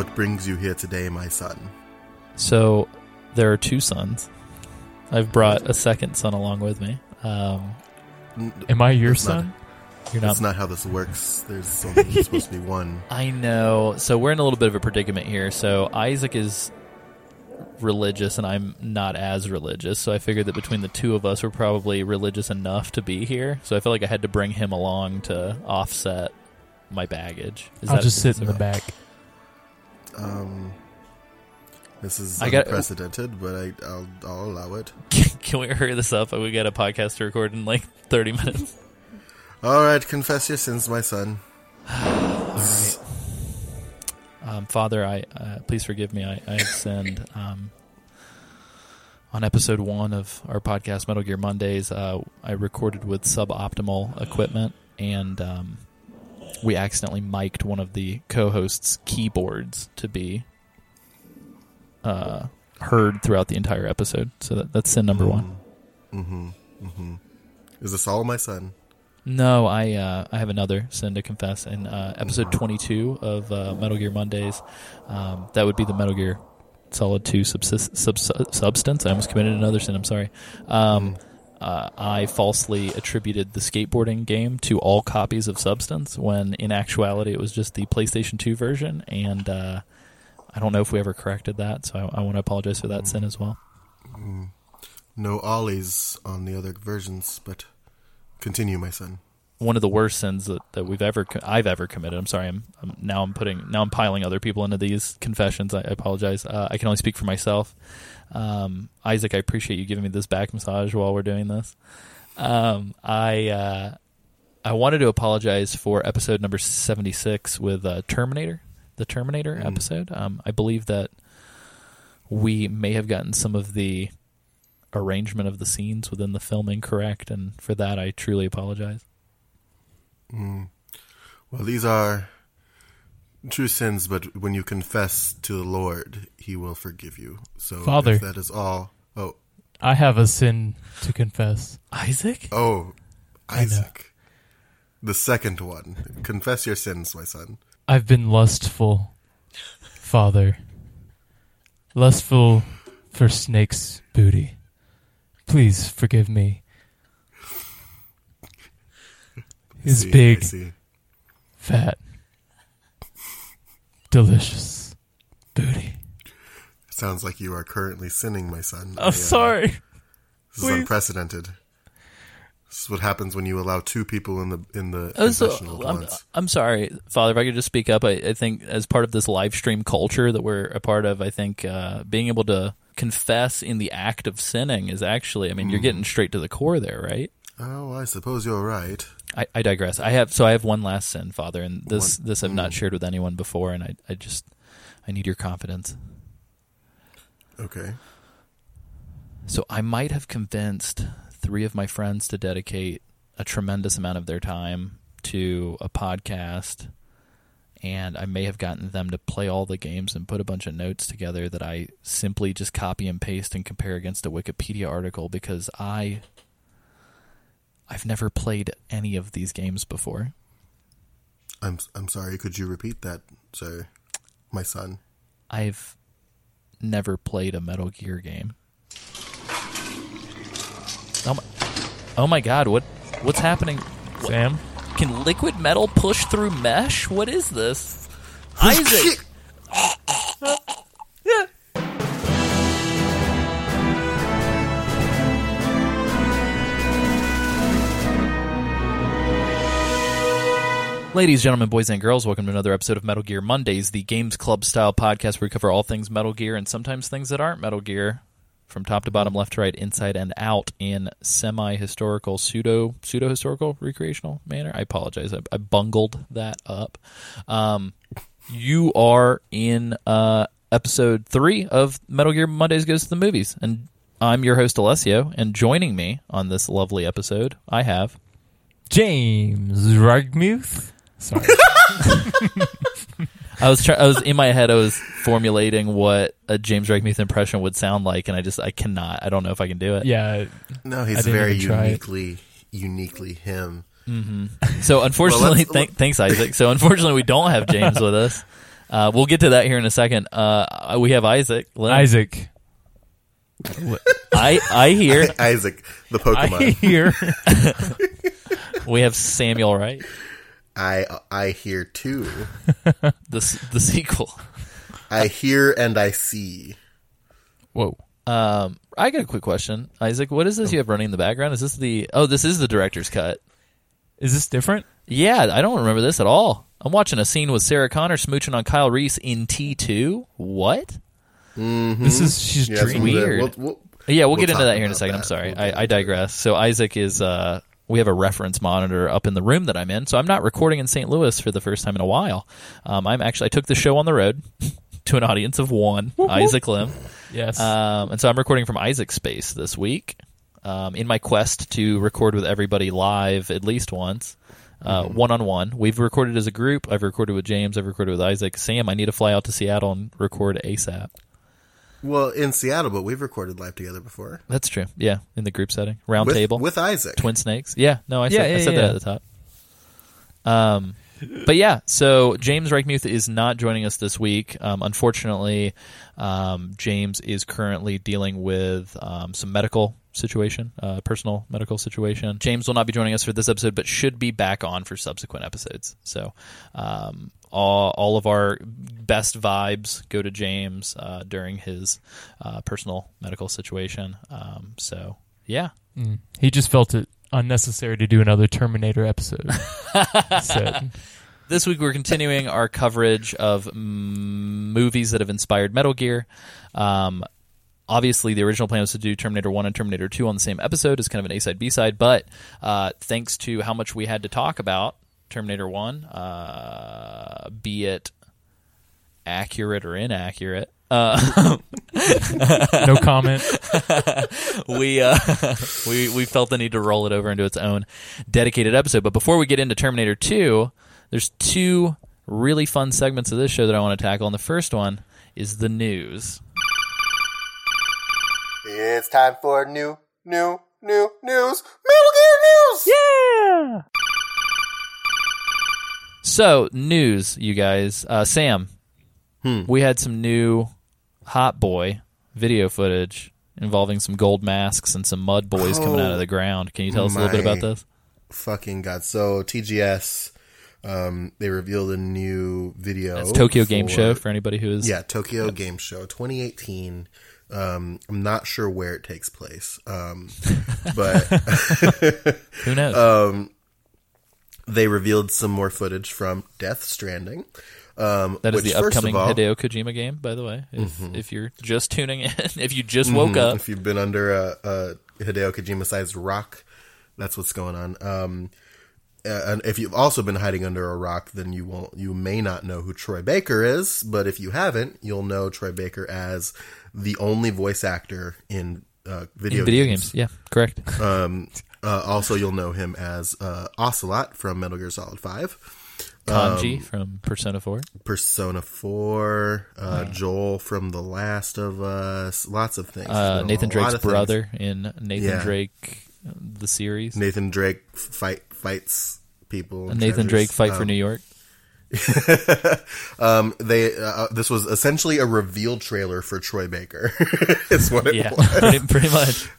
what brings you here today, my son? So there are two sons. I've brought a second son along with me. Um, Am I your That's not- son? you're not. That's not how this works. There's only supposed to be one. I know. So we're in a little bit of a predicament here. So Isaac is religious, and I'm not as religious. So I figured that between the two of us, we're probably religious enough to be here. So I felt like I had to bring him along to offset my baggage. Is I'll that- just sit in the that- back. Um, this is I got- unprecedented, but I, I'll, I'll allow it. Can we hurry this up? We got a podcast to record in like 30 minutes. All right, confess your sins, my son. All right. Um, Father, I uh, please forgive me. I, I have sinned. Um, on episode one of our podcast, Metal Gear Mondays, uh, I recorded with suboptimal equipment, and um, we accidentally mic'd one of the co-hosts' keyboards to be uh, heard throughout the entire episode. So that, that's sin number one. Mm-hmm. Mm-hmm. Is this all, my son? No, I uh, I have another sin to confess. In uh, episode 22 of uh, Metal Gear Mondays, um, that would be the Metal Gear Solid 2 subsist- subs- substance. I almost committed another sin. I'm sorry. Um, uh, I falsely attributed the skateboarding game to all copies of Substance, when in actuality it was just the PlayStation 2 version. And uh, I don't know if we ever corrected that, so I, I want to apologize for that sin as well. No ollies on the other versions, but continue, my son. one of the worst sins that, that we've ever I've ever committed. I'm sorry. I'm, I'm now I'm putting now I'm piling other people into these confessions. I, I apologize. Uh, I can only speak for myself. Um, Isaac, I appreciate you giving me this back massage while we're doing this. Um, I uh, I wanted to apologize for episode number 76 with uh, Terminator, the Terminator Mm. episode. Um, I believe that we may have gotten some of the arrangement of the scenes within the film incorrect, and for that I truly apologize. Mm. Well, these are true sins, but when you confess to the Lord, He will forgive you. So, Father. if that is all. Oh, I have a sin to confess. Isaac? oh, Isaac, the second one. Confess your sins, my son. I've been lustful, Father. Lustful for Snake's booty. Please forgive me. His See, big, fat, delicious booty. Sounds like you are currently sinning, my son. I, I'm uh, sorry. This is unprecedented. This is what happens when you allow two people in the in the Oh, so- I'm. I'm sorry, Father. If I could just speak up, I, I think as part of this live stream culture that we're a part of, I think uh, being able to confess in the act of sinning is actually, I mean, you're getting straight to the core there, right? Oh, I suppose you're right. I, I digress. I have so I have one last sin, Father, and this One- this I've not mm. shared with anyone before, and I I just I need your confidence. Okay. So I might have convinced three of my friends to dedicate a tremendous amount of their time to a podcast and I may have gotten them to play all the games and put a bunch of notes together that I simply just copy and paste and compare against a Wikipedia article because I I've never played any of these games before. I'm I'm sorry. Could you repeat that, sir? My son. I've never played a Metal Gear game. Oh my, oh my god, what what's happening? What- Sam? Can liquid metal push through mesh? What is this? Isaac! Ladies, gentlemen, boys, and girls, welcome to another episode of Metal Gear Mondays, the Games Club style podcast where we cover all things Metal Gear and sometimes things that aren't Metal Gear, from top to bottom, left to right, inside and out, in semi-historical, pseudo pseudo historical, recreational manner. I apologize, I, I bungled that up. Um, you are in uh, episode three of Metal Gear Mondays Goes to the Movies, and I'm your host Alessio, and joining me on this lovely episode, I have. James Reichmuth? Sorry. I was try- I was in my head. I was formulating what a James Reichmuth impression would sound like, and I just I cannot. I don't know if I can do it. yeah. No, I he's didn't very even try it. uniquely uniquely him. So unfortunately, Well, let's- thank, thanks Isaac. So unfortunately, we don't have James with us. Uh, we'll get to that here in a second. Uh, we have Isaac. Lim. Isaac. I I hear. Isaac, the Pokemon. I Pokemon. hear. We have Samuel. Right. I I hear too. The the sequel. I hear and I see. Whoa. Um, I got a quick question, Isaac. What is this you have running in the background? Is this the? Oh, this is the director's cut. Is this different? Yeah, I don't remember this at all. I'm watching a scene with Sarah Connor smooching on Kyle Reese in T2. What? mm This is she's Yeah, that's dreaming. Weird. We'll, we'll, Yeah, we'll, We'll get into that here in a about second. I'm sorry. We'll I, I digress. So Isaac is uh we have a reference monitor up in the room that I'm in. So I'm not recording in St. Louis for the first time in a while. Um, I'm actually I took the show on the road to an audience of one, Isaac Lim. Yes. Um, and so I'm recording from Isaac's space this week. Um, in my quest to record with everybody live at least once, one on one. We've recorded as a group. I've recorded with James. I've recorded with Isaac. Sam, I need to fly out to Seattle and record ASAP. Well, in Seattle, but we've recorded live together before. That's true. Yeah, in the group setting, round With, table with Isaac. Twin Snakes. Yeah, no, I Yeah, said, I said yeah. that at the top. Um, but yeah, so James Reichmuth is not joining us this week. Um, unfortunately, um, James is currently dealing with um, some medical situation, uh, personal medical situation. James will not be joining us for this episode, but should be back on for subsequent episodes. So, um, all, all of our best vibes go to James uh, during his uh, personal medical situation. Um, so, yeah, Mm. He just felt it unnecessary to do another Terminator episode. This week we're continuing our coverage of mm, movies that have inspired Metal Gear. Um, obviously, the original plan was to do Terminator 1 and Terminator 2 on the same episode as kind of an A side, B side, but uh, thanks to how much we had to talk about Terminator 1, uh, be it accurate or inaccurate, uh, no comment. we uh, we we felt the need to roll it over into its own dedicated episode. But before we get into Terminator Two, there's two really fun segments of this show that I want to tackle. And the first one is the news. It's time for new, new, new news. Metal Gear News! Yeah. So news, you guys. Uh, Sam, Hmm. we had some new Hot Boy video footage involving some gold masks and some mud boys coming out of the ground. Can you tell us a little bit about this? Fucking God. So, TGS, um, they revealed a new video. It's Tokyo Game Show for anybody who is Yeah, Tokyo Game Show 2018. Um, I'm not sure where it takes place. Um, but who knows. they revealed some more footage from Death Stranding. Um, That is which, the upcoming all, Hideo Kojima game, by the way. If, if you're just tuning in, if you just woke up, If you've been under a, a Hideo Kojima sized rock, that's what's going on. Um, and if you've also been hiding under a rock, then you won't, you may not know who Troy Baker is. But if you haven't, you'll know Troy Baker as the only voice actor in uh, video in video games. games. Yeah, correct. Um, uh, also, you'll know him as uh, Ocelot from Metal Gear Solid Five, Kanji Um, from Persona 4. Persona Four, uh, Joel from The Last of Us, lots of things. Uh, Nathan Drake's brother in Nathan Yeah. Drake, uh, the series. Nathan Drake fight fights people. Nathan treasures. Drake fight for Um, New York. um, they uh, this was essentially a reveal trailer for Troy Baker. it's what it Yeah, was. pretty, pretty much.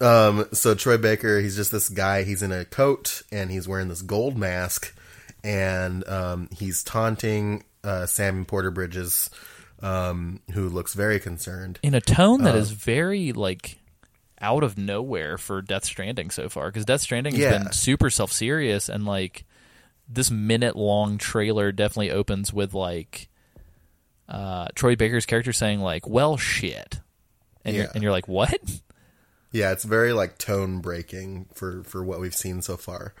Um, so Troy Baker, he's just this guy. He's in a coat and he's wearing this gold mask, and um, he's taunting uh, Sam Porter Bridges, um, who looks very concerned. In a tone Uh, that is very, like, out of nowhere for Death Stranding so far. Because Death Stranding has Yeah. been super self serious, and, like, this minute long trailer definitely opens with, like, uh, Troy Baker's character saying, like, well, shit. And, you're, and you're like, what? Yeah, it's very like tone breaking for for what we've seen so far.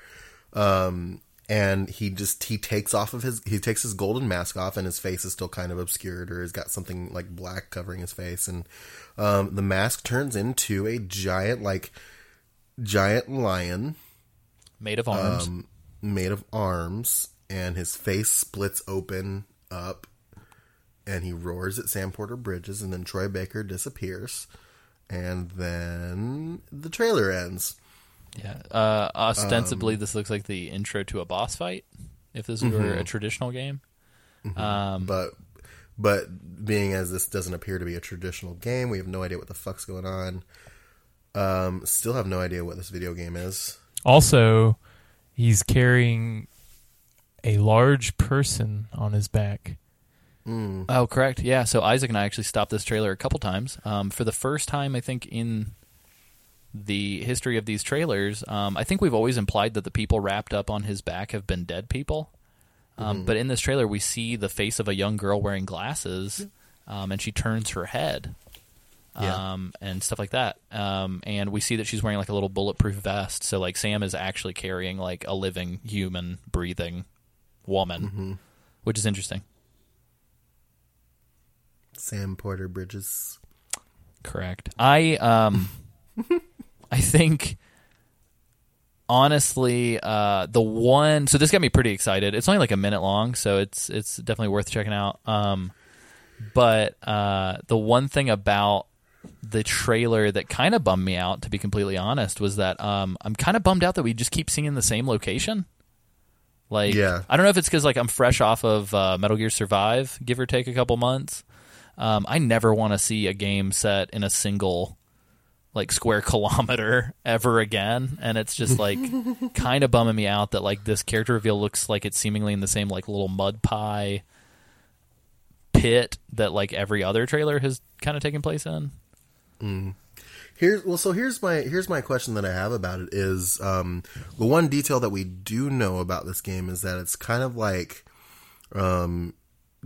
Um, and he just he takes off of his he takes his golden mask off, and his face is still kind of obscured, or he's got something like black covering his face, and um, the mask turns into a giant like giant lion Made of arms. um, made of arms, and his face splits open up, and he roars at Sam Porter Bridges, and then Troy Baker disappears, and then the trailer ends. Yeah. Uh, ostensibly, Um, this looks like the intro to a boss fight. If this were Mm-hmm. a traditional game, um, But But being as this doesn't appear to be a traditional game, we have no idea what the fuck's going on. Um, still have no idea what this video game is. Also, he's carrying a large person on his back. Oh, correct. Yeah. So Isaac and I actually stopped this trailer a couple times. Um, for the first time, I think in the history of these trailers, um, I think we've always implied that the people wrapped up on his back have been dead people. Um, But in this trailer, we see the face of a young girl wearing glasses, um, and she turns her head, Yeah. um, and stuff like that. Um, and we see that she's wearing like a little bulletproof vest. So like Sam is actually carrying like a living human, breathing woman, which is interesting. Sam Porter Bridges. Correct. I um I think honestly uh the one so this got me pretty excited. It's only like a minute long, so it's it's definitely worth checking out. Um but uh the one thing about the trailer that kind of bummed me out to be completely honest was that um I'm kind of bummed out that we just keep seeing the same location. Like Yeah. I don't know if it's cuz like I'm fresh off of uh, Metal Gear Survive, give or take a couple months. Um, I never want to see a game set in a single like square kilometer ever again, and it's just like kind of bumming me out that like this character reveal looks like it's seemingly in the same like little mud pie pit that like every other trailer has kind of taken place in. Here's well, so here's my here's my question that I have about it is um, the one detail that we do know about this game is that it's kind of like um,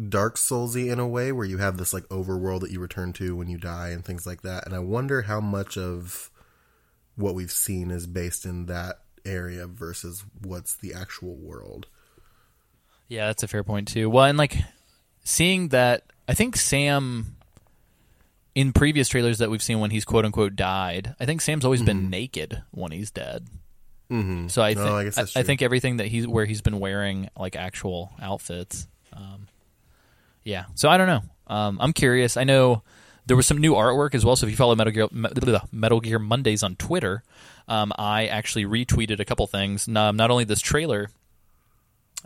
Dark Soulsy in a way, where you have this like overworld that you return to when you die and things like that. And I wonder how much of what we've seen is based in that area versus what's the actual world. Yeah, that's a fair point too. Well, and like seeing that, I think Sam in previous trailers that we've seen when he's quote unquote died, I think Sam's always been naked when he's dead. Mm-hmm. So I, thi- I that's I, think everything that he's where he's been wearing like actual outfits. Um, yeah, so I don't know. Um, I'm curious. I know there was some new artwork as well. So if you follow Metal Gear Me- Metal Gear Mondays on Twitter, um, I actually retweeted a couple things. Not, not only this trailer,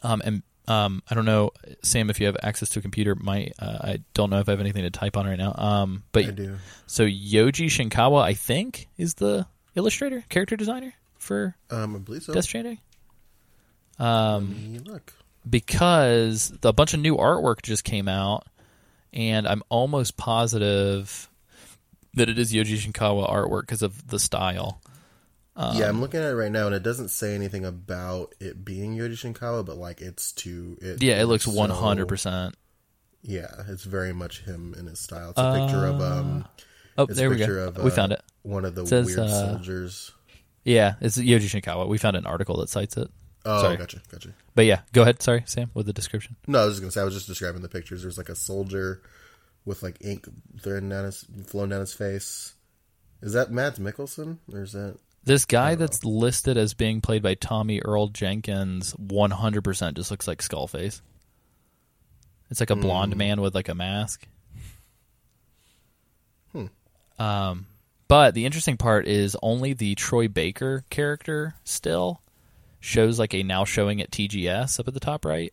um, and um, I don't know, Sam, if you have access to a computer. My uh, I don't know if I have anything to type on right now. Um, but I do. so Yoji Shinkawa, I think, is the illustrator, character designer for Um, I believe so. Death Stranding. Um, look. Because a bunch of new artwork just came out, and I'm almost positive that it is Yoji Shinkawa artwork because of the style. Um, yeah, I'm looking at it right now, and it doesn't say anything about it being Yoji Shinkawa, but like it's to it. Yeah, it looks so- 100. percent Yeah, it's very much him in his style. It's a picture of um, Oh, there a we picture go. of we uh, found it. One of the says, weird uh, soldiers. Yeah, it's Yoji Shinkawa. We found an article that cites it. Oh, sorry. gotcha, gotcha. But yeah, go ahead. Sorry, Sam, with the description. No, I was just gonna say I was just describing the pictures. There's like a soldier with like ink thrown down his flowing down his face. Is that Mads Mikkelsen or is that? This guy that's listed as being played by Tommy Earl Jenkins, 100% just looks like Skullface. It's like a blonde man with like a mask. Hmm. Um, but the interesting part is only the Troy Baker character still shows like a now showing at TGS up at the top right.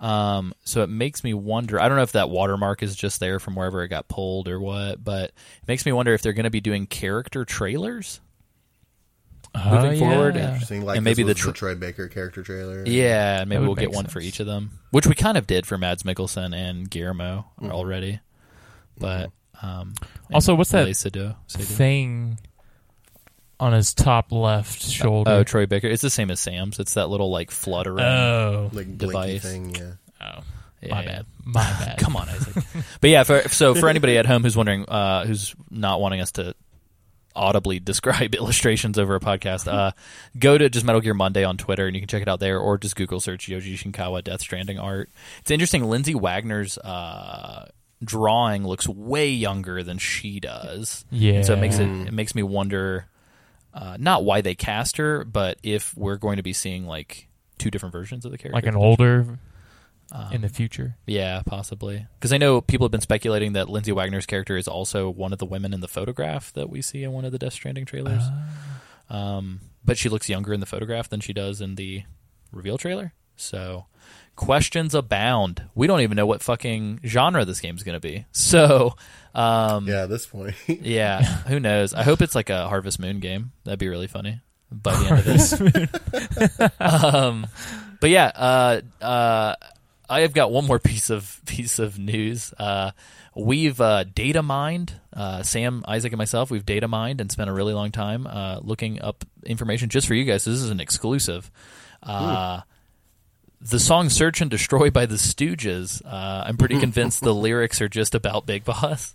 Um, so it makes me wonder. I don't know if that watermark is just there from wherever it got pulled or what, but it makes me wonder if they're going to be doing character trailers moving Oh, forward. Interesting. Like And maybe the was tr- Troy Baker character trailer. Yeah, maybe we'll get make one for each of them, which we kind of did for Mads Mikkelsen and Guillermo Mm-hmm. already. But um, Also, what's that Lee Sado- Sado. thing on his top left shoulder? Oh, Troy Baker. It's the same as Sam's. It's that little like fluttering. Oh, like blinky Device. thing. Yeah. oh, Yeah, my yeah. bad. My bad. Come on, Isaac. but yeah, for, so for anybody at home who's wondering, uh, who's not wanting us to audibly describe illustrations over a podcast, uh, go to just Metal Gear Monday on Twitter and you can check it out there, or just Google search Yoji Shinkawa Death Stranding art. It's interesting. Lindsay Wagner's uh, drawing looks way younger than she does. Yeah. And so it makes it it makes me wonder, uh, not why they cast her, but if we're going to be seeing like two different versions of the character, like an older Um, in the future. yeah, possibly. Because I know people have been speculating that Lindsay Wagner's character is also one of the women in the photograph that we see in one of the Death Stranding trailers. Uh, Um, but she looks younger in the photograph than she does in the reveal trailer. So questions abound. We don't even know what fucking genre this game's going to be. So um, Yeah, at this point. yeah, who knows? I hope it's like a Harvest Moon game. That'd be really funny by the end of this. um, but yeah, uh, uh, I have got one more piece of piece of news. Uh, we've uh, data mined. Uh, Sam, Isaac, and myself. We've data mined and spent a really long time uh, looking up information just for you guys. This is an exclusive. Uh, the song "Search and Destroy" by the Stooges. Uh, I'm pretty convinced the lyrics are just about Big Boss.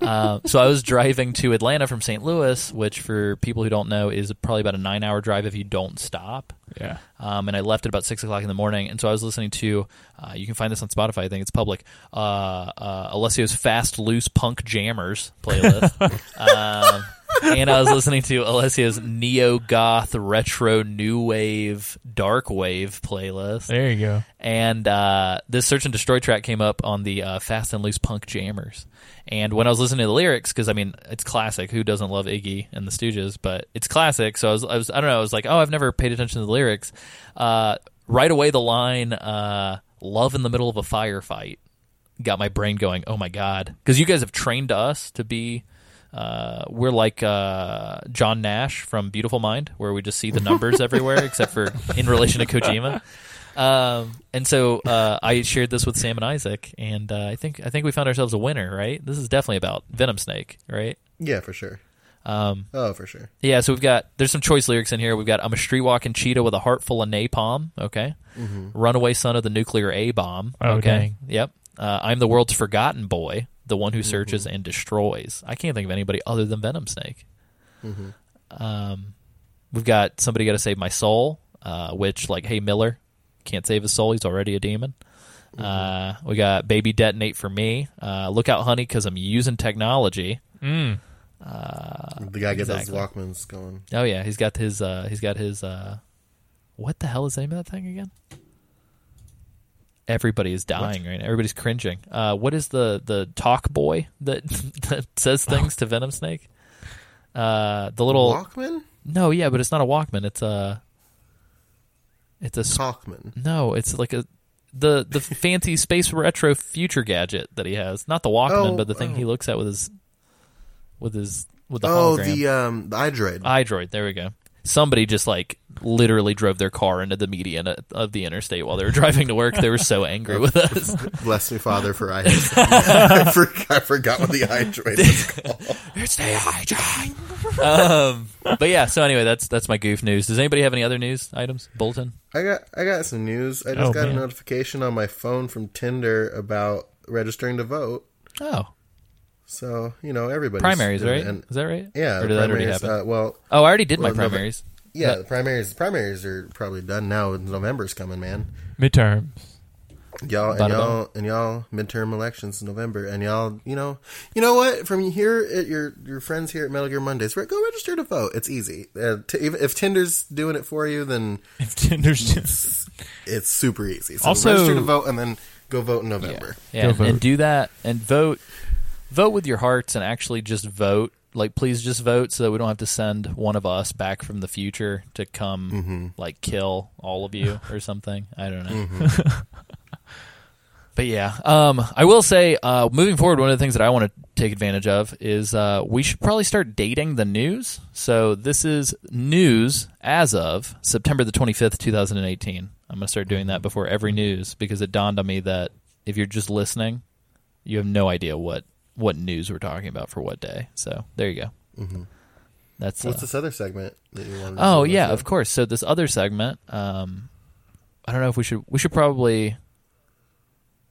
Uh, so I was driving to Atlanta from St. Louis, which for people who don't know is probably about a nine-hour drive if you don't stop. Yeah. Um, and I left at about six o'clock in the morning, and so I was listening to. Uh, you can find this on Spotify. I think it's public. Uh, uh, Alessio's Fast Loose Punk Jammers playlist, um, and I was listening to Alessio's Neo Goth Retro New Wave Dark Wave playlist. There you go. and uh, this search and destroy track came up on the uh, fast and loose punk jammers. And when i was listening to the lyrics because i mean it's classic. Who doesn't love iggy and the stooges? But it's classic. So i was i, was, I don't know. I was like oh i've never paid attention to the lyrics. Uh, right away the line uh, love in the middle of a firefight got my brain going oh my god. Because you guys have trained us to be uh, we're like uh, John Nash from Beautiful Mind, where we just see the numbers everywhere, except for in relation to Kojima. Um, and so uh, I shared this with Sam and Isaac, and uh, I think I think we found ourselves a winner. Right? This is definitely about Venom Snake, right? yeah, for sure. Um, Oh, for sure. yeah. So we've got there's some choice lyrics in here. We've got I'm a street walking cheetah with a heart full of napalm. Okay. Runaway son of the nuclear A bomb. Oh, okay. dang. Yep. Uh, I'm the world's forgotten boy, the one who searches and destroys. I can't think of anybody other than Venom Snake. Um, we've got somebody got to save my soul, uh, which like, hey Miller, can't save his soul. He's already a demon. Uh, we got baby detonate for me. Uh, look out, honey, because I'm using technology. Mm. the guy gets exactly. those Walkmans going. Oh yeah, he's got his. Uh, he's got his. Uh, what the hell is the name of that thing again? Everybody is dying right now. Everybody's cringing. Uh, what is the the talk boy that that says things to Venom Snake? Uh, the little Walkman? no, yeah, but it's not a Walkman. It's a. It's a Talkman. no. It's like a the the fancy space retro future gadget that he has. Not the Walkman, Oh, but the thing oh. he looks at with his with his with the Oh, hologram. the um, the iDroid. iDroid. There we go. Somebody just like literally drove their car into the median of the interstate while they were driving to work. They were so angry with us. Bless me, Father, for I. I, forgot, I forgot what the iDroid was called. it's the iDroid. um, but yeah. So anyway, that's that's my goof news. Does anybody have any other news items? Bolton. I got I got some news. I just Oh, got man. a notification on my phone from Tinder about registering to vote. Oh, So you know everybody primaries, right? And, Is that right? yeah, Or did that already primaries, happen? Uh, well, oh, I already did well, my no, primaries. yeah, That- the primaries. The primaries are probably done now. November's coming, man. Midterms. Y'all and Bada y'all and y'all midterm elections in November, and y'all, you know, you know what? From here at your your friends here at Metal Gear Mondays, re- go register to vote. It's easy. Uh, t- if Tinder's doing it for you, then If Tinder's just it's super easy. So Also- register to vote, and then go vote in November. Yeah, Go and, and do that and vote. Vote with your hearts and actually just vote. Like, please just vote so that we don't have to send one of us back from the future to come Mm-hmm. like kill all of you or something. I don't know. but yeah, um, I will say, uh, moving forward, one of the things that I want to take advantage of is uh, we should probably start dating the news. So this is news as of September the twenty fifth, two thousand and eighteen. I'm going to start doing that before every news because it dawned on me that if you're just listening, you have no idea what what news we're talking about for what day. So there you go. Mm-hmm. That's What's uh, this other segment that you wanted? Oh do? yeah, of course. So this other segment, um, I don't know if we should. We should probably.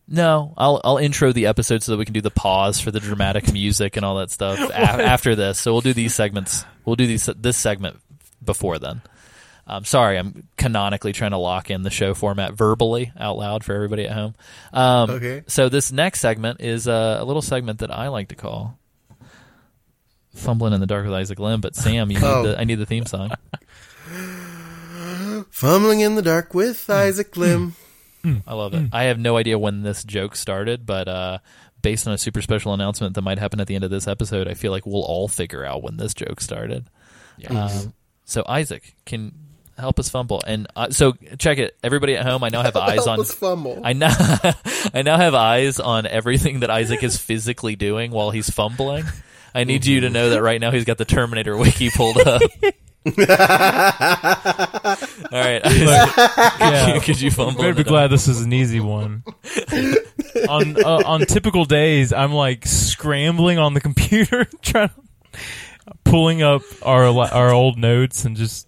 No, I'll I'll intro the episode so that we can do the pause for the dramatic music and all that stuff a- after this. So we'll do these segments. We'll do these this segment before then. Um, sorry, I'm canonically trying to lock in the show format verbally out loud for everybody at home. Um, Okay. So this next segment is uh, a little segment that I like to call "Fumbling in the Dark with Isaac Lim." But Sam, you need Oh. the, I need the theme song. Fumbling in the dark with Isaac Lim. I love it. I have no idea when this joke started, but uh, based on a super special announcement that might happen at the end of this episode, I feel like we'll all figure out when this joke started. Um, so Isaac, can help us fumble. And uh, so check it, everybody at home. I now have eyes Help on. us fumble. I now I now have eyes on everything that Isaac is physically doing while he's fumbling. I need you to know that right now he's got the Terminator wiki pulled up. All right, Yeah. could you fumble? Better be into glad this is an easy one. on uh, on typical days, I'm like scrambling on the computer, trying pulling up our our old notes and just.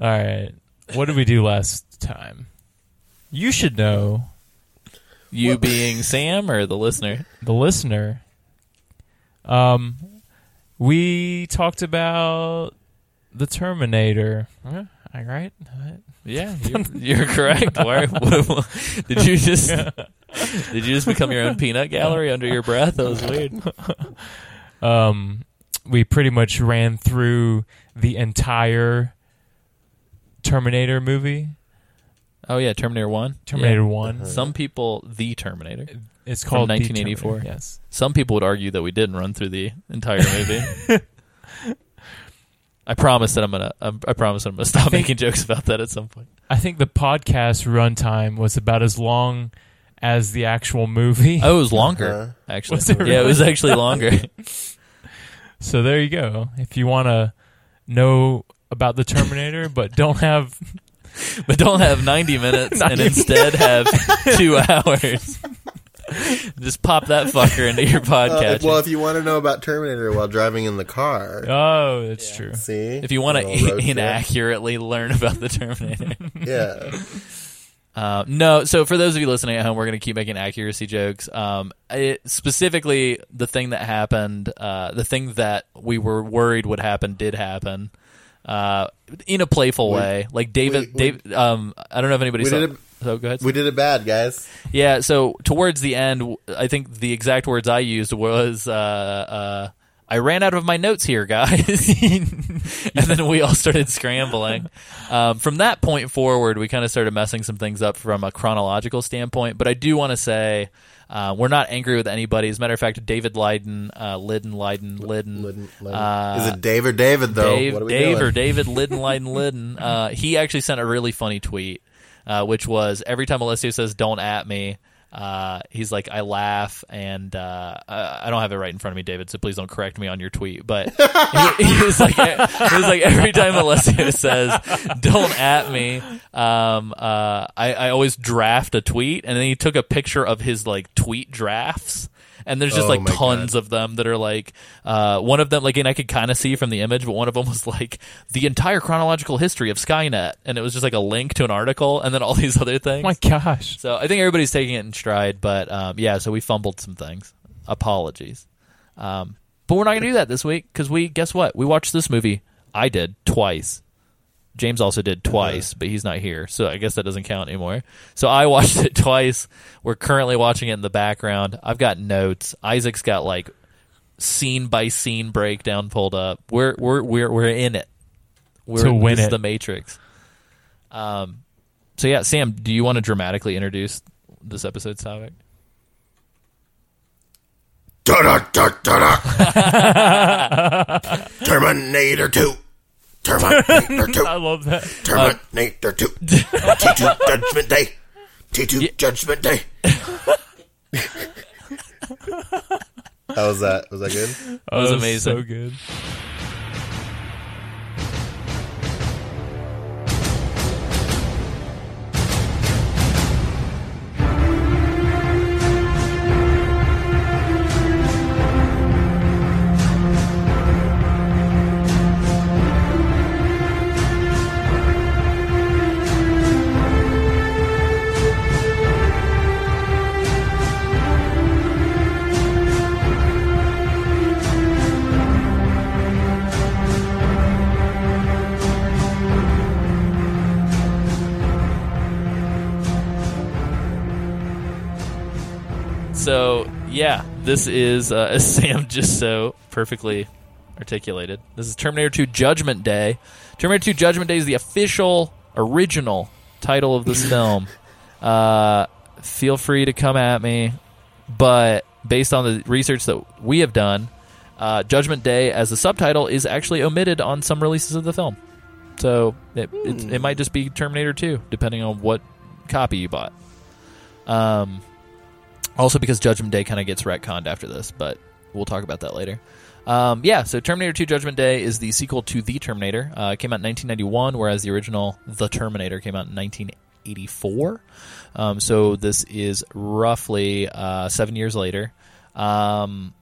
All right, what did we do last time? You should know, You being Sam or the listener? the listener. Um, we talked about the Terminator. Huh? All right. Yeah, you're, you're correct. Why, what, did you just did you just become your own peanut gallery under your breath? That was weird. um, we pretty much ran through the entire Terminator movie. Oh yeah, Terminator One. Terminator Yeah. One. Some people, the Terminator. It's From called The 1984. Terminator, Yes. Some people would argue that we didn't run through the entire movie. I promise that I'm gonna. I'm, I promise I'm gonna stop think- making jokes about that at some point. I think the podcast runtime was about as long as the actual movie. Oh, it was longer Uh-huh. actually. Was it Yeah, it was actually longer. So there you go. If you want to know about the Terminator, but don't have but don't have 90 minutes and instead have two hours. Just pop that fucker into your Uh, podcast. well, if you want to know about Terminator while driving in the car, Oh, that's true. see if you want A little road to trip. inaccurately learn about the Terminator. yeah, Uh, no, so for those of you listening at home, we're going to keep making accuracy jokes. Um, it, specifically, the thing that happened, uh, the thing that we were worried would happen, did happen. Uh, in a playful We- way, like David. we- Dave, um, I don't know if anybody saw. did it- so go ahead. we did it bad, guys. Yeah, so towards the end, I think the exact words I used was, uh, uh, I ran out of my notes here, guys. and then we all started scrambling. Um, from that point forward, we kind of started messing some things up from a chronological standpoint. But I do want to say, uh, we're not angry with anybody. As a matter of fact, David Lydon, uh, Lydon, Lydon, Lydon. Lydon- Lydon. Uh, Is it Dave or David though? Dave, what are we Dave doing? or David Lydon, Lydon, Lydon. Uh, he actually sent a really funny tweet, uh, which was every time Alessio says "Don't at me," uh, he's like, "I laugh," and uh, I, I don't have it right in front of me, David. So please don't correct me on your tweet. But he, he was like, he was like every time Alessio says "Don't at me," um, uh, I, I always draft a tweet, and then he took a picture of his like tweet drafts. And there's just Oh like my tons of them that are like uh, one of them like and I could kind of see from the image, but one of them was like the entire chronological history of Skynet, and it was just like a link to an article, and then all these other things. Oh my gosh. So I think everybody's taking it in stride, but um, yeah, so we fumbled some things. Apologies, um, but we're not gonna do that this week because we guess what? We watched this movie. I did twice. James also did twice, but he's not here, so I guess that doesn't count anymore. So I watched it twice. We're currently watching it in the background. I've got notes. Isaac's got like scene by scene breakdown pulled up. We're we're we're we're in it. We're To win this is it. the Matrix. Um. So yeah, Sam, do you want to dramatically introduce this episode's topic? Terminator 2. Terminator 2. I love that. Terminator uh, 2. T2 Judgment Day. T2 Judgment Day. How was that? Was that good? That was amazing. So good. Yeah, this is uh, as Sam just so perfectly articulated. This is Terminator 2 Judgment Day. Terminator 2 Judgment Day is the official original title of this film. Uh, feel free to come at me, but based on the research that we have done, uh, Judgment Day as a subtitle is actually omitted on some releases of the film. So it, it, it might just be Terminator 2, depending on what copy you bought. Um, also, because Judgment Day kind of gets retconned after this, but we'll talk about that later. Um, yeah, so Terminator 2 Judgment Day is the sequel to The Terminator. Uh, it came out in 1991, whereas the original The Terminator came out in 1984. Um, so this is roughly uh, seven years later. Um,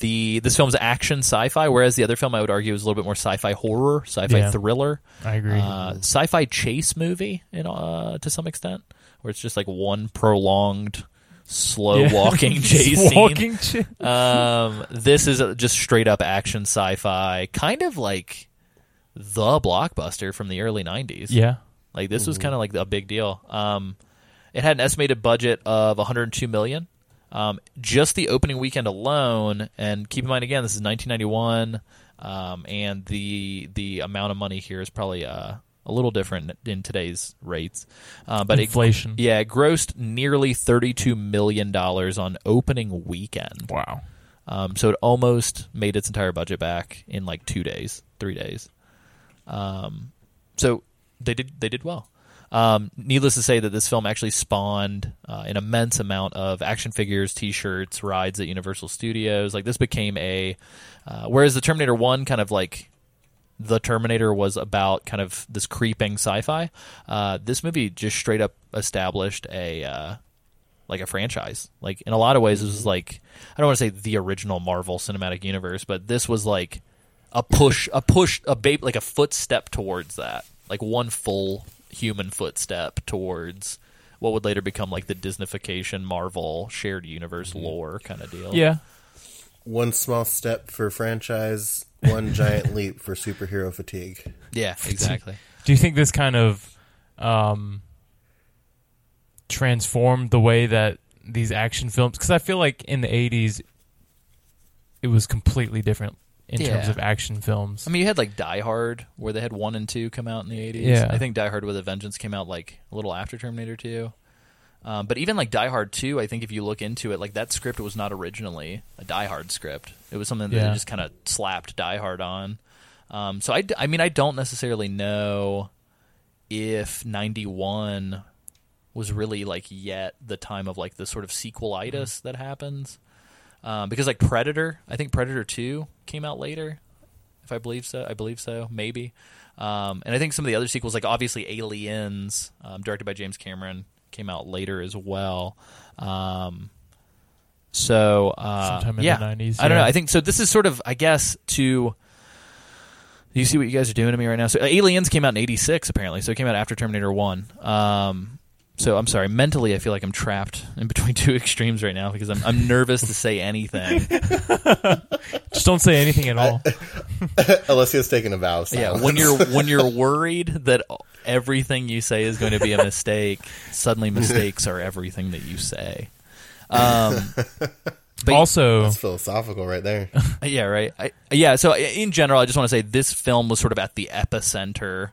the this film's action sci-fi, whereas the other film I would argue is a little bit more sci-fi horror, sci-fi Yeah. thriller, I agree. uh, sci-fi chase movie, in, uh, to some extent, where it's just like one prolonged, slow Yeah. walking Just chase scene. ch- Um, this is a- just straight up action sci-fi, kind of like the blockbuster from the early '90s. yeah. Like this was kind of like a big deal. Um, it had an estimated budget of 102 million. Um, just the opening weekend alone, and keep in mind again, this is 1991, um, and the the amount of money here is probably uh, a little different in today's rates. Uh, but it, Inflation. yeah, it grossed nearly 32 million dollars on opening weekend. Wow. Um, so it almost made its entire budget back in like two days, three days. Um, so they did they did well. Um, needless to say that this film actually spawned uh, an immense amount of action figures, T-shirts, rides at Universal Studios. Like this became a, uh, whereas the Terminator One kind of like the Terminator was about kind of this creeping sci-fi. Uh, this movie just straight up established a uh, like a franchise. Like in a lot of ways, this was like I don't want to say the original Marvel Cinematic Universe, but this was like a push, a push, a babe, like a footstep towards that, like one full human footstep towards what would later become like the Disneyfication Marvel shared universe lore kind of deal. Yeah. One small step for franchise, one giant leap for superhero fatigue. yeah, exactly. Do you think this kind of um, transformed the way that these action films? Because I feel like in the '80s, it was completely different in terms of action films. I mean, you had like Die Hard, where they had one and two come out in the eighties. Yeah. I think Die Hard with a Vengeance came out like a little after Terminator Two. Um, but even like Die Hard Two, I think if you look into it, like that script was not originally a Die Hard script. It was something that Yeah. they just kind of slapped Die Hard on. Um, so I mean, I don't necessarily know if ninety one was really like yet the time of like the sort of sequelitis that happens. Um, because like Predator, I think Predator Two came out later, if I believe so. I believe so, maybe. Um, and I think some of the other sequels, like obviously Aliens, um, directed by James Cameron, came out later as well. Um, so uh, Sometime in the yeah, I don't know. I think so. This is sort of, I guess, to. You see what you guys are doing to me right now. So Aliens came out in '86, apparently. So it came out after Terminator One. Um, so I'm sorry. Mentally, I feel like I'm trapped in between two extremes right now because I'm I'm nervous to say anything. Just don't say anything at all. Alessio's taking a vow. of Yeah, when you're when you're worried that everything you say is going to be a mistake, suddenly mistakes are everything that you say. Um, but also, That's philosophical right there. yeah, right. I, yeah, so in general, I just want to say this film was sort of at the epicenter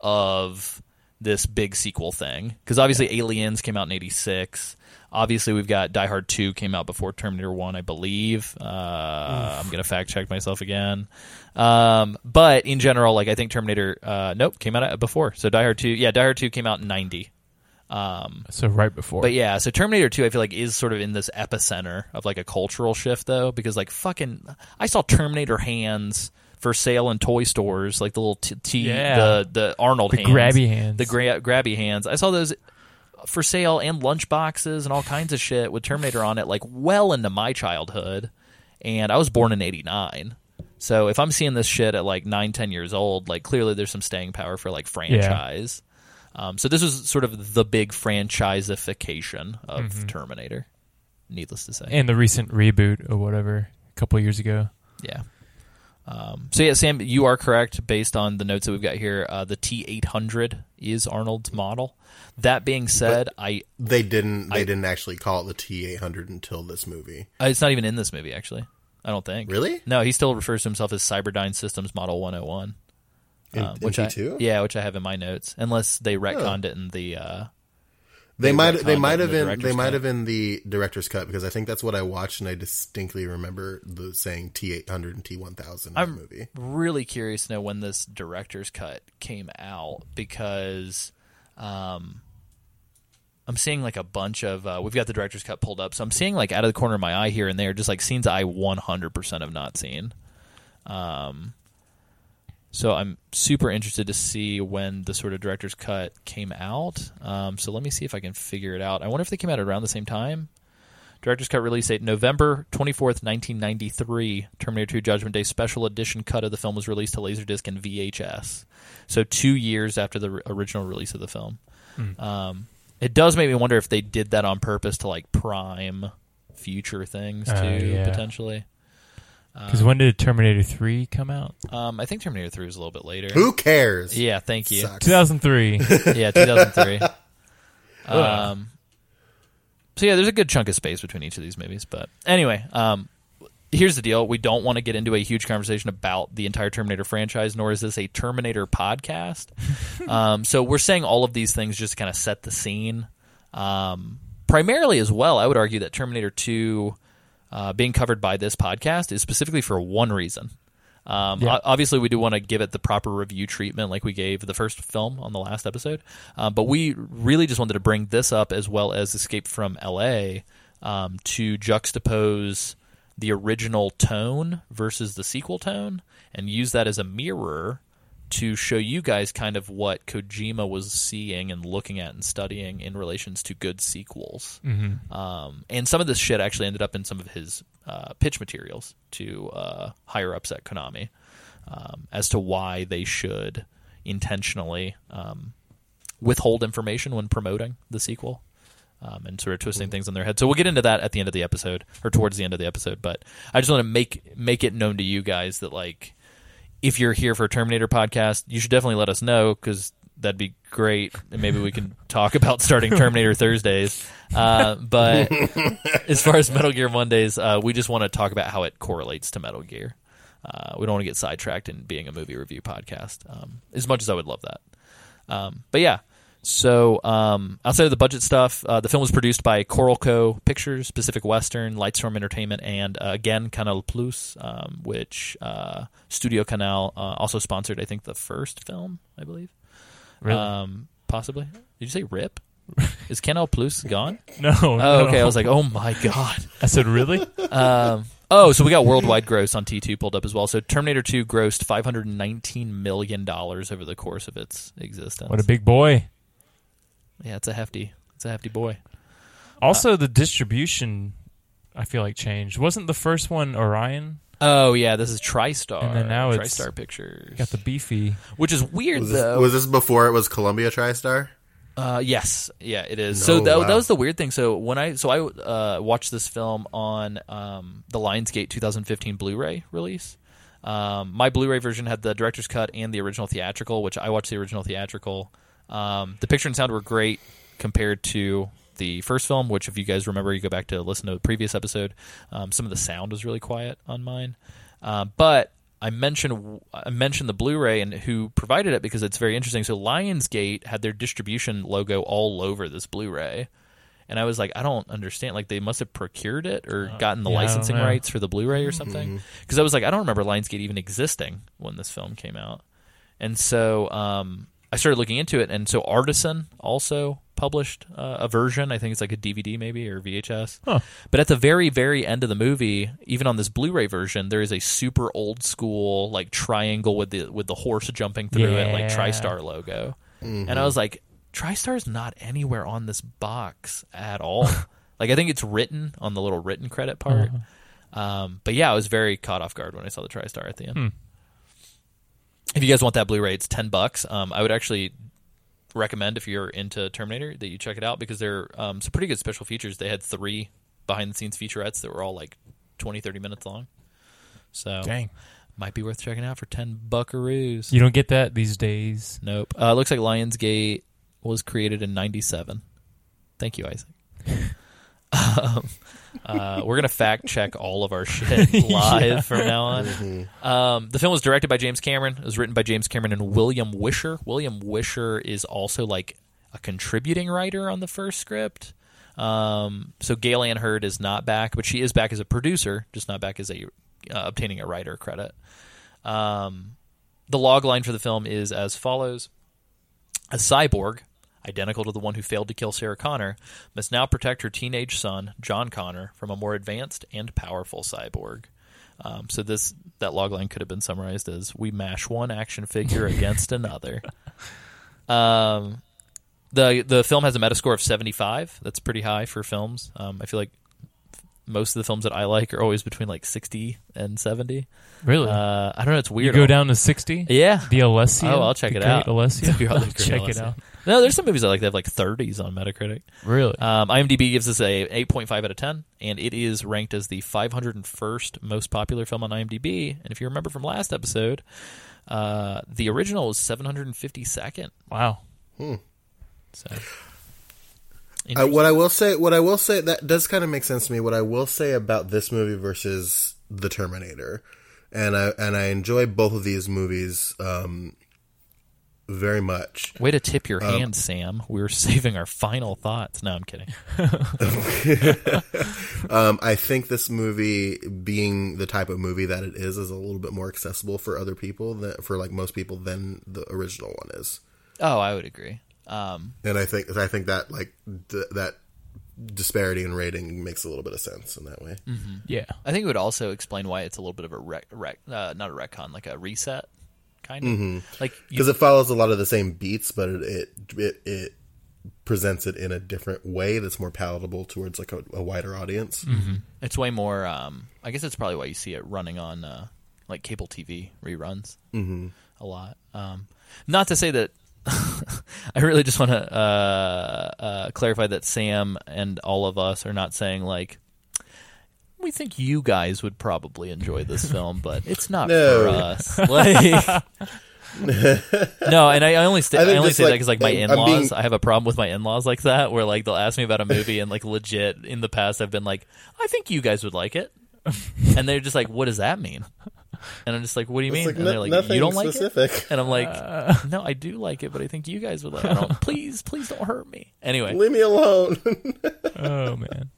of this big sequel thing because obviously Aliens came out in '86. Obviously, we've got Die Hard 2 came out before Terminator 1, I believe. Uh, I'm going to fact check myself again. Um, but in general, like I think Terminator, uh, nope, came out before. So Die Hard 2, yeah, Die Hard 2 came out in 90. so right before. But yeah, so Terminator 2 I feel like is sort of in this epicenter of like a cultural shift though because like fucking I saw Terminator hands for sale in toy stores like the little t, t Yeah. the the Arnold The hands. grabby hands. The gra- grabby hands. I saw those for sale and lunch boxes and all kinds of shit with Terminator on it like well into my childhood and I was born in 89. So if I'm seeing this shit at like nine, ten years old, like clearly there's some staying power for like franchise. Um, so this was sort of the big franchiseification of Terminator. Needless to say, and the recent reboot or whatever a couple years ago. yeah. Um, so yeah, Sam, you are correct based on the notes that we've got here. Uh, the T800 is Arnold's model. That being said, I They didn't. They I- didn't actually call it the T eight hundred until this movie. uh, it's not even in this movie actually. I don't think. Really? No, he still refers to himself as Cyberdyne Systems Model 101. In, uh, in which T I two. yeah, which I have in my notes, unless they retconned it in the uh, They might they might have been they might have been the director's cut because I think that's what I watched and I distinctly remember the saying T eight hundred and T one thousand in the movie. really curious to know when this director's cut came out because um, I'm seeing like a bunch of uh, we've got the director's cut pulled up, so I'm seeing like out of the corner of my eye here and there, just like scenes I 100% have not seen. Um, so I'm super interested to see when the sort of director's cut came out. Um, so let me see if I can figure it out. I wonder if they came out around the same time. Director's cut release date November 24th, 1993. Terminator 2 Judgment Day special edition cut of the film was released to Laserdisc and VHS. So 2 years after the original release of the film. Um, it does make me wonder if they did that on purpose to like prime future things too Uh, yeah. potentially. Because when did Terminator 3 come out? Um, I think Terminator 3 was a little bit later. Who cares? Yeah, thank you. Sucks. 2003. yeah, 2003. um, so yeah, there's a good chunk of space between each of these movies. But anyway, um, here's the deal: we don't want to get into a huge conversation about the entire Terminator franchise, nor is this a Terminator podcast. um, so we're saying all of these things just to kind of set the scene. Um, primarily, as well, I would argue that Terminator Two. Uh, being covered by this podcast is specifically for one reason. Um, Yeah. Obviously, we do want to give it the proper review treatment, like we gave the first film on the last episode. Um, but we really just wanted to bring this up as well as Escape from L.A. Um, to juxtapose the original tone versus the sequel tone, and use that as a mirror to show you guys kind of what Kojima was seeing and looking at and studying in relations to good sequels. Um, and some of this shit actually ended up in some of his uh, pitch materials to uh, higher ups at Konami um, as to why they should intentionally um, withhold information when promoting the sequel. Um, and sort of twisting things in their head. So we'll get into that at the end of the episode, or towards the end of the episode. But I just want to make make it known to you guys that like if you're here for a Terminator podcast, you should definitely let us know because that'd be great. And maybe we can talk about starting Terminator Thursdays. Uh, but as far as Metal Gear Mondays, uh, we just want to talk about how it correlates to Metal Gear. Uh, we don't want to get sidetracked in being a movie review podcast, um, as much as I would love that. Um, but yeah, so um, outside of the budget stuff, uh, the film was produced by Carolco Pictures, Pacific Western, Lightstorm Entertainment, and uh, again Canal Plus, um, which uh, Studio Canal uh, also sponsored. I think the first film, I believe. Really? Um, possibly. Did you say RIP? Is Canal Plus gone? no. Oh, no. okay. I was like, oh my god. I said, really? Um, oh, so we got worldwide gross on T2 pulled up as well. So Terminator 2 grossed 519 million dollars over the course of its existence. What a big boy. Yeah, it's a hefty, it's a hefty boy. Also, the distribution, I feel like changed. Wasn't the first one Orion? Oh yeah, this is TriStar. And then now it's- TriStar Pictures. Got the beefy. which is weird Was this, though. was this before it was Columbia TriStar? Uh, yes, yeah, it is. No, so that, wow. that was the weird thing. So when I so I uh, watched this film on um, the Lionsgate 2015 Blu-ray release. Um, my Blu-ray version had the director's cut and the original theatrical, which I watched the original theatrical. Um, the picture and sound were great compared to the first film, which if you guys remember, you go back to listen to the previous episode. Um, some of the sound was really quiet on mine, uh, but I mentioned I mentioned the Blu-ray and who provided it because it's very interesting. So Lionsgate had their distribution logo all over this Blu-ray, and I was like, I don't understand. Like they must have procured it or gotten the yeah, licensing rights for the Blu-ray or something. Because I was like, I don't remember Lionsgate even existing when this film came out, and so um, I started looking into it. And so Artisan also published uh, a version. I think it's like a DVD maybe or VHS. Huh. But at the very, very end of the movie, even on this Blu-ray version, there is a super old school like triangle with the with the horse jumping through it, like Yeah. TriStar logo. And I was like, TriStar's not anywhere on this box at all. like I think it's written on the little written credit part. Um, but yeah, I was very caught off guard when I saw the TriStar at the end. If you guys want that Blu-ray, it's ten bucks. Um, I would actually recommend if you're into Terminator that you check it out because they're um, some pretty good special features. They had three behind the scenes featurettes that were all like 20, 30 minutes long. So Dang. might be worth checking out for ten buckaroos. You don't get that these days. Nope. Uh, looks like Lionsgate was created in '97. Thank you, Isaac. um, uh, we're gonna fact check all of our shit live from now on. Um, the film was directed by James Cameron. It was written by James Cameron and William Wisher. William Wisher is also like a a contributing writer on the first script. Um, so Gale Anne Hurd is not back, but she is back as a producer, just not back as a uh, obtaining a writer credit. Um, the log line for the film is as follows: A cyborg, identical to the one who failed to kill Sarah Connor, must now protect her teenage son, John Connor, from a more advanced and powerful cyborg. Um, so this that logline could have been summarized as "We mash one action figure against another." Um, the the film has a Metascore of seventy five. That's pretty high for films. Um, I feel like most of the films that I like are always between like sixty and seventy. Really? Uh, I don't know. It's you weird. go down to 60? Yeah. The Alessia? Oh, I'll check The it out. Alessia? The I'll great check it out. No, there's some movies I like that have like 30s on Metacritic. Really? Um, IMDb gives us a 8.5 out of 10, and it is ranked as the 501st most popular film on IMDb. And if you remember from last episode, uh, the original was 752nd. wow. Hmm. So, Uh, what I will say, what I will say, that does kind of make sense to me. What I will say about this movie versus The Terminator, and I and I enjoy both of these movies um, very much. way to tip your hand, Sam. We are saving our final thoughts. No, I'm kidding. Um, I think this movie, being the type of movie that it is, is a little bit more accessible for other people, than, for like most people, than the original one is. Oh, I would agree. Um, And I think I think that like th- that disparity in rating makes a little bit of sense in that way. Yeah. I think it would also explain why it's a little bit of a rec, rec uh, not a retcon, like a reset, kind of. Like because it follows a lot of the same beats, but it it it, it presents it in a different way that's more palatable towards like a, a wider audience. It's way more. Um, I guess that's probably why you see it running on uh, like cable TV reruns mm-hmm. a lot. Um, not to say that. I really just want to uh, uh, clarify that Sam and all of us are not saying like we think you guys would probably enjoy this film, but it's not No. for us. Like, no, and I, I only say I I, only just, say that because like my in laws, being- I have a problem with my in laws like that, where like they'll ask me about a movie and like legit in the past I've been like, I think you guys would like it, and they're just like, what does that mean? And I'm just like, what do you It's mean? like and they're like, nothing you don't like specific. it, and I'm like, no, I do like it, but I think you guys would like. it. I don't, please, please don't hurt me. Anyway, Leave me alone. Oh, man.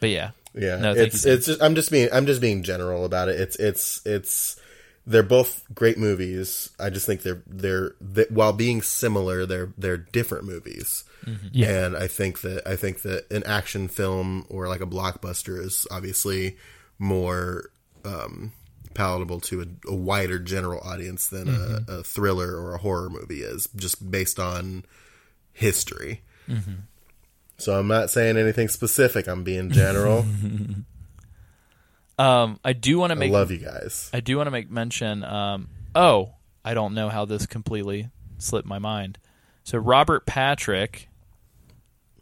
but yeah, yeah, No, it's you, it's just I'm just being I'm just being general about it. It's it's it's they're both great movies. I just think they're they're they, while being similar, they're they're different movies. Yeah. And I think that I think that an action film or like a blockbuster is obviously more um, palatable to a, a wider general audience than a, a thriller or a horror movie is, just based on history. So I'm not saying anything specific. I'm being general. um, I do want to I make love you guys. I do want to make mention. Um, oh, I don't know how this completely slipped my mind. So Robert Patrick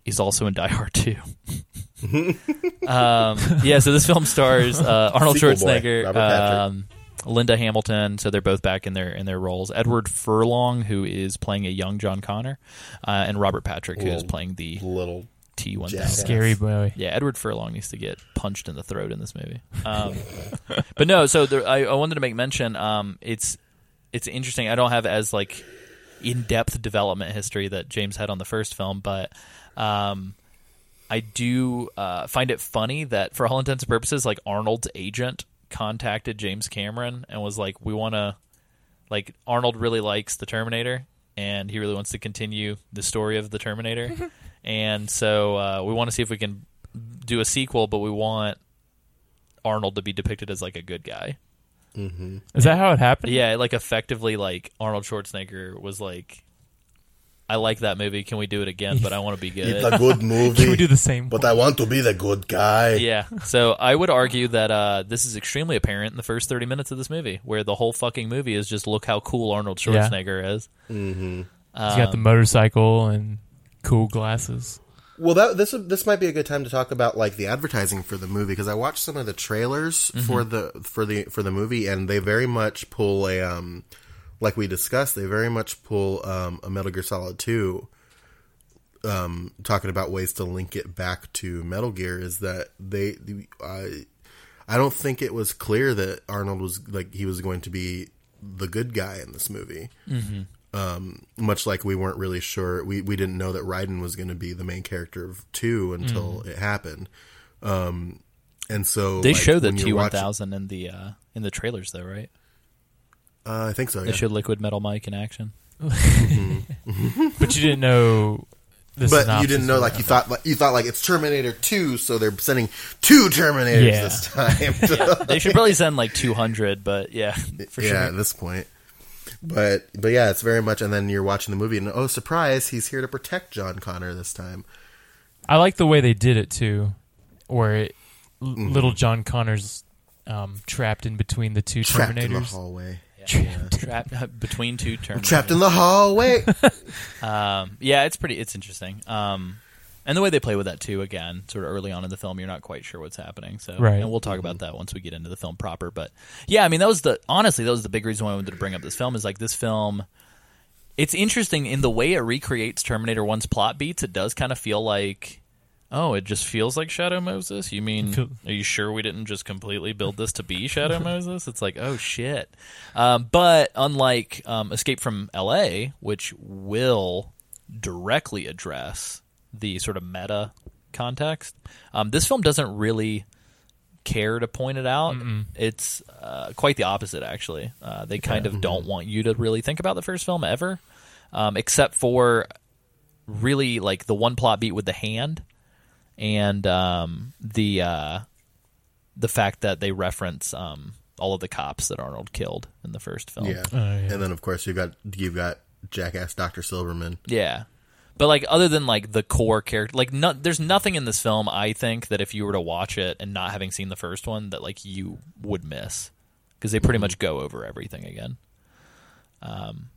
is also in Die Hard 2. um, yeah, so this film stars uh, Arnold Sequel Schwarzenegger, Robert um, Linda Hamilton. So they're both back in their in their roles. Edward Furlong, who is playing a young John Connor, uh, and Robert Patrick, who is playing the Little T one jackass. Scary boy. Yeah, Edward Furlong needs to get punched in the throat in this movie. Um, but no, so there, I, I wanted to make mention. Um, it's it's interesting. I don't have as like in depth development history that James had on the first film, but um, I do uh, find it funny that for all intents and purposes, like Arnold's agent contacted James Cameron and was like, "We want to." Like Arnold really likes the Terminator, and he really wants to continue the story of the Terminator, and so uh, we want to see if we can do a sequel, but we want Arnold to be depicted as like a good guy. Is that how it happened? Yeah, like effectively, like Arnold Schwarzenegger was like, "I like that movie. Can we do it again? But I want to be good. It's a good movie. Can we do the same? but I want to be the good guy. yeah. So I would argue that uh, this is extremely apparent in the first thirty minutes of this movie, where the whole fucking movie is just look how cool Arnold Yeah. Schwarzenegger is. He's got the motorcycle and cool glasses. Well, that this this might be a good time to talk about like the advertising for the movie because I watched some of the trailers for the for the for the movie and they very much pull a um like we discussed they very much pull um a Metal Gear Solid two um talking about ways to link it back to Metal Gear is that they the, I I don't think it was clear that Arnold was like he was going to be the good guy in this movie. Um, much like we weren't really sure, we we didn't know that Raiden was going to be the main character of two until it happened. Um, and so They like, show the T thousand in the uh, in the trailers, though, right? Uh, I think so. They Yeah. showed Liquid Metal Mike in action. But you didn't know. The But you didn't know, like you thought, like you thought, like it's Terminator Two, so they're sending two Terminators Yeah. this time. They should probably send like two hundred, but yeah, for yeah, sure. at this point. But but yeah, it's very much. And then you're watching the movie, and oh, surprise, he's here to protect John Connor this time. I like the way they did it too, where it, Mm-hmm. little John Connor's um, trapped in between the two Trapped in the Terminators. Hallway. Trapped between two terms. Trapped in the hallway. Um, yeah, it's pretty. It's interesting. Um, and the way they play with that too. Again, sort of early on in the film, you're not quite sure what's happening. So, Right. and we'll talk about that once we get into the film proper. But yeah, I mean, that was the honestly, that was the big reason why I wanted to bring up this film. Is like this film. It's interesting in the way it recreates Terminator One's plot beats. It does kind of feel like. Oh, it just feels like Shadow Moses. You mean? Are you sure we didn't just completely build this to be Shadow Moses? It's like, oh shit. Um, but unlike um, Escape from L.A., which will directly address the sort of meta context, um, this film doesn't really care to point it out. It's uh, quite the opposite, actually. Uh, they kind of don't want you to really think about the first film ever, um, except for really like the one plot beat with the hand and um, the uh, the fact that they reference um, all of the cops that Arnold killed in the first film. yeah. Oh, yeah. And then of course you've got you've got jackass Doctor Silverman. Yeah. But like other than like the core character like no, there's nothing in this film I think that if you were to watch it and not having seen the first one that like you would miss because they pretty much go over everything again. Um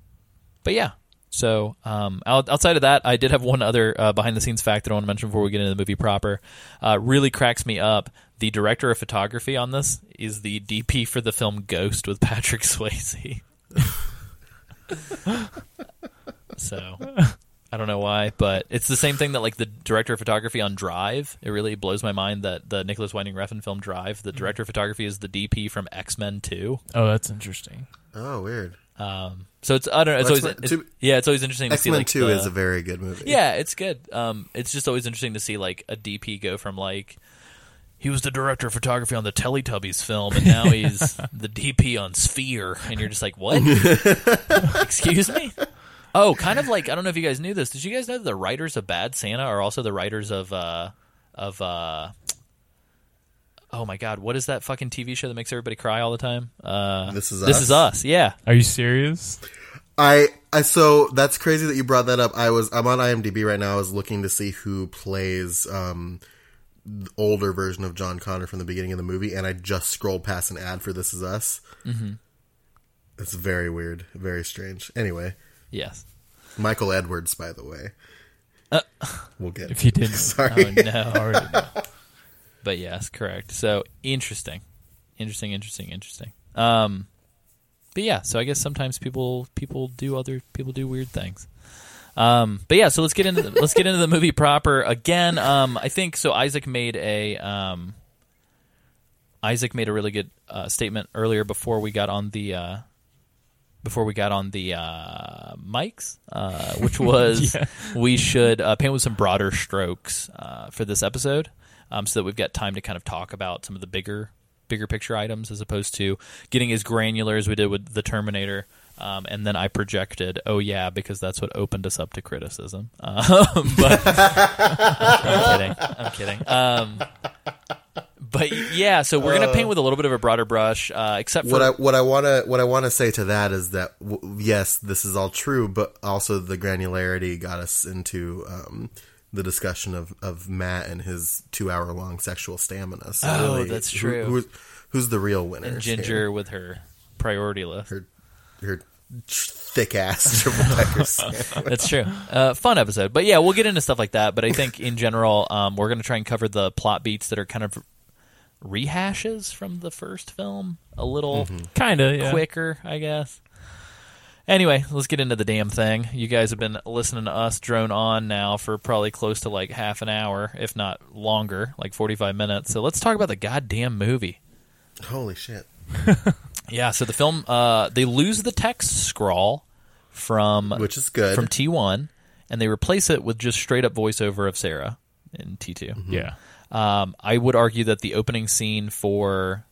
but yeah. So um, outside of that, I did have one other uh, behind the scenes fact that I want to mention before we get into the movie proper. Uh, really cracks me up. The director of photography on this is the DP for the film Ghost with Patrick Swayze. so I don't know why, but it's the same thing that like the director of photography on Drive. It really blows my mind that the Nicolas Winding Refn film Drive, the director of photography is the DP from X Men Two. Oh, that's interesting. Oh, weird. Um, so it's I don't know. It's always X-Men- it's, yeah, it's always interesting to X see like Two the- is a very good movie. yeah, it's good. Um, it's just always interesting to see like a DP go from like he was the director of photography on the Teletubbies film, and now he's the DP on Sphere, and you're just like, what? Excuse me? Oh, kind of like I don't know if you guys knew this. Did you guys know that the writers of Bad Santa are also the writers of uh of uh oh my god, what is that fucking TV show that makes everybody cry all the time? Uh, This Is This Us? is us. Yeah. Are you serious? I I so that's crazy that you brought that up. I was I'm on IMDb right now. I was looking to see who plays um the older version of John Connor from the beginning of the movie, and I just scrolled past an ad for This Is Us. Mm-hmm. It's very weird, very strange. Anyway, Yes. Michael Edwards, by the way. we'll get If you didn't, sorry. Oh no. already know. But yes, correct. So interesting, interesting, interesting, interesting. Um, but yeah, so I guess sometimes people people do other people do weird things. Um, but yeah, so let's get into the, let's get into the movie proper again. Um, I think so. Isaac made a um, Isaac made a really good uh, statement earlier before we got on the uh, before we got on the uh, mics, uh, which was Yeah. we should uh, paint with some broader strokes uh, for this episode, um, so that we've got time to kind of talk about some of the bigger bigger picture items as opposed to getting as granular as we did with the Terminator. Um, and then I projected, oh yeah, because that's what opened us up to criticism. Um, but I'm kidding. I'm kidding. Um, but yeah, so we're gonna paint with a little bit of a broader brush, uh, except for what I what I want to what I want to say to that is that w- yes, this is all true, but also the granularity got us into um, the discussion of, of Matt and his two hour long sexual stamina. So Oh, really, that's who- true. who's, who's the real winner? and Ginger with her priority list. her her thick ass triple decker sandwich. That's true. Uh, fun episode, but yeah, we'll get into stuff like that. But I think in general, um, we're going to try and cover the plot beats that are kind of rehashes from the first film a little Kind of. Yeah. quicker, I guess. Anyway, let's get into the damn thing. You guys have been listening to us drone on now for probably close to like half an hour, if not longer, like 45 minutes. So let's talk about the goddamn movie. Holy shit! Yeah, so the film uh, they lose the text scrawl from which is good. from T1, and they replace it with just straight up voiceover of Sarah in T2. Yeah. Um, I would argue that the opening scene for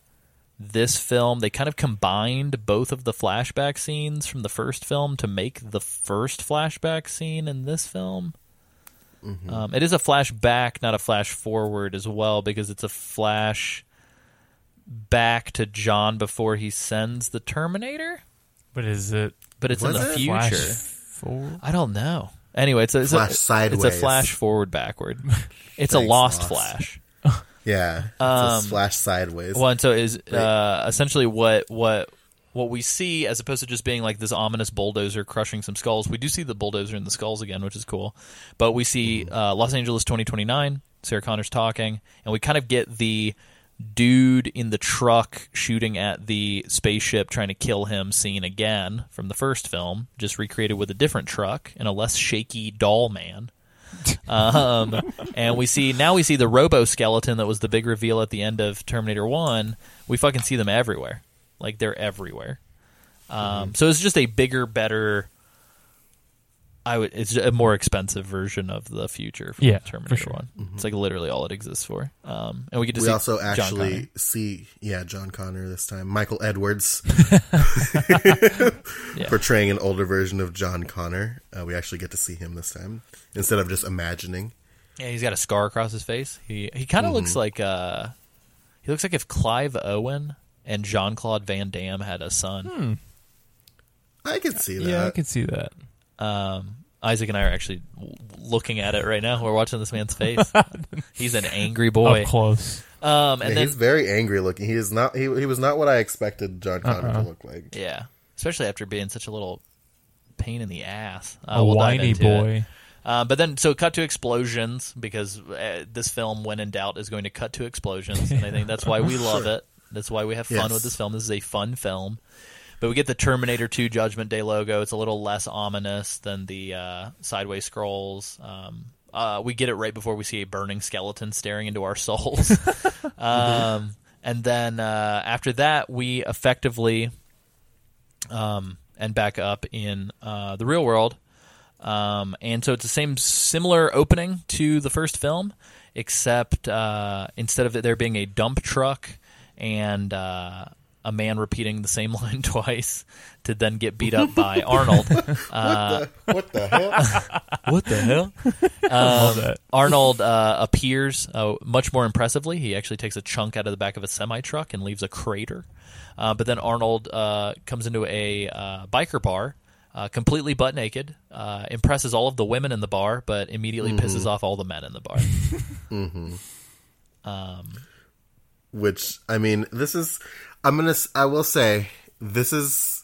this film, they kind of combined both of the flashback scenes from the first film to make the first flashback scene in this film. Um, it is a flashback, not a flash forward as well, because it's a flash back to John before he sends the Terminator. But is it But it's in the it? future. flash? I don't know. Anyway, it's a, it's Flash a, It's a flash forward backward. It's a lost Lost. flash. Yeah, it's Um, splash sideways. Well, and so is uh, essentially what what what we see, as opposed to just being like this ominous bulldozer crushing some skulls. We do see the bulldozer in the skulls again, which is cool. But we see uh, Los Angeles 2029. Sarah Connor's talking, and we kind of get the dude in the truck shooting at the spaceship trying to kill him scene again from the first film, just recreated with a different truck and a less shaky doll man. Um, and we see now we see the robo skeleton that was the big reveal at the end of Terminator One. We fucking see them everywhere, like they're everywhere. Um, So it's just a bigger, better. I would. It's a more expensive version of the future from Yeah, for Terminator sure. One. It's like literally all it exists for. Um, and we get to we see also actually Connor. see, yeah, John Connor this time. Michael Edwards Yeah. portraying an older version of John Connor. Uh, we actually get to see him this time instead of just imagining. Yeah, he's got a scar across his face. He he kind of Mm-hmm. looks like uh, he looks like if Clive Owen and Jean Claude Van Damme had a son. I can see that. Yeah, I can see that. Um, Isaac and I are actually looking at it right now. We're watching this man's face. he's an angry boy. Up close. Um, and Yeah, then he's very angry looking. He is not. He, he was not what I expected John Connor Uh-uh. to look like. yeah, especially after being such a little pain in the ass. Uh, a we'll whiny into it. boy. Uh, but then, so cut to explosions because uh, this film, when in doubt, is going to cut to explosions, and I think that's why we love it. That's why we have fun Yes. with this film. This is a fun film. But we get the Terminator 2 Judgment Day logo. It's a little less ominous than the uh, sideways scrolls. Um, uh, we get it right before we see a burning skeleton staring into our souls. um, and then uh, after that, we effectively um, end back up in uh, the real world. Um, and so it's the same similar opening to the first film, except uh, instead of there being a dump truck and uh, a man repeating the same line twice to then get beat up by Arnold. Uh, what the hell? what the hell? Love that. Arnold uh, appears uh, much more impressively. He actually takes a chunk out of the back of a semi truck and leaves a crater. Uh, but then Arnold uh, comes into a uh, biker bar, uh, completely butt naked, uh, impresses all of the women in the bar, but immediately pisses off all the men in the bar. Um, Which I mean, this is. I'm gonna. I will say this is.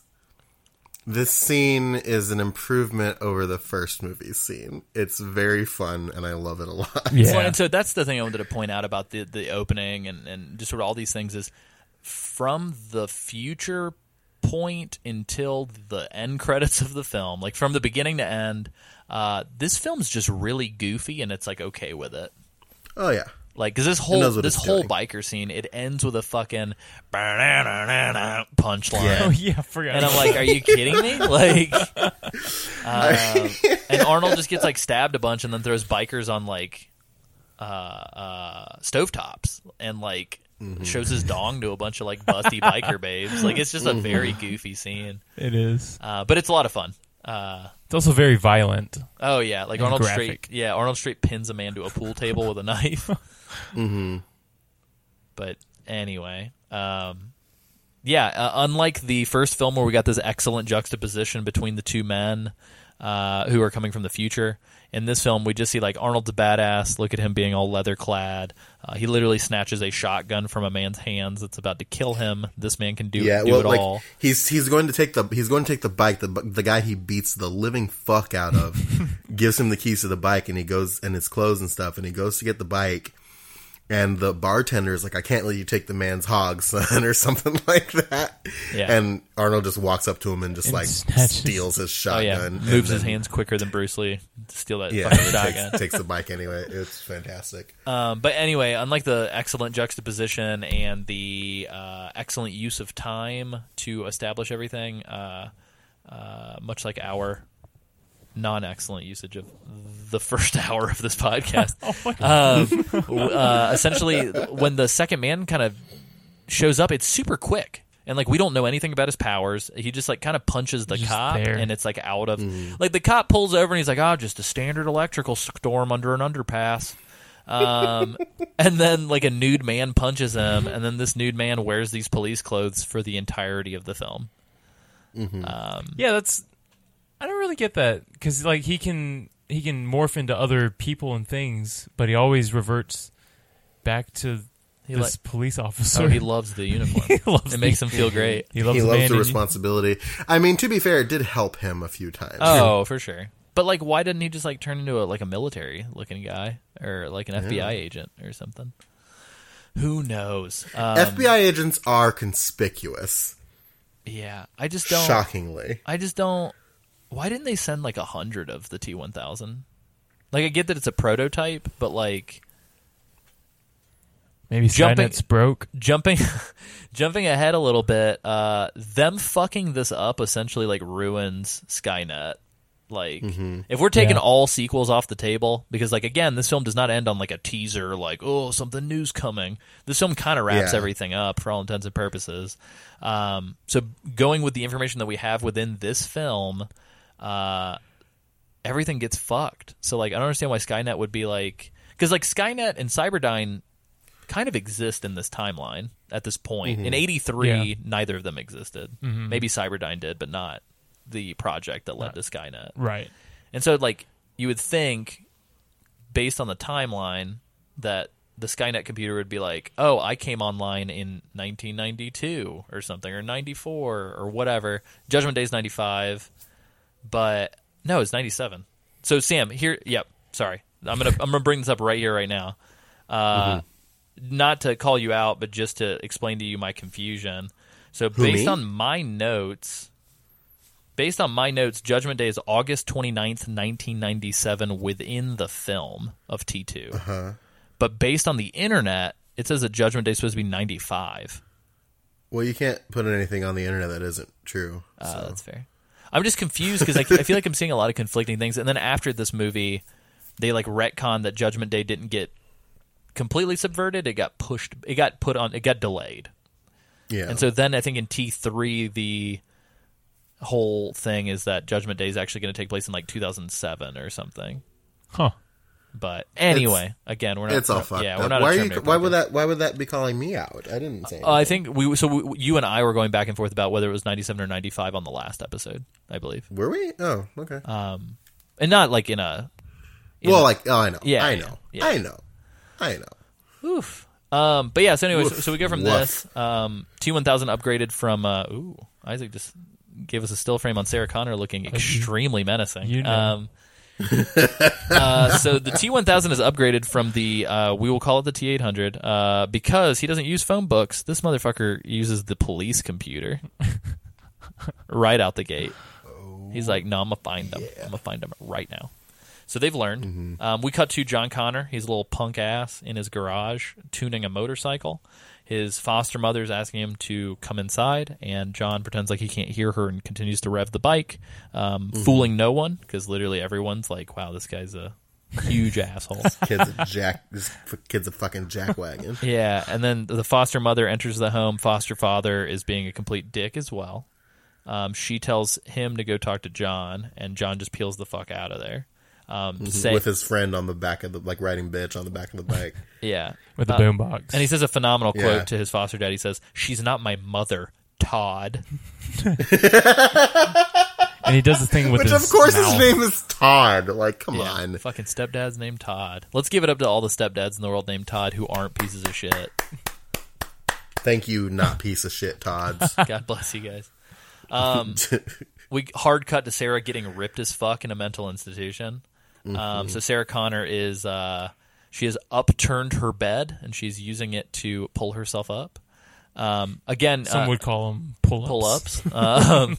This scene is an improvement over the first movie scene. It's very fun, and I love it a lot. Yeah. Well, and so that's the thing I wanted to point out about the the opening and and just sort of all these things is from the future point until the end credits of the film, like from the beginning to end, uh, this film's just really goofy and it's like okay with it. Oh yeah, Like, because this whole this whole doing. biker scene, it ends with a fucking punchline. Yeah. Oh yeah, I forgot. And I'm like, are you kidding me? Like, um, and Arnold just gets like stabbed a bunch and then throws bikers on like uh, uh, stovetops and like shows his dong to a bunch of like busty biker babes. Like, it's just a very goofy scene, it is. uh, but it's a lot of fun. Uh, It's also very violent. oh yeah, like Arnold graphic. straight, yeah, Arnold straight pins a man to a pool table with a knife. But anyway, um, yeah, uh, unlike the first film where we got this excellent juxtaposition between the two men uh, who are coming from the future, in this film we just see like Arnold's a badass. Look at him being all leather clad. Uh, he literally snatches a shotgun from a man's hands that's about to kill him. This man can do, yeah. do Well, it like all. he's he's going to take the he's going to take the bike. The the guy he beats the living fuck out of gives him the keys to the bike, and he goes and his clothes and stuff, and he goes to get the bike. And the bartender is like, I can't let you take the man's hog, son, or something like that. Yeah. And Arnold just walks up to him and just And like snatches- steals his Oh shotgun. yeah, and moves his then- hands quicker than Bruce Lee to steal that Yeah, shotgun. takes, takes the bike anyway. It's fantastic. Um, but anyway, unlike the excellent juxtaposition and the uh, excellent use of time to establish everything, uh, uh, much like our non-excellent usage of the first hour of this podcast. um, w- uh, essentially, when the second man kind of shows up, it's super quick. And like we don't know anything about his powers. He just like kind of punches the Just cop, there. and it's like out of like the cop pulls over and he's like, "Oh, just a standard electrical storm under an underpass." Um, and then like a nude man punches him, and then this nude man wears these police clothes for the entirety of the film. Um, Yeah, that's. I don't really get that because like he can he can morph into other people and things, but he always reverts back to He this like- police officer. oh, he loves the uniform. He loves it makes the- him feel great. He loves, he the loves the responsibility. I mean, to be fair, it did help him a few times. Oh, for sure. But like, why didn't he just like turn into a like a military looking guy or like an FBI agent or something? Who knows? Um, FBI agents are conspicuous. yeah, I just don't. Shockingly, I just don't. Why didn't they send like a hundred of the T one thousand? Like, I get that it's a prototype, but like Maybe Jumping- Skynet's broke. jumping, jumping ahead a little bit. Uh, them fucking this up essentially like ruins Skynet. Like, if we're taking Yeah. all sequels off the table, because like again, this film does not end on like a teaser, like oh something new's coming. This film kind of wraps Yeah. everything up for all intents and purposes. Um, so going with the information that we have within this film, uh, everything gets fucked. So like, I don't understand why Skynet would be like, because like Skynet and Cyberdyne kind of exist in this timeline at this point. In '83, Yeah. neither of them existed. Maybe Cyberdyne did, but not the project that led to Skynet. Right. And so, like, you would think, based on the timeline, that the Skynet computer would be like, oh, I came online in 1992 or something, or 94 or whatever. Judgment Day's 95, but no, it's 97. So, Sam, here, yep, sorry. I'm gonna I'm gonna bring this up right here, right now. Uh, Not to call you out, but just to explain to you my confusion. So, Who, based me? on my notes, based on my notes, Judgment Day is August 29th, 1997 within the film of T2. Uh-huh. But based on the internet, it says that Judgment Day is supposed to be 95. well, you can't put anything on the internet that isn't true. Uh, so. That's fair. I'm just confused because I, I feel like I'm seeing a lot of conflicting things. And then after this movie, they like retcon that Judgment Day didn't get completely subverted. It got pushed. It got put on. It got delayed. yeah, And so then I think in T3 the whole thing is that Judgment Day is actually going to take place in like 2007 or something. Huh. But anyway, again, we're not. it's all we're- fucked Yeah, up. we're not. why a are you? Why would that? Why would that be calling me out? I didn't say. Uh, I think we. So we, you and I were going back and forth about whether it was 97 or 95 on the last episode, I believe, Were we? Oh, okay. Um, and not like in a. well, a- like, oh, I know. Yeah, I know. yeah. I know. I know. Oof. Um, but yeah. So anyway, so, so we go from Woof. this um, T1000 upgraded from. Uh, ooh, Isaac just gave us a still frame on Sarah Connor looking extremely menacing. you know. Um, uh, so the T1000 is upgraded from the uh, we will call it the T800 uh, because he doesn't use phone books. This motherfucker uses the police computer right out the gate. He's like, no, I'm gonna find them. I'm gonna find them right now. So they've learned. Um, we cut to John Connor. He's a little punk ass in his garage tuning a motorcycle. His foster mother is asking him to come inside, and John pretends like he can't hear her and continues to rev the bike, um, fooling no one because literally everyone's like, "Wow, this guy's a huge asshole." Kid's a jack. This kid's a fucking jackwagon. Yeah, and then the foster mother enters the home. Foster father is being a complete dick as well. Um, she tells him to go talk to John, and John just peels the fuck out of there. Um, say, with his friend on the back of the like riding bitch on the back of the bike. yeah, With the Uh, boombox. And he says a phenomenal Yeah. quote to his foster dad. He says, "She's not my mother, Todd." and he does the thing with Which his of course mouth. his name is Todd. Like, come Yeah, on. fucking stepdad's named Todd. Let's give it up to all the stepdads in the world named Todd who aren't pieces of shit. Thank you, not piece of shit, Todds. God bless you guys. Um, we hard cut to Sarah getting ripped as fuck in a mental institution. Um, so Sarah Connor is uh, she has upturned her bed and she's using it to pull herself up. Um, again, Some uh, would call them pull-ups. pull ups. um,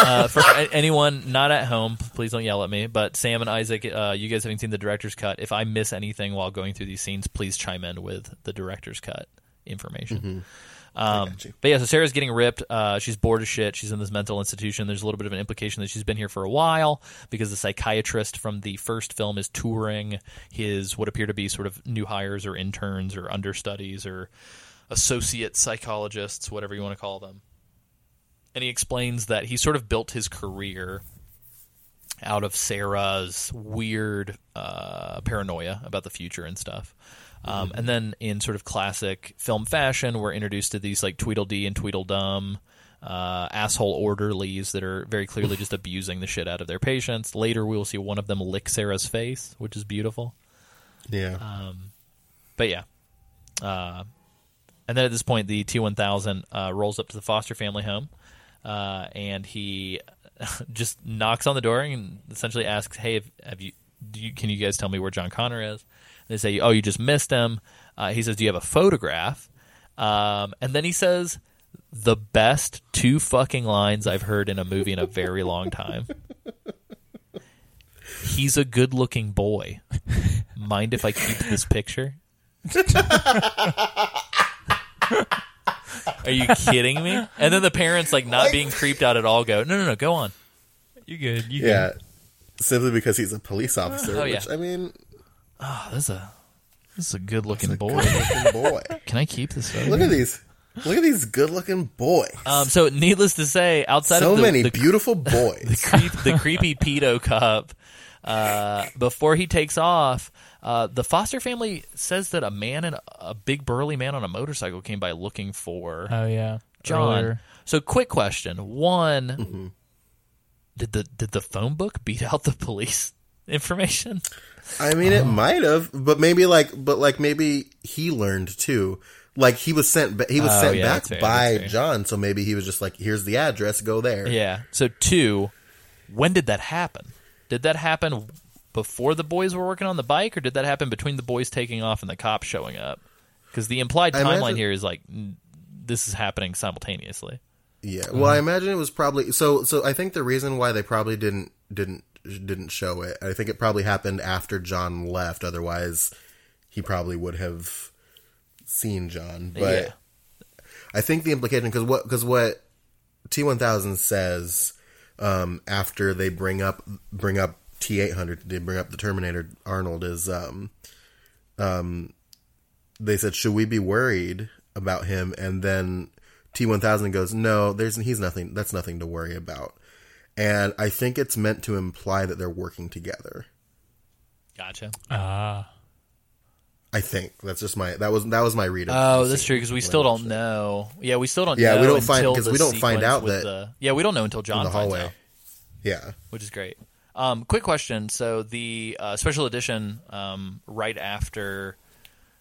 uh, for anyone not at home, please don't yell at me. But Sam and Isaac, uh, you guys haven't seen the director's cut. If I miss anything while going through these scenes, please chime in with the director's cut information. Um, but yeah, so Sarah's getting ripped. Uh, she's bored as shit. She's in this mental institution. There's a little bit of an implication that she's been here for a while because the psychiatrist from the first film is touring his what appear to be sort of new hires or interns or understudies or associate psychologists, whatever you want to call them. And he explains that he sort of built his career out of Sarah's weird uh, paranoia about the future and stuff. Um, and then, in sort of classic film fashion, we're introduced to these like Tweedledee and Tweedledum uh, asshole orderlies that are very clearly just abusing the shit out of their patients. Later, we will see one of them lick Sarah's face, which is beautiful. Yeah. But yeah. Uh, and then at this point, the T one thousand uh, rolls up to the Foster family home, uh, and he just knocks on the door and essentially asks, "Hey, have, have you, do you? Can you guys tell me where John Connor is?" They say, "Oh, you just missed him." Uh, he says, "Do you have a photograph?" Um, and then he says, "The best two fucking lines I've heard in a movie in a very long time." He's a good-looking boy. Mind if I keep this picture? Are you kidding me? And then the parents, like not being creeped out at all, go, "No, no, no, go on." You good? You yeah. Simply because he's a police officer. Oh, yeah. I mean, Oh, this is a this is a good-looking boy. good-looking boy. Can I keep this? Photo? Look at these. Look at these good-looking boys. Um, so, needless to say, outside so of the, many the, beautiful the, boys. creep, the creepy pedo cop, uh, before he takes off, uh, the Foster family says that a man and a big burly man on a motorcycle came by looking for Oh yeah, John. Earlier. So, quick question: One, Mm-hmm. did the did the phone book beat out the police information? I mean, it oh. might have, but maybe like, but like maybe he learned too. Like he was sent, ba- he was Oh, sent yeah, back that's fair, by that's fair. John, so maybe he was just like, "Here's the address, go there." Yeah. So two, when did that happen? Did that happen before the boys were working on the bike, or did that happen between the boys taking off and the cops showing up? Because the implied I timeline imagine- here is like n- this is happening simultaneously. Yeah. Well, I imagine it was probably so. So I think the reason why they probably didn't didn't didn't show it, I think it probably happened after John left. Otherwise, he probably would have seen John. But yeah. I think the implication because what because what T one thousand says um, after they bring up bring up T eight hundred, they bring up the Terminator Arnold is um, um, they said should we be worried about him and then T one thousand goes no there's he's nothing that's nothing to worry about and I think it's meant to imply that they're working together. Gotcha. Ah, I think that's just my that was that was my read. Of Oh, that's true because we still don't it. know. Yeah, we still don't. Yeah, know we don't find- until 'cause the we don't find out that- The, yeah, we don't know until John the finds hallway. out. Yeah. which is great. Um, quick question: So the uh, special edition, um, right after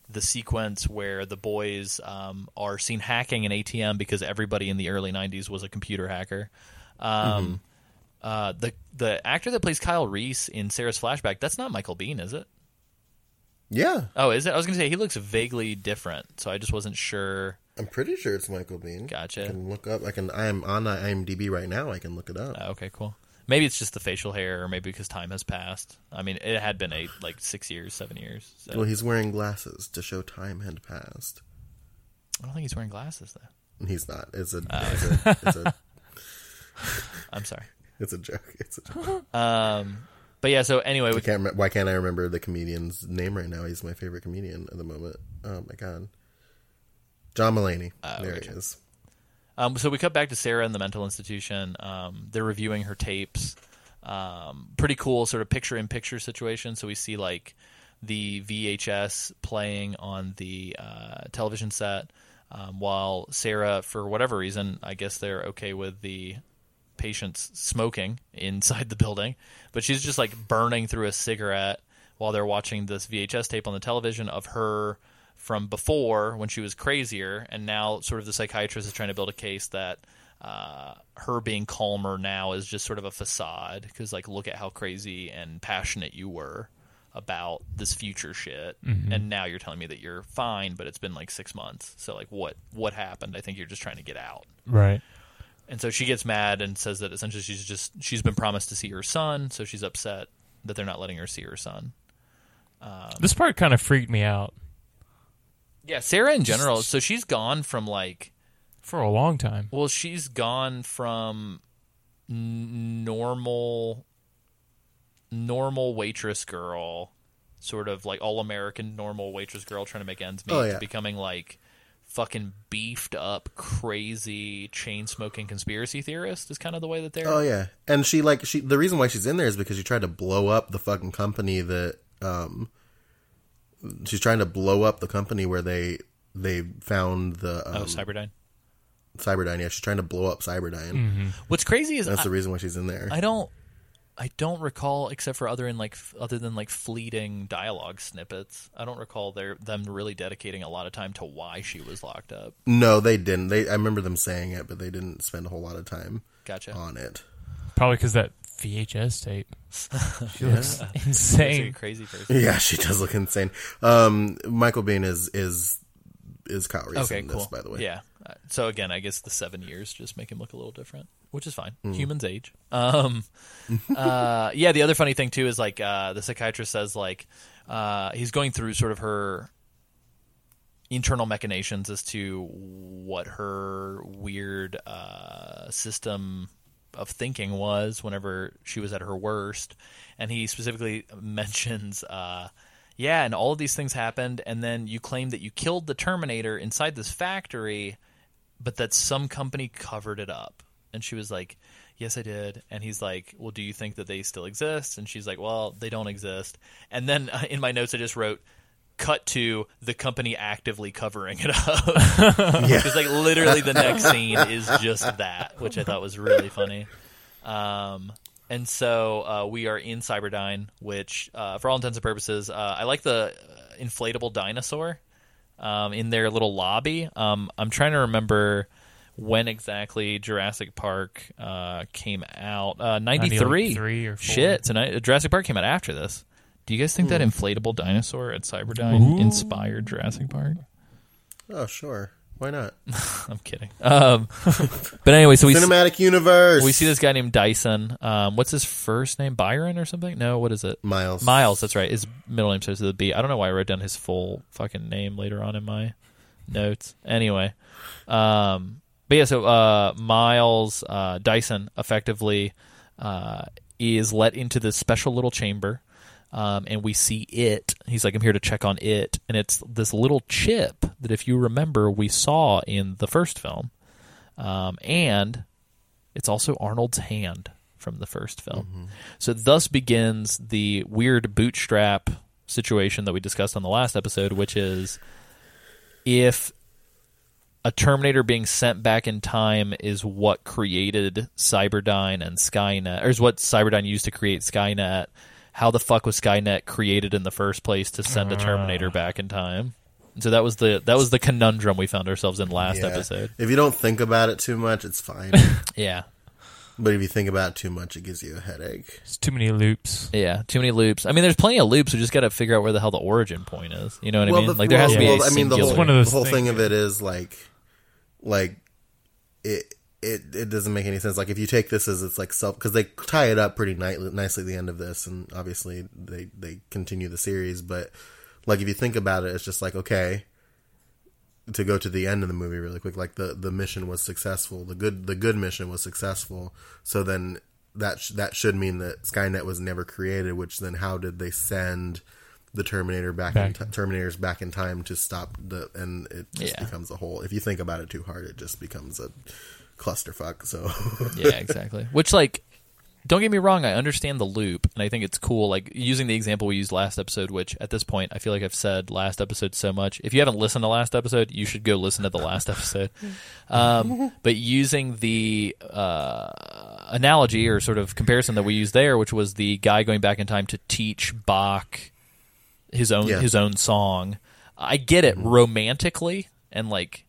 the sequence where the boys um, are seen hacking an ATM because everybody in the early '90s was a computer hacker. Um, uh, the the actor that plays Kyle Reese in Sarah's flashback, that's not Michael Biehn, is it? Yeah, Oh, is it? I was going to say he looks vaguely different, so I just wasn't sure. I'm pretty sure it's Michael Biehn. Gotcha. I can look up. I can. I am on IMDb right now. I can look it up. Oh, okay, cool. Maybe it's just the facial hair, or maybe because time has passed. I mean, it had been eight, like six years, seven years. So. Well, he's wearing glasses to show time had passed. I don't think he's wearing glasses though. He's not. It's a. Oh. It's a. It's a, I'm sorry. It's a joke. It's a joke. Um, but yeah. So anyway, can't. Rem- why can't I remember the comedian's name right now? He's my favorite comedian at the moment. Oh my god, John Mulaney. Oh, there he is. um, so we cut back to Sarah in the mental institution. Um, they're reviewing her tapes. Um, pretty cool, sort of picture-in-picture situation. So we see like the VHS playing on the uh, television set, um, while Sarah, for whatever reason, I guess they're okay with the patients smoking inside the building, but she's just like burning through a cigarette while they're watching this VHS tape on the television of her from before when she was crazier, and now sort of the psychiatrist is trying to build a case that uh, her being calmer now is just sort of a facade because like look at how crazy and passionate you were about this future shit. And now you're telling me that you're fine but it's been like six months. So like what what happened? I think you're just trying to get out. Right. And so she gets mad and says that essentially she's just she's been promised to see her son, so she's upset that they're not letting her see her son. Um, this part kind of freaked me out. Yeah, Sarah in general. So she's gone from like for a long time. Well, she's gone from n- normal normal waitress girl, sort of like all American normal waitress girl trying to make ends meet, Oh, yeah. to becoming like fucking beefed up, crazy chain smoking conspiracy theorist. Is kind of the way that they're. Oh yeah, and she like she the reason why she's in there is because she tried to blow up the fucking company that um she's trying to blow up the company where they they found the um, oh, Cyberdyne. Cyberdyne. Yeah, she's trying to blow up Cyberdyne. Mm-hmm. What's crazy is That's I, the reason why she's in there. I don't. I don't recall, except for other in like other than like fleeting dialogue snippets. I don't recall their them really dedicating a lot of time to why she was locked up. no, they didn't. They I remember them saying it, but they didn't spend a whole lot of time Gotcha. on it. Probably because that VHS tape. She looks That's a insane. crazy person. Yeah, she does look insane. Um, Michael Biehn is is is Kyle Reese Okay, in cool. this, by the way. Yeah. Uh, So again, I guess the seven years just make him look a little different, which is fine. Mm. Humans age. Um, uh, yeah. The other funny thing too is like uh, the psychiatrist says like uh, he's going through sort of her internal machinations as to what her weird uh, system of thinking was whenever she was at her worst, and he specifically mentions. Uh, yeah, and all of these things happened, and then you claim that you killed the Terminator inside this factory, but that some company covered it up. And she was like, Yes, I did. And he's like, Well, do you think that they still exist? And she's like, Well, they don't exist. And then uh, in my notes, I just wrote, Cut to the company actively covering it up. Yeah. Because, like, literally the next scene is just that, which I thought was really funny. Um, and so uh, we are in Cyberdyne, which, uh, for all intents and purposes, uh, I like the uh, inflatable dinosaur um, in their little lobby. Um, I'm trying to remember when exactly Jurassic Park uh, came out. Uh, 93. 93 or four. Shit. So ni- Jurassic Park came out after this. Do you guys think that inflatable dinosaur at Cyberdyne Ooh. inspired Jurassic Park? Oh, sure. Why not? I'm kidding. Um, but anyway, so we Cinematic universe. we see this guy named Dyson. Um, what's his first name? Byron or something? No, what is it? Miles. Miles. That's right. His middle name starts with a B. I don't know why I wrote down his full fucking name later on in my notes. Anyway, um, but yeah. So uh, Miles uh, Dyson effectively uh, is let into this special little chamber. Um, and we see it. He's like, I'm here to check on it. And it's this little chip that, if you remember, we saw in the first film. Um, and it's also Arnold's hand from the first film. So thus begins the weird bootstrap situation that we discussed on the last episode, which is if a Terminator being sent back in time is what created Cyberdyne and Skynet, or is what Cyberdyne used to create Skynet. How the fuck was Skynet created in the first place to send a Terminator ah. back in time? And so that was the that was the conundrum we found ourselves in last Yeah. episode. If you don't think about it too much, it's fine. Yeah, but if you think about it too much, it gives you a headache. It's too many loops. Yeah, too many loops. I mean, there's plenty of loops. We just got to figure out where the hell the origin point is. You know what I mean? the, like there has to be well, a I mean, the singular. whole, one of those the whole things, thing of it is like, like it. It, it doesn't make any sense. Like if you take this as it's like self because they tie it up pretty ni- nicely at the end of this, and obviously they they continue the series. But like if you think about it, it's just like okay, to go to the end of the movie really quick. Like the the mission was successful. The good the good mission was successful. So then that sh- that should mean that Skynet was never created. Which then how did they send the Terminator back, in Back. t- Terminators back in time to stop the and it just Yeah. becomes a whole. If you think about it too hard, it just becomes a clusterfuck. So yeah, exactly. Which, like, don't get me wrong, I understand the loop, and I think it's cool. Like using the example we used last episode, which at this point I feel like I've said last episode so much. If you haven't listened to last episode, you should go listen to the last episode. Um, but using the uh, analogy or sort of comparison that we used there, which was the guy going back in time to teach Bach his own Yeah. his own song. I get it mm-hmm. romantically and like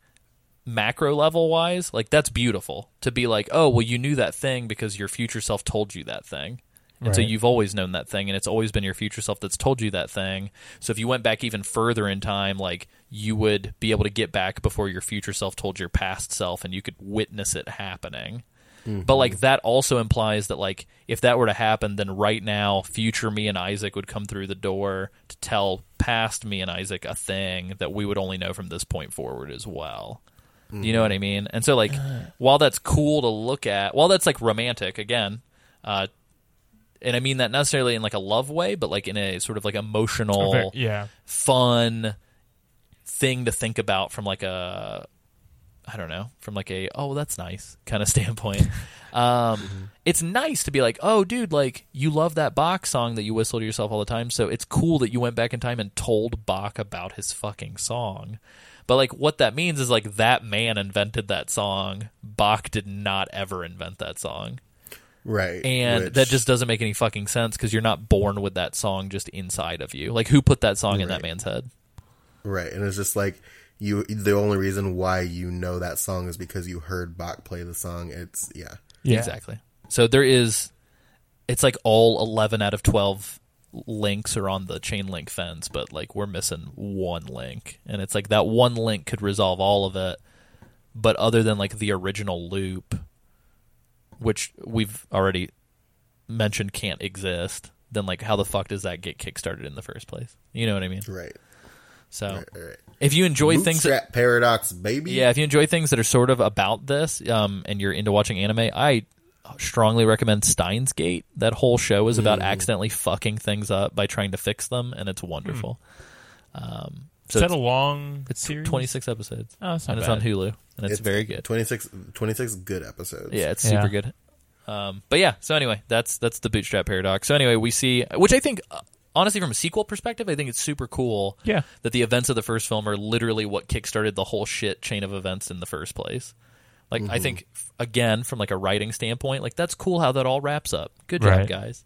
macro level wise, like that's beautiful to be like, oh, well, you knew that thing because your future self told you that thing. And so you've always known that thing, and it's always been your future self that's told you that thing. So if you went back even further in time, like you would be able to get back before your future self told your past self, and you could witness it happening. But like that also implies that like if that were to happen, then right now, future me and Isaac would come through the door to tell past me and Isaac a thing that we would only know from this point forward as well. You know what I mean? And so like while that's cool to look at, while that's like romantic again, uh and I mean that necessarily in like a love way, but like in a sort of like emotional Okay, yeah. fun thing to think about from like a I don't know, from like a oh that's nice kind of standpoint. Um, It's nice to be like, oh dude, like you love that Bach song that you whistle to yourself all the time, so it's cool that you went back in time and told Bach about his fucking song. But like what that means is like that man invented that song. Bach did not ever invent that song. Right. And which- that just doesn't make any fucking sense because you're not born with that song just inside of you. Like who put that song in that man's head? Right, and it's just like you. The only reason why you know that song is because you heard Bach play the song. It's yeah, Yeah. Exactly. So there is, it's like all 11 out of 12 links are on the chain link fence, but like we're missing one link. And it's like that one link could resolve all of it. But other than like the original loop, which we've already mentioned can't exist, then like how the fuck does that get kickstarted in the first place? You know what I mean? right, So right, right. if you enjoy things that Bootstrap paradox, baby. yeah, if you enjoy things that are sort of about this, um, and you're into watching anime, I strongly recommend Steins Gate. That whole show is about accidentally fucking things up by trying to fix them, and it's wonderful. Um, so Is that it's, a long it's series? 26 episodes, Oh, it's not and it's on Hulu, and it's, very good. 26, 26 good episodes. Yeah, it's Yeah. super good. Um, but yeah, so anyway, that's that's the bootstrap paradox. So anyway, we see, which I think, uh, honestly, from a sequel perspective, I think it's super cool. Yeah. that the events of the first film are literally what kickstarted the whole shit chain of events in the first place. Like I think again, from like a writing standpoint, like that's cool how that all wraps up. Good job, Right. guys.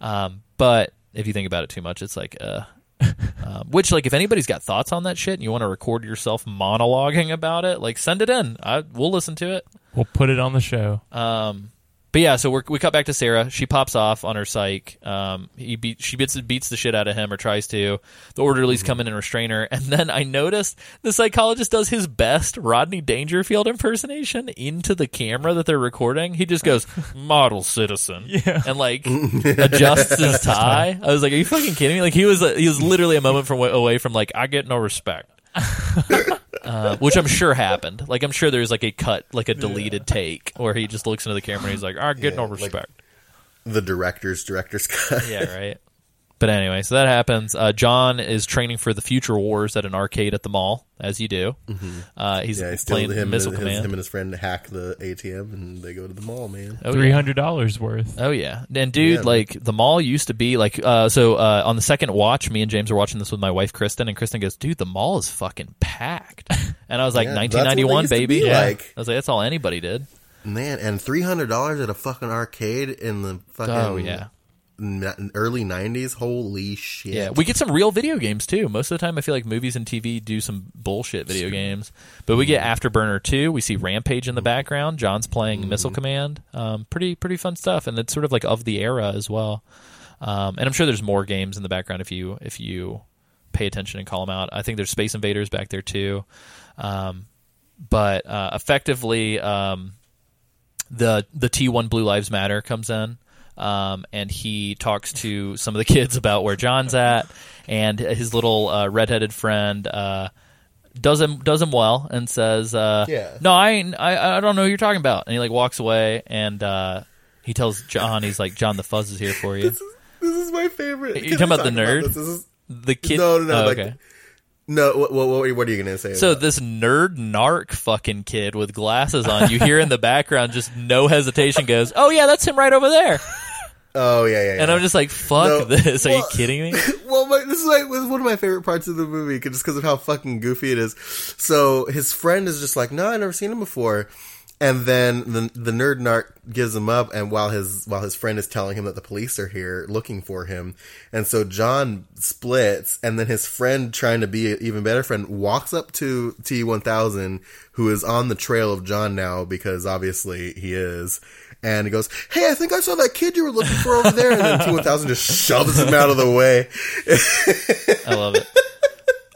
Um, but if you think about it too much, it's like, uh, um, which like if anybody's got thoughts on that shit and you want to record yourself monologuing about it, like send it in. I we'll listen to it. We'll put it on the show. Um, but yeah, so we're, we cut back to Sarah. She pops off on her psych. Um, he beat, she beats, beats the shit out of him or tries to. The orderlies come in and restrain her. And then I noticed the psychologist does his best Rodney Dangerfield impersonation into the camera that they're recording. He just goes, model citizen. Yeah. And like adjusts his tie. I was like, are you fucking kidding me? Like he was, he was literally a moment from away from like, I get no respect. Uh, which I'm sure happened. Like I'm sure there's like a cut, like a deleted take where he just looks into the camera and he's like, "I get no Yeah, like- respect." the director's director's cut. yeah, right. But anyway, so that happens. Uh, John is training for the future wars at an arcade at the mall, as you do. Uh, he's Yeah, he playing him, and Missile his, Command. him and his friend hack the ATM, and they go to the mall. Man, oh, Three yeah. hundred dollars worth. Oh yeah, and dude, Yeah. like the mall used to be like. Uh, so uh, on the second watch, me and James are watching this with my wife Kristen, and Kristen goes, "Dude, the mall is fucking packed." And I was like, Yeah, that's what "1991, used baby." Yeah. like. I was like, "That's all anybody did." man, and three hundred dollars at a fucking arcade in the fucking Oh yeah. Early nineties. Holy shit! Yeah, we get some real video games too. Most of the time, I feel like movies and TV do some bullshit video games, but we get Afterburner two. We see Rampage in the background. John's playing Missile Command. Um, pretty pretty fun stuff, and it's sort of like of the era as well. Um, and I'm sure there's more games in the background if you if you pay attention and call them out. I think there's Space Invaders back there too. Um, but uh, effectively, um, the the T1 Blue Lives Matter comes in. Um, and he talks to some of the kids about where John's at, and his little uh, redheaded friend uh, does him does him well and says, uh, Yeah. no, I, ain't, I I don't know who you're talking about." And he like walks away, and uh, he tells John, "He's like John, the fuzz is here for you." This is my favorite. You talking about the nerd? this. This is The kid, No, no, no, Oh, like- okay. No. What, what, what, are you gonna say? So about- this nerd narc fucking kid with glasses on, you hear in the background, just no hesitation, goes, "Oh yeah, that's him right over there." oh yeah, yeah, yeah. And I'm just like, "Fuck No, this! Are you kidding me?" well, my, this is like was one of my favorite parts of the movie, just because of how fucking goofy it is. So his friend is just like, "No, I never seen him before," and then the the nerd narc gives him up, and while his while his friend is telling him that the police are here looking for him, and so John splits, and then his friend, trying to be an even better friend, walks up to T one thousand, who is on the trail of John now because obviously he is. And he goes, "Hey, I think I saw that kid you were looking for over there." And then T one thousand just shoves him out of the way. I love it.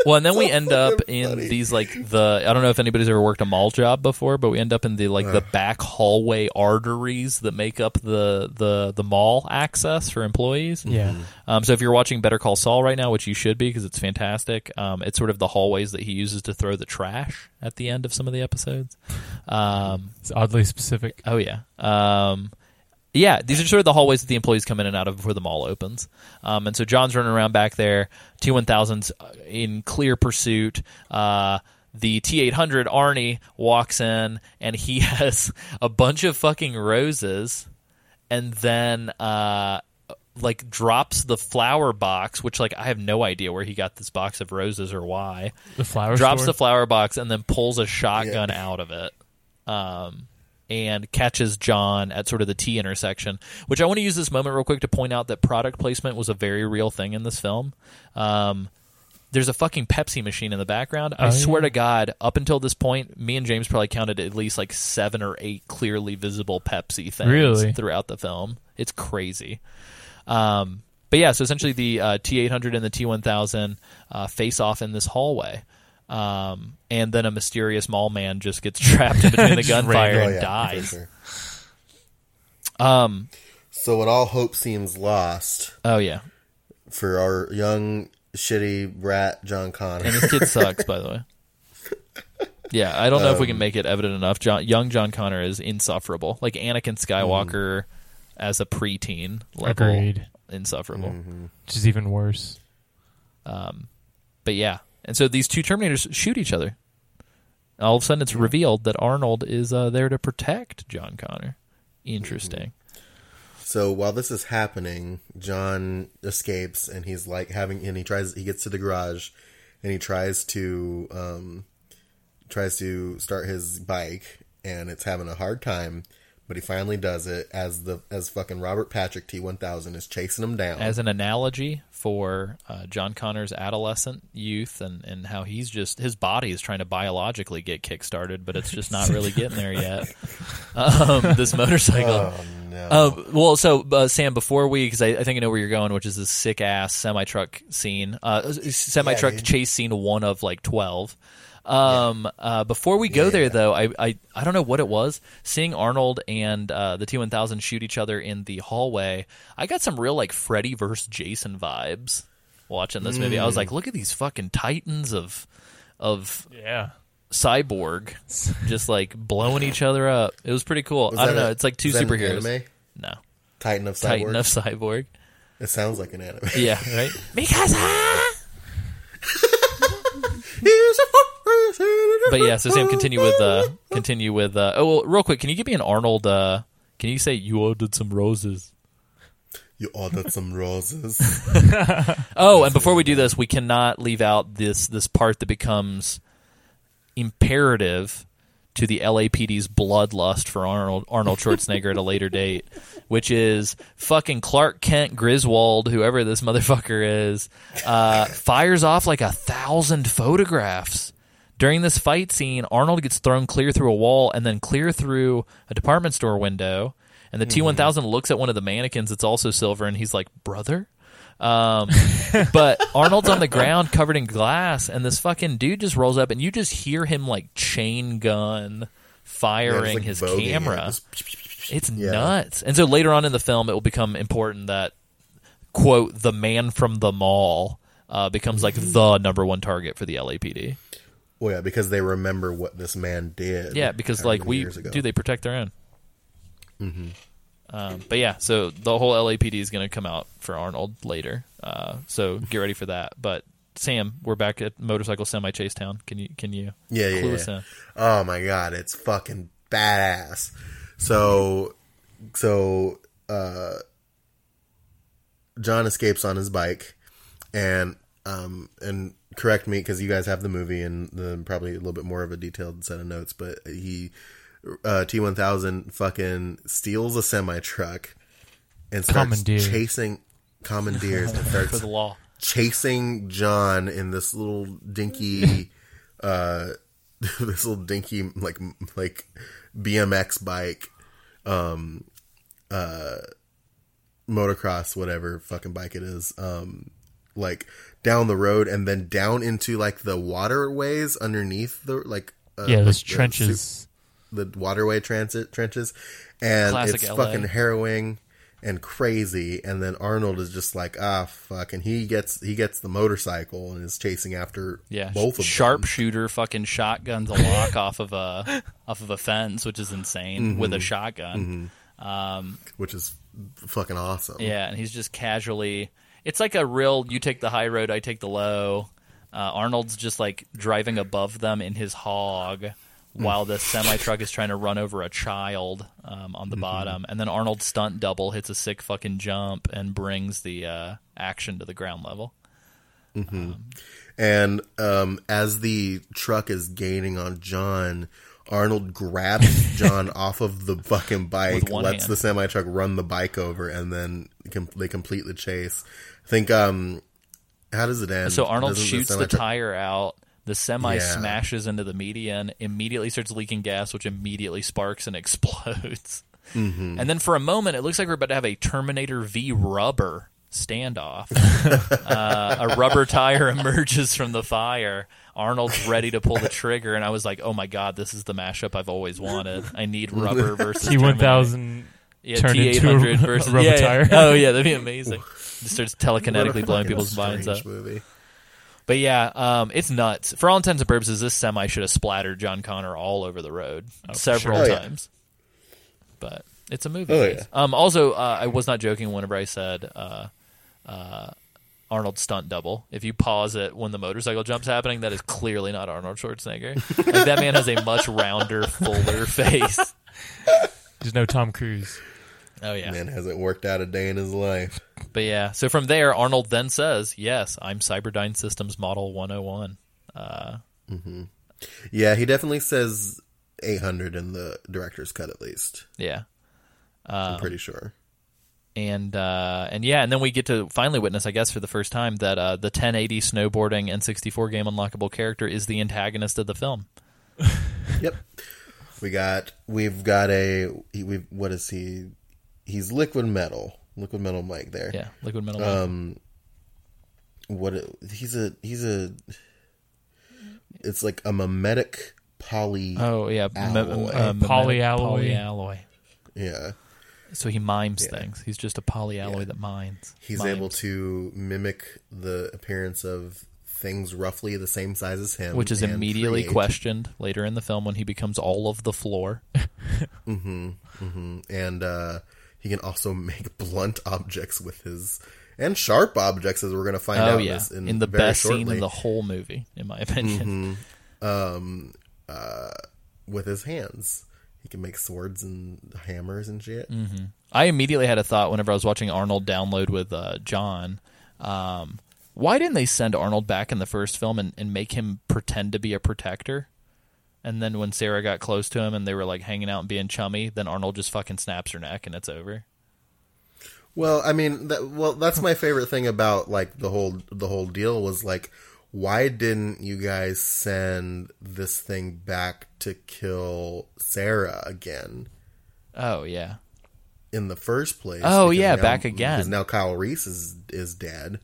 Well, and then we end up in funny. these like the I don't know if anybody's ever worked a mall job before, but we end up in the like the back hallway arteries that make up the the the mall access for employees. Yeah. Um, so if you're watching Better Call Saul right now, which you should be because it's fantastic, um, it's sort of the hallways that he uses to throw the trash at the end of some of the episodes. Um, It's oddly specific. Oh yeah. Um, yeah, these are sort of the hallways that the employees come in and out of before the mall opens. Um, and so John's running around back there. T one thousands in clear pursuit. Uh, the T eight hundred Arnie walks in and he has a bunch of fucking roses, and then uh, like drops the flower box, which like I have no idea where he got this box of roses or why The flower drops store. the flower box and then pulls a shotgun out of it um, and catches john at sort of the t intersection which i want to use this moment real quick to point out that product placement was a very real thing in this film um, there's a fucking Pepsi machine in the background. I Oh, swear yeah. to God, up until this point, me and James probably counted at least like seven or eight clearly visible Pepsi things Really? throughout the film. It's crazy. Um, but yeah, so essentially the uh, T800 and the T1000 uh, face off in this hallway. Um, and then a mysterious mall man just gets trapped in between the gunfire ran- Oh, and yeah, dies. sure. Um, So when all hope seems lost oh yeah, for our young shitty rat John Connor, and this kid sucks, by the way. Yeah, I don't know if we can Um, make it evident enough. John, young John Connor is insufferable, like Anakin Skywalker as a preteen level, Agreed. insufferable. Which is even worse. Um, But yeah, and so these two Terminators shoot each other. All of a sudden, it's revealed that Arnold is uh, there to protect John Connor. Interesting. So while this is happening, John escapes and he's like having and he tries he gets to the garage and he tries to um tries to start his bike and it's having a hard time, but he finally does it as the as fucking Robert Patrick T one thousand is chasing him down. As an analogy for uh, John Connor's adolescent youth and, and how he's just his body is trying to biologically get kickstarted, but it's just not really getting there yet. Um, this motorcycle. oh no. Uh, well, so uh, Sam, before we, because I, I think I know where you're going, which is this sick ass semi truck scene, uh, semi truck dude. chase scene one of like twelve. Um, uh, before we go there, Yeah. though, I, I I don't know what it was. Seeing Arnold and uh, the T one thousand shoot each other in the hallway, I got some real like Freddy versus Jason vibes watching this movie. I Mm. was like, look at these fucking titans of of Yeah. cyborg just like blowing each other up. It was pretty cool. Was I don't that know. a- it's like two is that an superheroes. anime? No. Titan of Cyborg. Titan of Cyborg. It sounds like an anime. Yeah, right. Mikasa. But yeah, so Sam, continue with uh, continue with. Uh, oh, well, real quick, can you give me an Arnold? Uh, can you say you ordered some roses? You ordered some roses. Oh, and before we do this, we cannot leave out this this part that becomes imperative to the LAPD's bloodlust for Arnold Arnold Schwarzenegger at a later date, which is fucking Clark Kent Griswold, whoever this motherfucker is, uh, fires off like a thousand photographs. During this fight scene, Arnold gets thrown clear through a wall and then clear through a department store window. And the T one thousand looks at one of the mannequins that's also silver, and he's like, "Brother." Um, but Arnold's on the ground covered in glass, and this fucking dude just rolls up, and you just hear him like chain gun firing it's like his camera. Just- It's Yeah. nuts. And so later on in the film, it will become important that quote the man from the mall uh, becomes like the number one target for the LAPD. Well, yeah, because they remember what this man did. Yeah, because like we do, they protect their own. Mm-hmm. Um, but yeah, so the whole LAPD is going to come out for Arnold later. Uh, so get ready for that. But Sam, we're back at motorcycle semi chase town. Can you can you Yeah, yeah, yeah. us in? Oh my god, it's fucking badass. So, so uh, John escapes on his bike, and um, and correct me because you guys have the movie and the, probably a little bit more of a detailed set of notes. But he uh, T one thousand fucking steals a semi truck and starts Commandeer. chasing commandeers and For starts the law. chasing John in this little dinky, uh, this little dinky like like BMX bike, um, uh, motocross whatever fucking bike it is, um, like down the road and then down into like the waterways underneath the like uh, yeah, like those the trenches. the waterway transit trenches, and Classic it's LA. fucking harrowing and crazy. And then Arnold is just like, ah, fuck, and he gets he gets the motorcycle and is chasing after Yeah, both of sharpshooter fucking shotguns a lock off of a off of a fence, which is insane Mm-hmm. with a shotgun. which is fucking awesome. Yeah, and he's just casually. It's like a real. You take the high road, I take the low. Uh, Arnold's just like driving above them in his hog, while the semi truck is trying to run over a child um, on the bottom, and then Arnold's stunt double hits a sick fucking jump and brings the uh, action to the ground level. And um, as the truck is gaining on John, Arnold grabs John off of the fucking bike, lets hand. the semi truck run the bike over, and then com- they complete the chase. I think. Um, how does it end? So Arnold Doesn't shoots the semi-truck- tire out. The semi Yeah. smashes into the median, immediately starts leaking gas, which immediately sparks and explodes. Mm-hmm. And then for a moment, it looks like we're about to have a Terminator v Rubber standoff. uh, a rubber tire emerges from the fire. Arnold's ready to pull the trigger, and I was like, "Oh my god, this is the mashup I've always wanted. I need rubber versus T one thousand, yeah, turned T into a eight hundred versus rubber yeah, yeah. tire. Oh yeah, that'd be amazing. Just starts telekinetically blowing people's minds up. Movie. But yeah, um, it's nuts. For all intents and purposes, this semi should have splattered John Connor all over the road several sure. Oh, yeah. times. But it's a movie. Oh, yeah. Um, also, uh, I was not joking whenever I said uh, uh, Arnold stunt double. If you pause it when the motorcycle jump's happening, that is clearly not Arnold Schwarzenegger. like that man has a much rounder, fuller face. There's no Tom Cruise. Oh yeah. Man hasn't worked out a day in his life. But yeah, so from there, Arnold then says, "Yes, I'm Cyberdyne Systems Model 101." Uh, Yeah, he definitely says 800 in the director's cut, at least. yeah. I'm Um, pretty sure. and uh, and yeah, and then we get to finally witness, I guess, for the first time that uh, the 1080 snowboarding N64 game unlockable character is the antagonist of the film. Yep. We got we've got a he, we what is he? He's liquid metal. Liquid metal Mike there. Yeah, Liquid Metal. Um what it- he's a he's a it's like a mimetic poly oh yeah, m- alloy. uh, mimetic Polyalloy. Polyalloy. yeah. So he mimes Yeah. things. He's just a poly polyalloy that mines. He's Mimes. able to mimic the appearance of things roughly the same size as him, which is immediately create- questioned later in the film when he becomes all of the floor. Mm-hmm, mm-hmm. And uh, he can also make blunt objects with his and sharp objects, as we're going to find oh out yeah, in, in the best scene in the whole movie, in my opinion. with his hands. He can make swords and hammers and shit. I immediately had a thought whenever I was watching Arnold download with uh, John. Um, why didn't they send Arnold back in the first film and, and make him pretend to be a protector? And then when Sarah got close to him and they were like hanging out and being chummy, then Arnold just fucking snaps her neck and it's over. Well, I mean, that, well, that's my favorite thing about like the whole the whole deal was like, why didn't you guys send this thing back to kill Sarah again Oh yeah, in the first place? Oh, yeah, now- back again. Because now Kyle Reese is is dead.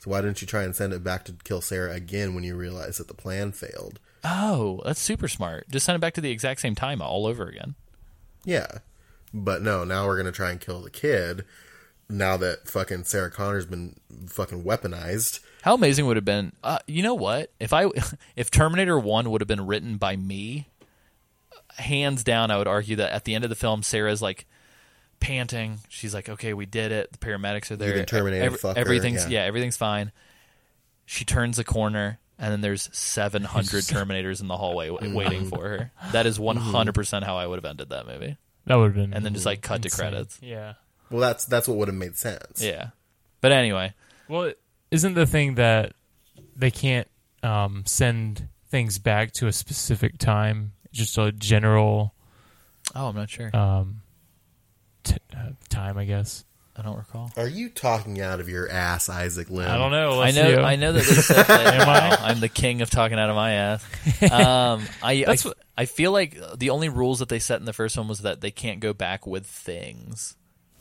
So why didn't you try and send it back to kill Sarah again when you realized that the plan failed? Oh that's super smart. Just send it back to the exact same time all over again. Yeah. But no, now we're gonna try and kill the kid. Now that fucking Sarah Connor's been fucking weaponized. How amazing would it have been? Uh, you know what? If I if Terminator One would have been written by me, hands down, I would argue that at the end of the film, Sarah's like panting. She's like, "Okay, we did it. The paramedics are there. can Terminator fuck her, everything's yeah. yeah, everything's fine." She turns the corner, and then there's 700 Terminators in the hallway w- Mm-hmm. waiting for her. That is 100 percent how I would have ended that movie. That would have been. And then just like cut to insane. credits. Yeah. Well, that's that's what would have made sense. Yeah, but anyway, Well, isn't the thing that they can't um, send things back to a specific time? Just a general oh, I'm not sure. um, t- uh, time, I guess. I don't recall. Are you talking out of your ass, Isaac Lim? I don't know. I Let's know. see. I know that they said that. Am I? I'm the king of talking out of my ass. Um, I I, what- I feel like the only rules that they set in the first one was that they can't go back with things.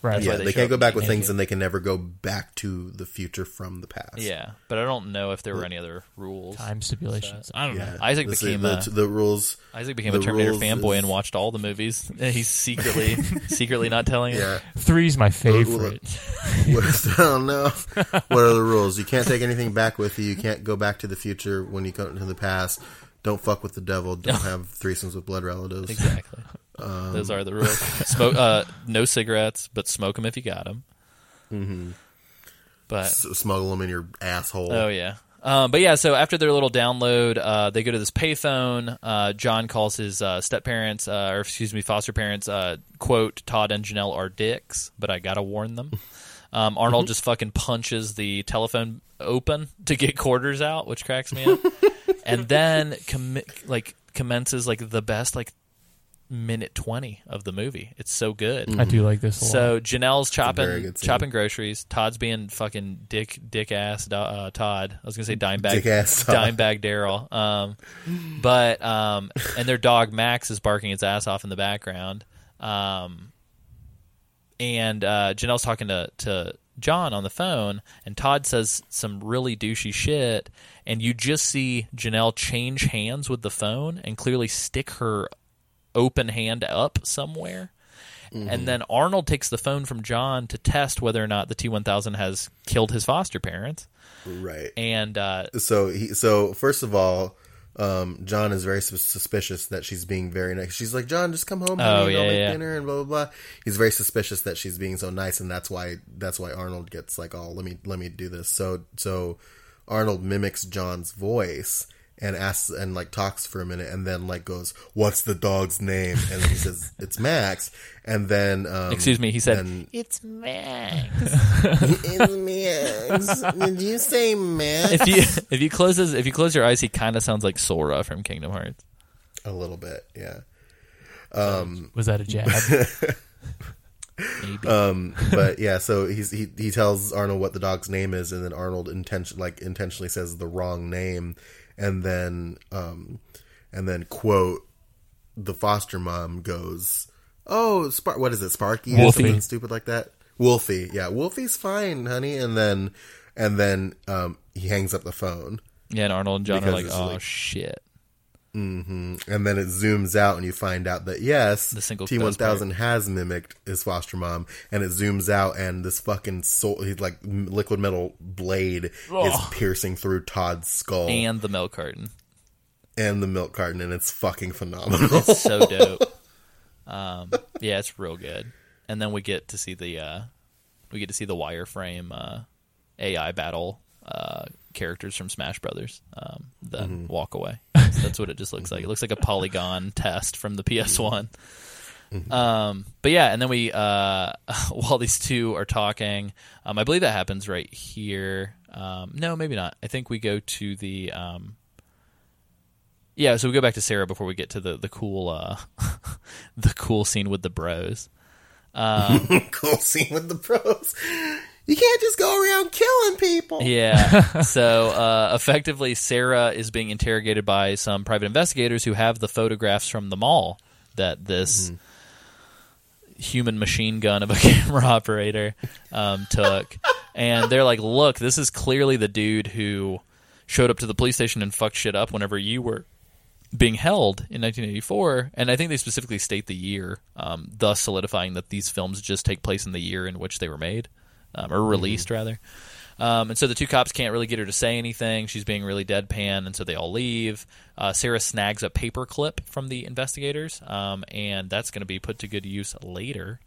Right. That's yeah, they they, can't go back with things and they can never go back to the future from the past. Yeah, but I don't know if there were any other rules. Time stipulations. I don't Yeah. know. Isaac The- became the, a- the rules. Isaac became a Terminator fanboy is- and watched all the movies. He's secretly secretly not telling Yeah. it. Three's my favorite. What is, I don't know. What are the rules? You can't take anything back with you. You can't go back to the future when you go into the past. Don't fuck with the devil. Don't have threesomes with blood relatives. Exactly. Um, Those are the rules. Smoke. Uh, no cigarettes, but smoke them if you got them. Mm-hmm. But S- smuggle them in your asshole. Oh yeah. Um, but yeah, so after their little download, uh, they go to this payphone. Uh, John calls his uh, step parents, uh, or excuse me, foster parents. Uh, quote: Todd and Janelle are dicks, but I gotta warn them. Um, Arnold just fucking punches the telephone open to get quarters out, which cracks me up. and then commi- like commences like the best like minute twenty of the movie. It's so good. I do like this a lot. So Janelle's chopping chopping groceries. Todd's being fucking dick dick ass uh, Todd. I was gonna say dime bag Dick ass Dimebag Darrell. Um, but um, and their dog Max is barking its ass off in the background. Um, and uh, Janelle's talking to to John on the phone, and Todd says some really douchey shit, and you just see Janelle change hands with the phone and clearly stick her open hand up somewhere. And then Arnold takes the phone from John to test whether or not the T one thousand has killed his foster parents. Right. And uh, so he so first of all um, John is very sus- suspicious that she's being very nice. She's like, "John, just come home, honey, Oh, and I'll yeah, make yeah. dinner," and blah blah blah. He's very suspicious that she's being so nice, and that's why that's why Arnold gets like, "Oh, let me let me do this." So so Arnold mimics John's voice and asks and like talks for a minute, and then like goes, "What's the dog's name?" And then he says, "It's Max," and then um, excuse me, he said, then- "It's Max." it's Max. Did you say Max? if you if you close his, if you close your eyes, he kind of sounds like Sora from Kingdom Hearts. A little bit, yeah. was that a jab? Maybe. Um, but yeah, so he's, he he tells Arnold what the dog's name is, and then Arnold intention like intentionally says the wrong name, and then um, and then quote the foster mom goes, "Oh, Spar- what is it, Sparky or Wolfie. something stupid like that." Wolfie, yeah, Wolfie's fine, honey, and then and then um, he hangs up the phone. yeah, and Arnold and John are like, "Oh like- shit." And then it zooms out and you find out that yes, The single T1000 has mimicked his foster mom, and it zooms out and this fucking soul, he's like liquid metal blade is piercing through Todd's skull and, And the milk carton. And the milk carton, and it's fucking phenomenal. It's so dope. Um, yeah, it's real good. And then we get to see the uh, we get to see the wireframe uh, AI battle uh, characters from Smash Brothers. Um, then walk away. So that's what it just looks like. It looks like a polygon test from the PS One. Um, but yeah, and then we uh, while these two are talking, um, I believe that happens right here. Um, no, maybe not. I think we go to the um, yeah, so we go back to Sarah before we get to the the cool uh the cool scene with the bros. cool scene with the pros. You can't just go around killing people. Yeah. so uh effectively Sarah is being interrogated by some private investigators who have the photographs from the mall that this human machine gun of a camera operator um took. and they're like, "Look, this is clearly the dude who showed up to the police station and fucked shit up whenever you were being held in 1984, and I think they specifically state the year, um, thus solidifying that these films just take place in the year in which they were made, um, or released rather. Um, and so the two cops can't really get her to say anything. She's being really deadpan, and so they all leave. Uh, Sarah snags a paper clip from the investigators, um, and that's going to be put to good use later.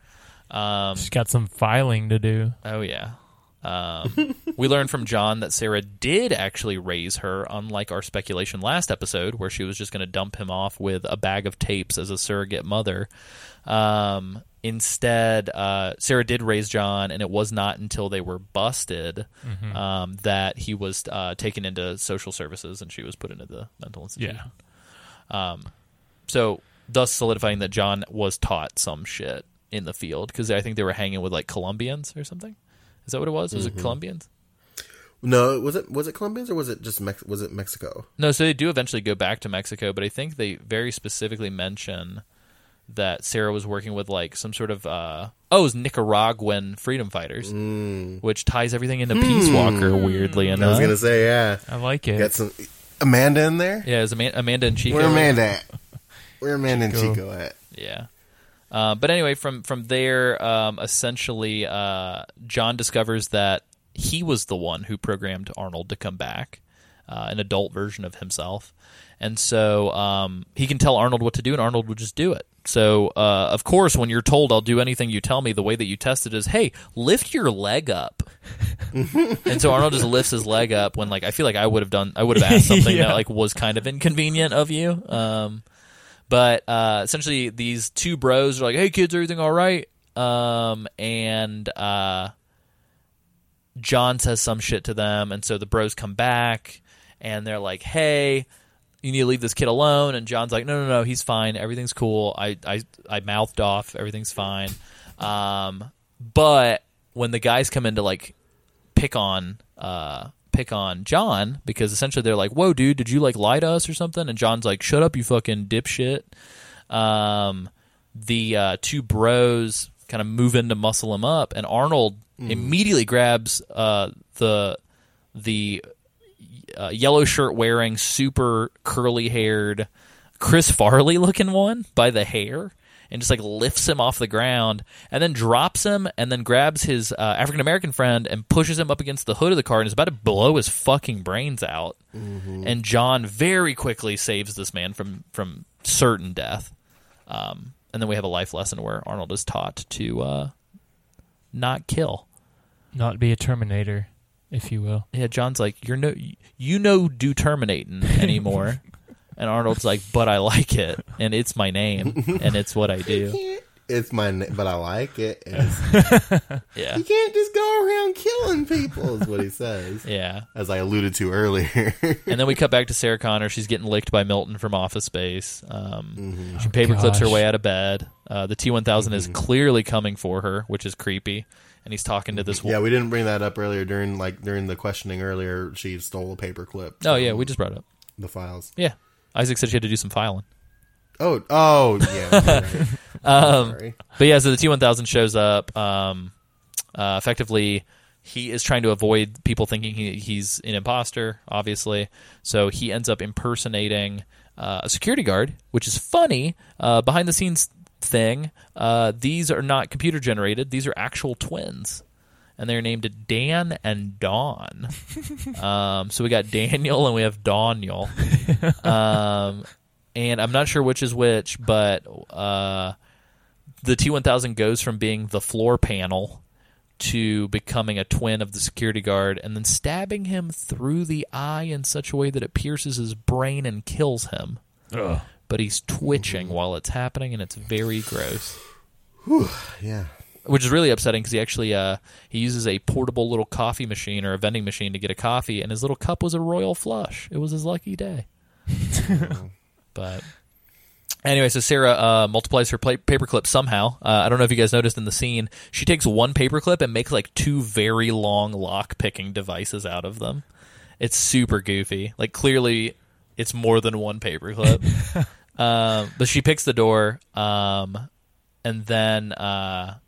Um, She's got some filing to do. Oh yeah. Um, we learned from John that Sarah did actually raise her, unlike our speculation last episode, where she was just going to dump him off with a bag of tapes as a surrogate mother. Um, instead, uh, Sarah did raise John, and it was not until they were busted um, that he was uh, taken into social services and she was put into the mental institution. Yeah. So, thus solidifying that John was taught some shit in the field because I think they were hanging with like Colombians or something. Is that what it was? Was it Colombians? No, was it was it Colombians or was it just Mex- was it Mexico? No, so they do eventually go back to Mexico, but I think they very specifically mention that Sarah was working with like some sort of uh oh, it was Nicaraguan freedom fighters, which ties everything into Peace Walker. Weirdly and I was gonna say, yeah, I like it. got some Amanda in there. yeah, was Amanda, Amanda and Chico. Where Amanda at? Where Amanda Chico. and Chico at? Yeah. Uh, but anyway, from from there, um, essentially, uh, John discovers that he was the one who programmed Arnold to come back, uh, an adult version of himself, and so um, he can tell Arnold what to do, and Arnold would just do it. So, uh, of course, when you're told I'll do anything you tell me, the way that you test it is, hey, lift your leg up. and so Arnold just lifts his leg up when, like, I feel like I would have done, I would have asked something Yeah. that like was kind of inconvenient of you. Um, but uh, essentially, these two bros are like, "Hey, kids, everything all right?" Um, and uh, John says some shit to them, and so the bros come back, and they're like, "Hey, you need to leave this kid alone." And John's like, "No, no, no, he's fine. Everything's cool. I, I, I mouthed off. Everything's fine." Um, but when the guys come in to like pick on uh pick on John because essentially they're like, "Whoa, dude, did you like lie to us or something?" And John's like, "Shut up, you fucking dipshit." Um, the uh, two bros kind of move in to muscle him up, and Arnold immediately grabs uh, the the uh, yellow shirt wearing, super curly haired Chris Farley looking one by the hair and just like lifts him off the ground and then drops him and then grabs his uh, African American friend and pushes him up against the hood of the car and is about to blow his fucking brains out. And John very quickly saves this man from from certain death. Um, and then we have a life lesson where Arnold is taught to uh, not kill. Not be a Terminator, if you will. Yeah, John's like, "You're no, you know, do terminating anymore," and Arnold's like, "But I like it, and it's my name, and it's what I do." It's my, na- but I like it. Yeah, you can't just go around killing people, is what he says. yeah. As I alluded to earlier. And then we cut back to Sarah Connor. She's getting licked by Milton from Office Space. Um, Mm-hmm. She paper clips her way out of bed. Uh, the T one thousand is clearly coming for her, which is creepy. And he's talking to this. yeah, we didn't bring that up earlier during like during the questioning earlier. She stole a paperclip. Oh yeah, we just brought it up. the files. Yeah, Isaac said she had to do some filing. Oh, oh yeah. right. Um, But yeah, so the T one thousand shows up. Um, uh, effectively, he is trying to avoid people thinking he, he's an imposter. Obviously, so he ends up impersonating uh, a security guard, which is funny. Uh, behind the scenes thing. Uh, these are not computer generated. These are actual twins. And they're named Dan and Don. um, so we got Daniel and we have Daniel. Um, and I'm not sure which is which, but uh, the T1000 goes from being the floor panel to becoming a twin of the security guard and then stabbing him through the eye in such a way that it pierces his brain and kills him. But he's twitching while it's happening and it's very gross. Yeah. Which is really upsetting because he actually uh, he uses a portable little coffee machine or a vending machine to get a coffee, and his little cup was a royal flush. It was his lucky day. but anyway, so Sarah uh, multiplies her pla- paperclip somehow. Uh, I don't know if you guys noticed in the scene, she takes one paperclip and makes like two very long lock picking devices out of them. It's super goofy. Like clearly, it's more than one paperclip. um, but she picks the door, um, and then uh,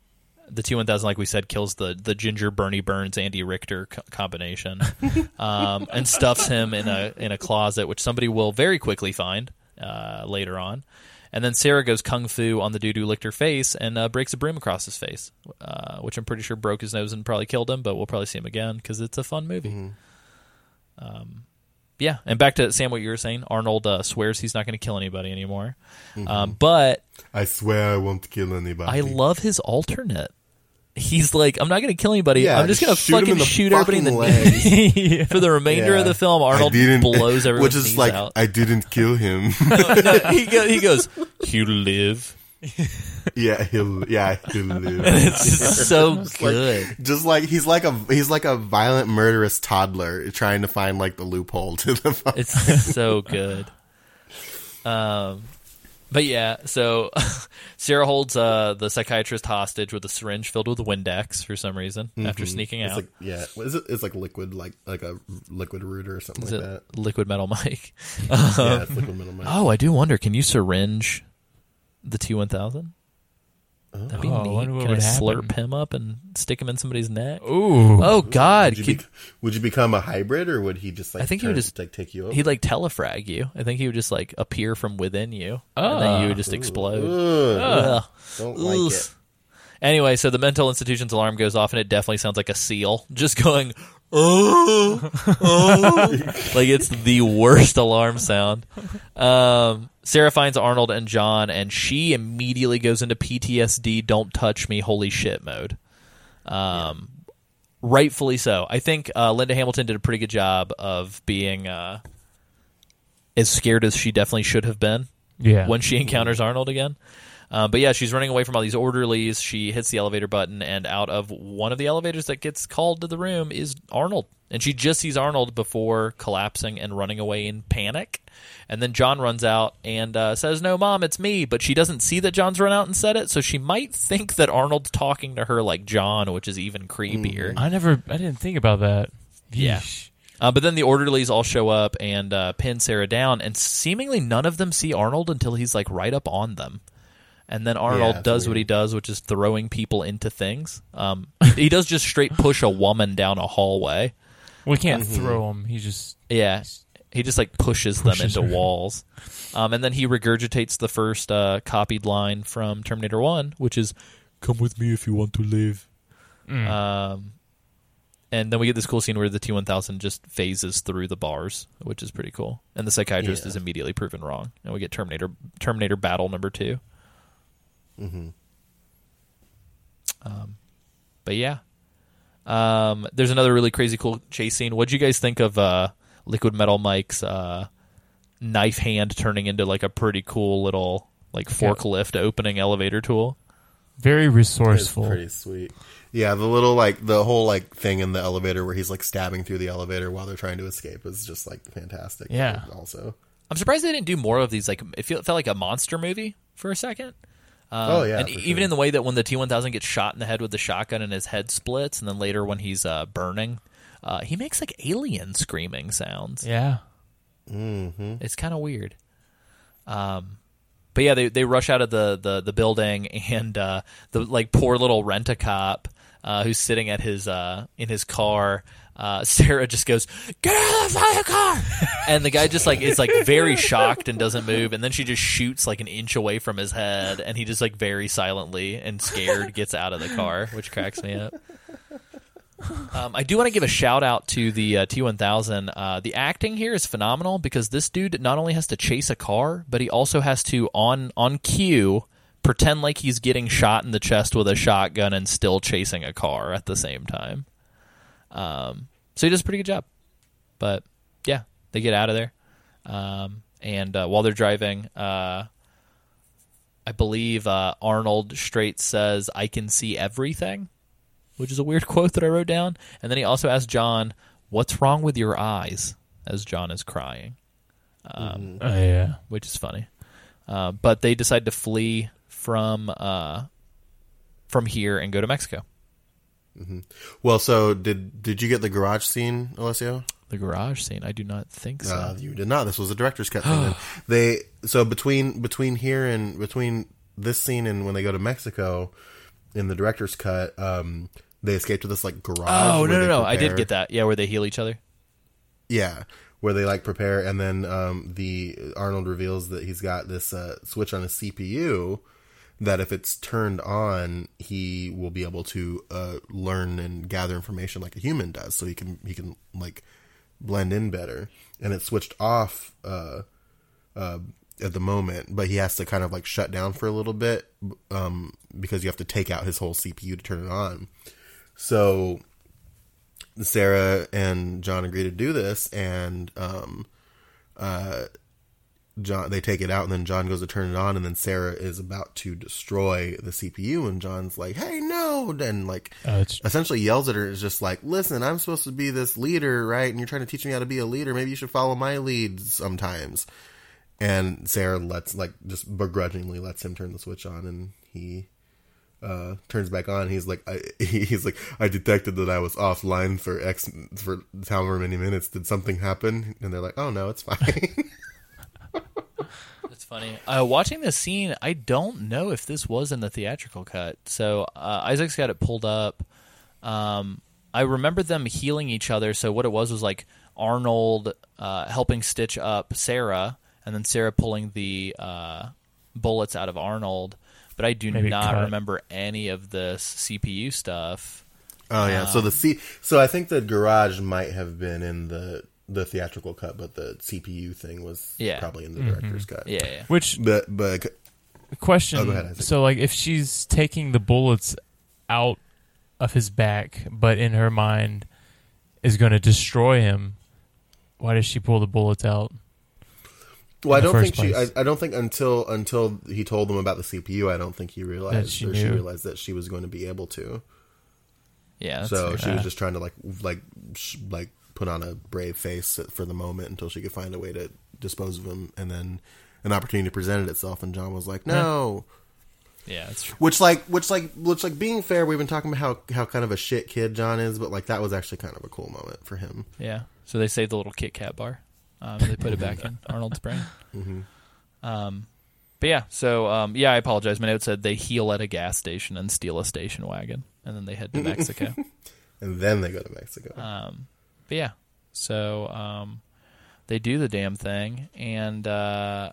the T one thousand, like we said, kills the the ginger Burnie Burns Andy Richter co- combination, um, and stuffs him in a in a closet, which somebody will very quickly find uh, later on. And then Sarah goes kung fu on the dude who licked her face and uh, breaks a broom across his face, uh, which I'm pretty sure broke his nose and probably killed him. But we'll probably see him again because it's a fun movie. Um, yeah, and back to Sam, what you were saying. Arnold uh, swears he's not going to kill anybody anymore, um, but I swear I won't kill anybody. I love his alternate. He's like, I'm not going to kill anybody. Yeah, I'm just going to fucking shoot everybody in the knee. For the remainder Yeah. of the film, Arnold blows everyone's Which is like, out. I didn't kill him. No, he, go, he goes, "You live." yeah, he'll, yeah, he'll live. It's just so like- good. Just like he's like a he's like a violent murderous toddler trying to find like the loophole to the. It's so good. Um, but yeah, so Sarah holds uh, the psychiatrist hostage with a syringe filled with Windex for some reason after sneaking It's out. like yeah, what is it? It's like liquid, like like a liquid rooter or something Is like it that. liquid metal mic? yeah, it's liquid middle Oh, I do wonder. Can you syringe the T one thousand? That'd be Oh, I neat. what Can I would slurp him up and stick him in somebody's neck? Ooh. Oh God! Would you, Could- be, would you become a hybrid, or would he just like? I think he would turn- just- like take you over. He'd like telefrag you. I think he would just like appear from within you, and then Ah. you would just explode. Ugh, Ugh. don't like it. Anyway, so the mental institution's alarm goes off, and it definitely sounds like a seal just going, oh, oh. like it's the worst alarm sound. Um, Sarah finds Arnold and John, and she immediately goes into PTSD, don't touch me, holy shit mode. Um, Rightfully so. I think uh, Linda Hamilton did a pretty good job of being uh, as scared as she definitely should have been Yeah. when she encounters Arnold again. Uh, but yeah, she's running away from all these orderlies. She hits the elevator button, and out of one of the elevators that gets called to the room is Arnold. And she just sees Arnold before collapsing and running away in panic. And then John runs out and uh, says, No, mom, it's me. But she doesn't see that John's run out and said it, so she might think that Arnold's talking to her like John, which is even creepier. I never. I didn't think about that. Yeah. Yeesh. Uh, but then the orderlies all show up and uh, pin Sarah down, and seemingly none of them see Arnold until he's like right up on them. And then Arnold it's does what he does, which is throwing people into things. Um, he, he does just straight push a woman down a hallway. We can't Mm-hmm. throw him. He just. Yeah, he just like pushes, them into her. walls. Um, and then he regurgitates the first uh, copied line from Terminator One, which is "Come with me if you want to live." Mm. Um, and then we get this cool scene where the T one thousand just phases through the bars, which is pretty cool. And the psychiatrist Yeah. is immediately proven wrong, and we get Terminator Terminator Battle number 2 Mhm. Um, but yeah, um, there's another really crazy cool chase scene. What'd you guys think of uh, Liquid Metal Mike's uh, knife hand turning into like a pretty cool little like forklift opening elevator tool? Very resourceful. pretty sweet. Yeah, the little like the whole like thing in the elevator where he's like stabbing through the elevator while they're trying to escape is just like fantastic. Yeah. Also. I'm surprised they didn't do more of these. Like it felt like a monster movie for a second. Um, Oh, yeah, and even sure. in the way that when the T1000 gets shot in the head with the shotgun and his head splits, and then later when he's uh, burning, uh, he makes like alien screaming sounds. Yeah. Mm-hmm. It's kind of weird. Um, but yeah, they they rush out of the the, the building, and uh, the like poor little rent a cop uh, who's sitting at his uh, in his car. Uh, Sarah just goes, "Get out of the fucking car!" and the guy just like is like very shocked and doesn't move, and then she just shoots like an inch away from his head, and he just like very silently and scared gets out of the car, which cracks me up. Um, I do want to give a shout out to the uh, T1000. Uh, the acting here is phenomenal because this dude not only has to chase a car, but he also has to on on cue pretend like he's getting shot in the chest with a shotgun and still chasing a car at the same time. Um, so he does a pretty good job. But yeah, they get out of there, um, and uh, while they're driving, uh, I believe uh, Arnold straight says, "I can see everything." which is a weird quote that I wrote down. And then he also asks John, "What's wrong with your eyes?" as John is crying, um, Oh yeah. which is funny. Uh, but they decide to flee from uh, from here and go to Mexico. Well, so did did you get the garage scene, Alessio? The garage scene. I do not think so. Uh, you did not. This was a director's cut. scene. they so between between here and between this scene and when they go to Mexico in the director's cut, um, they escape to this like garage. oh no no no! I did get that. Yeah, where they heal each other. Yeah, where they like prepare, and then um, the Arnold reveals that he's got this uh, switch on his CPU that if it's turned on, he will be able to uh, learn and gather information like a human does. So he can he can like blend in better, and it's switched off uh, uh, at the moment, but he has to kind of like shut down for a little bit um, because you have to take out his whole CPU to turn it on. So Sarah and John agree to do this, and um, uh, John they take it out, and then John goes to turn it on, and then Sarah is about to destroy the CPU, and John's like, "Hey, no!" and like it's essentially yells at her. Is just like, "Listen, I'm supposed to be this leader, right? And you're trying to teach me how to be a leader. Maybe you should follow my lead sometimes." And Sarah lets like just begrudgingly lets him turn the switch on, and he uh, turns back on. He's like, I, he's like, I detected that I was offline for X for however many minutes. Did something happen? And they're like, Oh no, it's fine. That's funny. Uh, watching this scene, I don't know if this was in the theatrical cut. So uh, Isaac's got it pulled up. Um, I remember them healing each other. So what it was was like Arnold uh, helping stitch up Sarah, and then Sarah pulling the uh, bullets out of Arnold. But I do Maybe not cut. remember any of this CPU stuff. Oh yeah. so the C. So I think the garage might have been in the the theatrical cut, but the CPU thing was Yeah. probably in the mm-hmm. director's cut. Yeah, yeah. Which But but question? Oh, go ahead, so, like, if she's taking the bullets out of his back, but in her mind is going to destroy him, why does she pull the bullets out? well, I don't think first she. I. I don't think until until he told them about the CPU, I don't think he realized she or she realized that she was going to be able to. Yeah, that's so fair. she was just trying to like like sh- like put on a brave face for the moment until she could find a way to dispose of him, and then an opportunity presented itself, and John was like, "No." yeah, that's true. Which like which like which like being fair, we've been talking about how how kind of a shit kid John is, but like that was actually kind of a cool moment for him. Yeah. So they saved the little Kit Kat bar. Um, they put it back in Arnold's brain. Mm-hmm. Um, but yeah, so um, yeah, I apologize. My note said they heal at a gas station and steal a station wagon, and then they head to Mexico. And then they go to Mexico. um, but yeah, so um, they do the damn thing, and uh,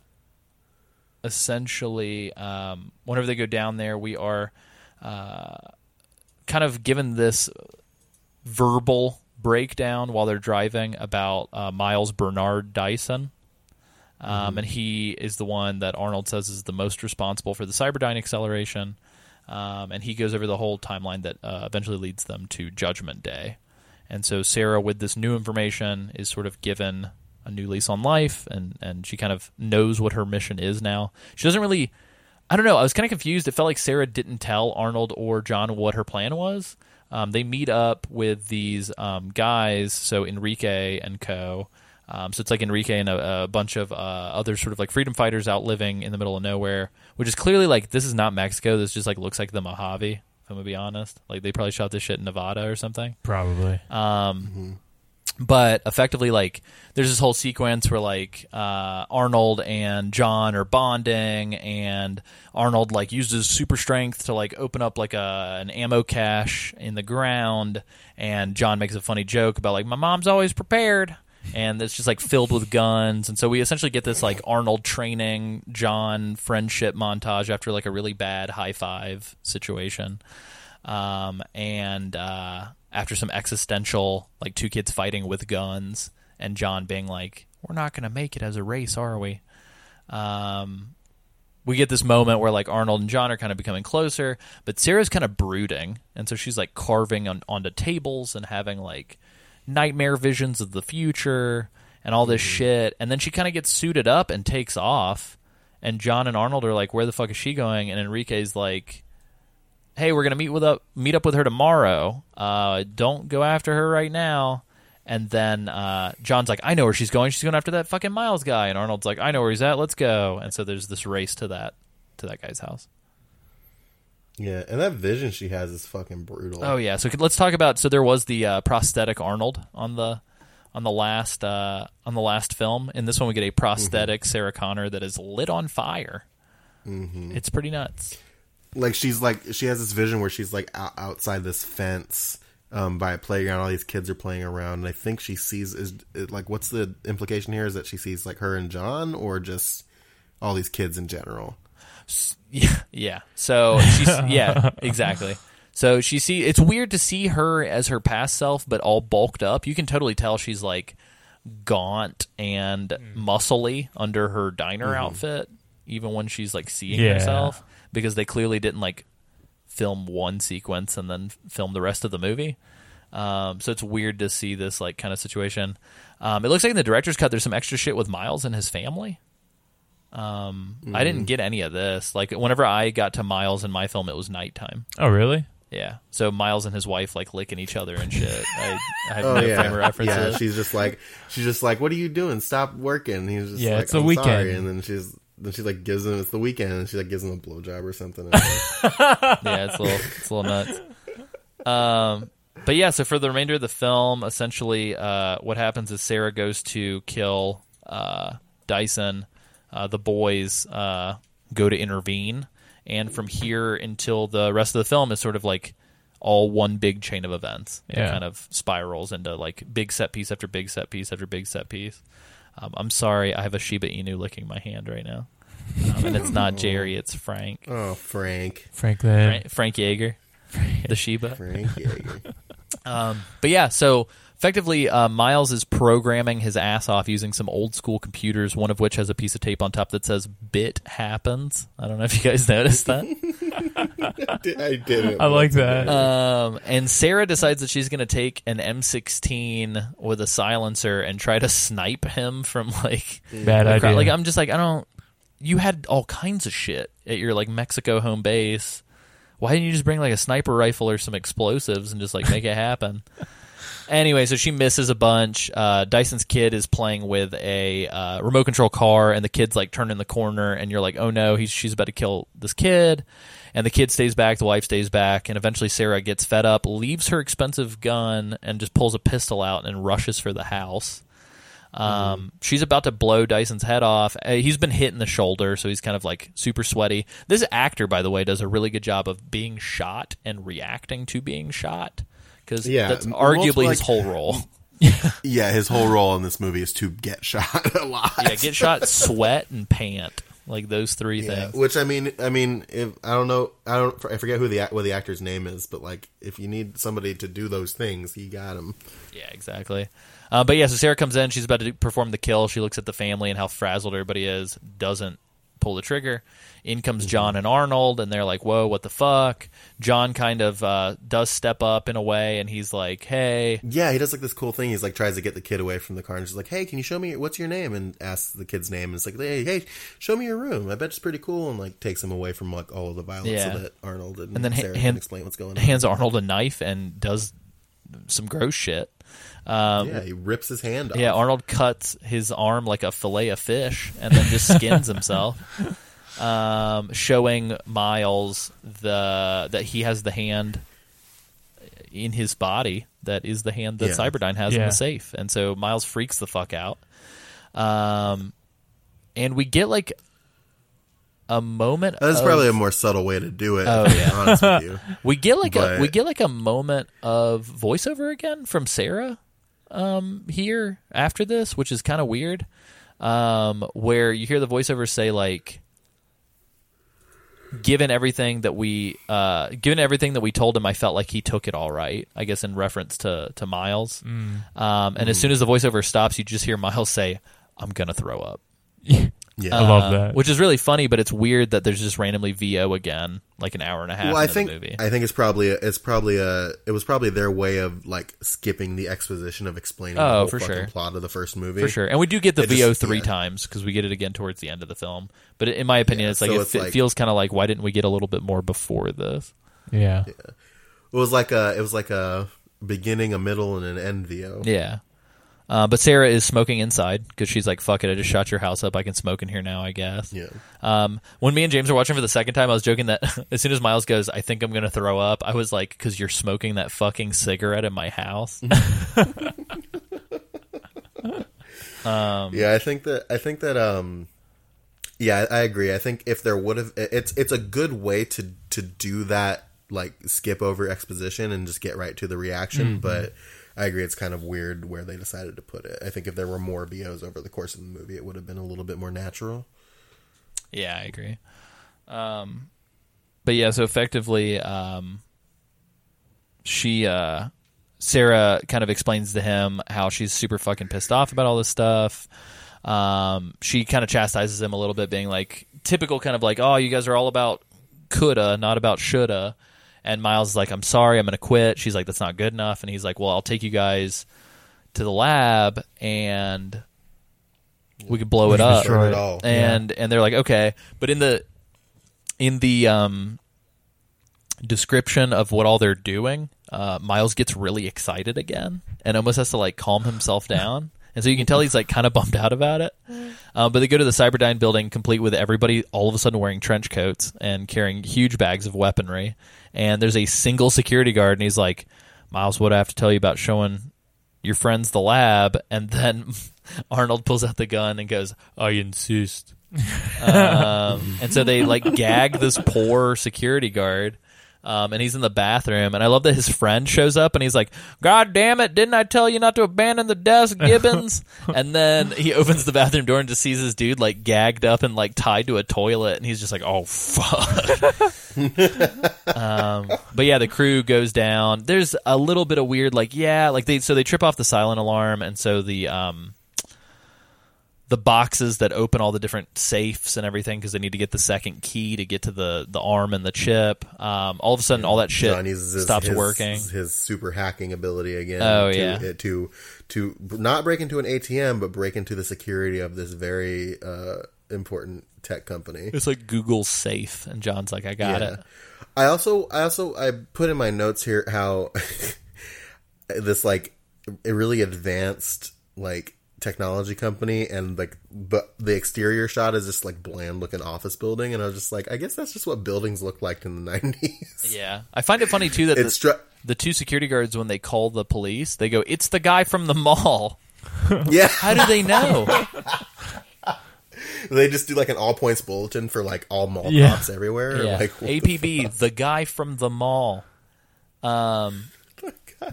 essentially, um, whenever they go down there, we are uh, kind of given this verbal breakdown while they're driving about uh, Miles Bernard Dyson. Um, And he is the one that Arnold says is the most responsible for the Cyberdyne acceleration. Um, and he goes over the whole timeline that uh, eventually leads them to Judgment Day. And so Sarah, with this new information, is sort of given a new lease on life, and, and she kind of knows what her mission is now. She doesn't really. I don't know. I was kind of confused. It felt like Sarah didn't tell Arnold or John what her plan was. Um, they meet up with these um, guys, so Enrique and co. Um, so it's like Enrique and a, a bunch of uh, other sort of like freedom fighters out living in the middle of nowhere, which is clearly like this is not Mexico. This just like looks like the Mojave. If I'm gonna be honest, like they probably shot this shit in Nevada or something. Probably. Um, but effectively, like, there's this whole sequence where like uh, Arnold and John are bonding, and Arnold like uses super strength to like open up like a an ammo cache in the ground, and John makes a funny joke about like my mom's always prepared. And it's just like filled with guns, and so we essentially get this like Arnold training John friendship montage after like a really bad high five situation. Um, and uh, after some existential like two kids fighting with guns and john being like we're not going to make it as a race are we? Um, we get this moment where like arnold and john are kind of becoming closer but sarah's kind of brooding. And so she's like carving on, onto tables and having like nightmare visions of the future and all this shit and then she kind of gets suited up and takes off and john and arnold are like where the fuck is she going and enrique's like hey, we're gonna meet with up meet up with her tomorrow. Uh, don't go after her right now. And then uh, John's like, I know where she's going. She's going after that fucking Miles guy. And Arnold's like, I know where he's at. Let's go. And so there's this race to that to that guy's house. Yeah, and that vision she has is fucking brutal. Oh yeah. So let's talk about. So there was the uh, prosthetic Arnold on the on the last uh, on the last film. In this one, we get a prosthetic Sarah Connor that is lit on fire. It's pretty nuts. like she's like she has this vision where she's like out, outside this fence um, by a playground. All these kids are playing around, and I think she sees is it, like what's the implication here? Is that she sees like her and John, or just all these kids in general? Yeah, yeah. So she's yeah, exactly. So she see it's weird to see her as her past self, but all bulked up. You can totally tell she's like gaunt and muscly under her diner outfit, even when she's like seeing Yeah. herself, because they clearly didn't like film one sequence and then film the rest of the movie. Um, so it's weird to see this like kind of situation. Um, it looks like in the director's cut, there's some extra shit with Miles and his family. Um, I didn't get any of this. Like whenever I got to Miles in my film, it was nighttime. Oh, really? Yeah, so Miles and his wife like licking each other and shit. I, I have Oh no yeah, frame of reference. yeah. She's just like she's just like, what are you doing? Stop working. He's just Yeah, like, it's the "I'm weekend." sorry," and then she's then she like gives him it's the weekend, and she like gives him a blowjob or something. yeah, it's a little, it's a little nuts. Um, but yeah, so for the remainder of the film, essentially, uh, what happens is Sarah goes to kill uh, Dyson. Uh, the boys uh, go to intervene, and from here until the rest of the film is sort of like all one big chain of events. It Yeah. kind of spirals into like big set piece after big set piece after big set piece. Um, I'm sorry, I have a Shiba Inu licking my hand right now, um, and it's not Jerry, it's Frank. Oh, Frank. Franklin. Frank, Frank Yeager, the Shiba. Frank Yeager. Um, but yeah, so effectively, uh, Miles is programming his ass off using some old school computers, one of which has a piece of tape on top that says "Bit happens." I don't know if you guys noticed that. I didn't. I like that. Um, and Sarah decides that she's going to take an M16 with a silencer and try to snipe him from like Bad idea. Like I'm just like I don't. You had all kinds of shit at your like Mexico home base. Why didn't you just bring like a sniper rifle or some explosives and just like make it happen? Anyway, so she misses a bunch. Uh, Dyson's kid is playing with a uh, remote control car, and the kid's like turning the corner, and you're like, "Oh no, he's she's about to kill this kid." And the kid stays back, the wife stays back, and eventually Sarah gets fed up, leaves her expensive gun, and just pulls a pistol out and rushes for the house. Um, She's about to blow Dyson's head off. Uh, he's been hit in the shoulder, so he's kind of like super sweaty. This actor, by the way, does a really good job of being shot and reacting to being shot because Yeah, that's arguably multiple, his whole role. Yeah, his whole role in this movie is to get shot a lot. yeah, get shot, sweat, and pant. Like those three Yeah, things. which I mean, I mean, if I don't know, I don't, I forget who the what the actor's name is, but like, if you need somebody to do those things, he got him. Yeah, exactly. Uh, but yeah, so Sarah comes in. She's about to perform the kill. She looks at the family and how frazzled everybody is. Doesn't pull the trigger. In comes John and Arnold, and they're like, "Whoa, what the fuck?" John kind of uh, does step up in a way, and he's like, "Hey." Yeah, he does like this cool thing. He's like tries to get the kid away from the car, and she's like, "Hey, can you show me what's your name?" And asks the kid's name, and it's like, "Hey, hey, show me your room. I bet it's pretty cool." And like takes him away from like all of the violence, Yeah. so that Arnold and, And then Sarah hand- can explain what's going on. Hands Arnold a knife and does some gross shit. Um, yeah, he rips his hand off. Yeah, Arnold cuts his arm like a fillet of fish and then just skins himself, um, showing Miles the that he has the hand in his body that is the hand that Yeah. Cyberdyne has in the safe, and so Miles freaks the fuck out. Um, and we get like a moment. That's of- probably a more subtle way to do it. Oh, if I'm yeah. honest with you. we get like a we get like a moment of voiceover again from Sarah um here after this, which is kind of weird. Um where you hear the voiceover say like given everything that we uh given everything that we told him I felt like he took it all right. I guess in reference to to Miles. Um and as soon as the voiceover stops you just hear Miles say I'm going to throw up. Yeah. I love Uh, that. Which is really funny, but it's weird that there's just randomly VO again, like an hour and a half well, I think the movie. I think it's probably a, it's probably a it was probably their way of like skipping the exposition of explaining Oh, the whole for fucking sure. plot of the first movie For sure, and we do get the It just- VO three yeah. times because we get it again towards the end of the film. But in my opinion, Yeah, it's like so it, it's it like- feels kind of like why didn't we get a little bit more before this? yeah. It was like a it was like a beginning, a middle, and an end VO. Yeah. Uh, but Sarah is smoking inside because she's like, "Fuck it, I just shot your house up. I can smoke in here now, I guess." Yeah. Um, when me and James were watching for the second time, I was joking that as soon as Miles goes, "I think I'm gonna throw up," I was like, "Because you're smoking that fucking cigarette in my house." Um, yeah, I think that I think that um yeah, I, I agree. I think if there would have it's it's a good way to to do that like skip over exposition and just get right to the reaction, Mm-hmm. but I agree it's kind of weird where they decided to put it. I think if there were more VOs over the course of the movie, it would have been a little bit more natural. Yeah, I agree. Um, but yeah, so effectively, um, she, uh, Sarah kind of explains to him how she's super fucking pissed off about all this stuff. Um, she kind of chastises him a little bit, being like, typical kind of like, oh, you guys are all about coulda, not about shoulda. And Miles is like, I'm sorry, I'm going to quit. She's like, that's not good enough. And he's like, well, I'll take you guys to the lab and we could blow We it up destroy it all. and and they're like okay but in the in the um description of what all they're doing uh miles gets really excited again and almost has to like calm himself down and so you can tell he's like kind of bummed out about it uh, but they go to the cyberdyne building complete with everybody all of a sudden wearing trench coats and carrying huge bags of weaponry and there's a single security guard and he's like miles what do i have to tell you about showing your friends the lab and then arnold pulls out the gun and goes i insist um, and so they like gag this poor security guard. Um, and he's in the bathroom, and I love that his friend shows up, and he's like, "God damn it! Didn't I tell you not to abandon the desk, Gibbons?" and then he opens the bathroom door and just sees his dude like gagged up and like tied to a toilet, and he's just like, "Oh fuck." um, but yeah, the crew goes down. There's a little bit of weird, like yeah, like they so they trip off the silent alarm, and so the um the boxes that open all the different safes and everything because they need to get the second key to get to the the arm and the chip. Um, all of a sudden, all that shit stops his- working. His super hacking ability again. Oh, to, yeah. to to not break into an ATM, but break into the security of this very uh, important tech company. It's like Google safe, and John's like, "I got Yeah. it." I also, I also, I put in my notes here how this like a really advanced like technology company and like but the exterior shot is just like bland looking office building and I was just like I guess that's just what buildings look like in the 90s. Yeah, I find it funny too that It's the, stru- the two security guards when they call the police, they go, "It's the guy from the mall." yeah, How do they know? they just do like an all points bulletin for like all mall Yeah. cops everywhere. yeah, Like APB, the guy from the mall. Um,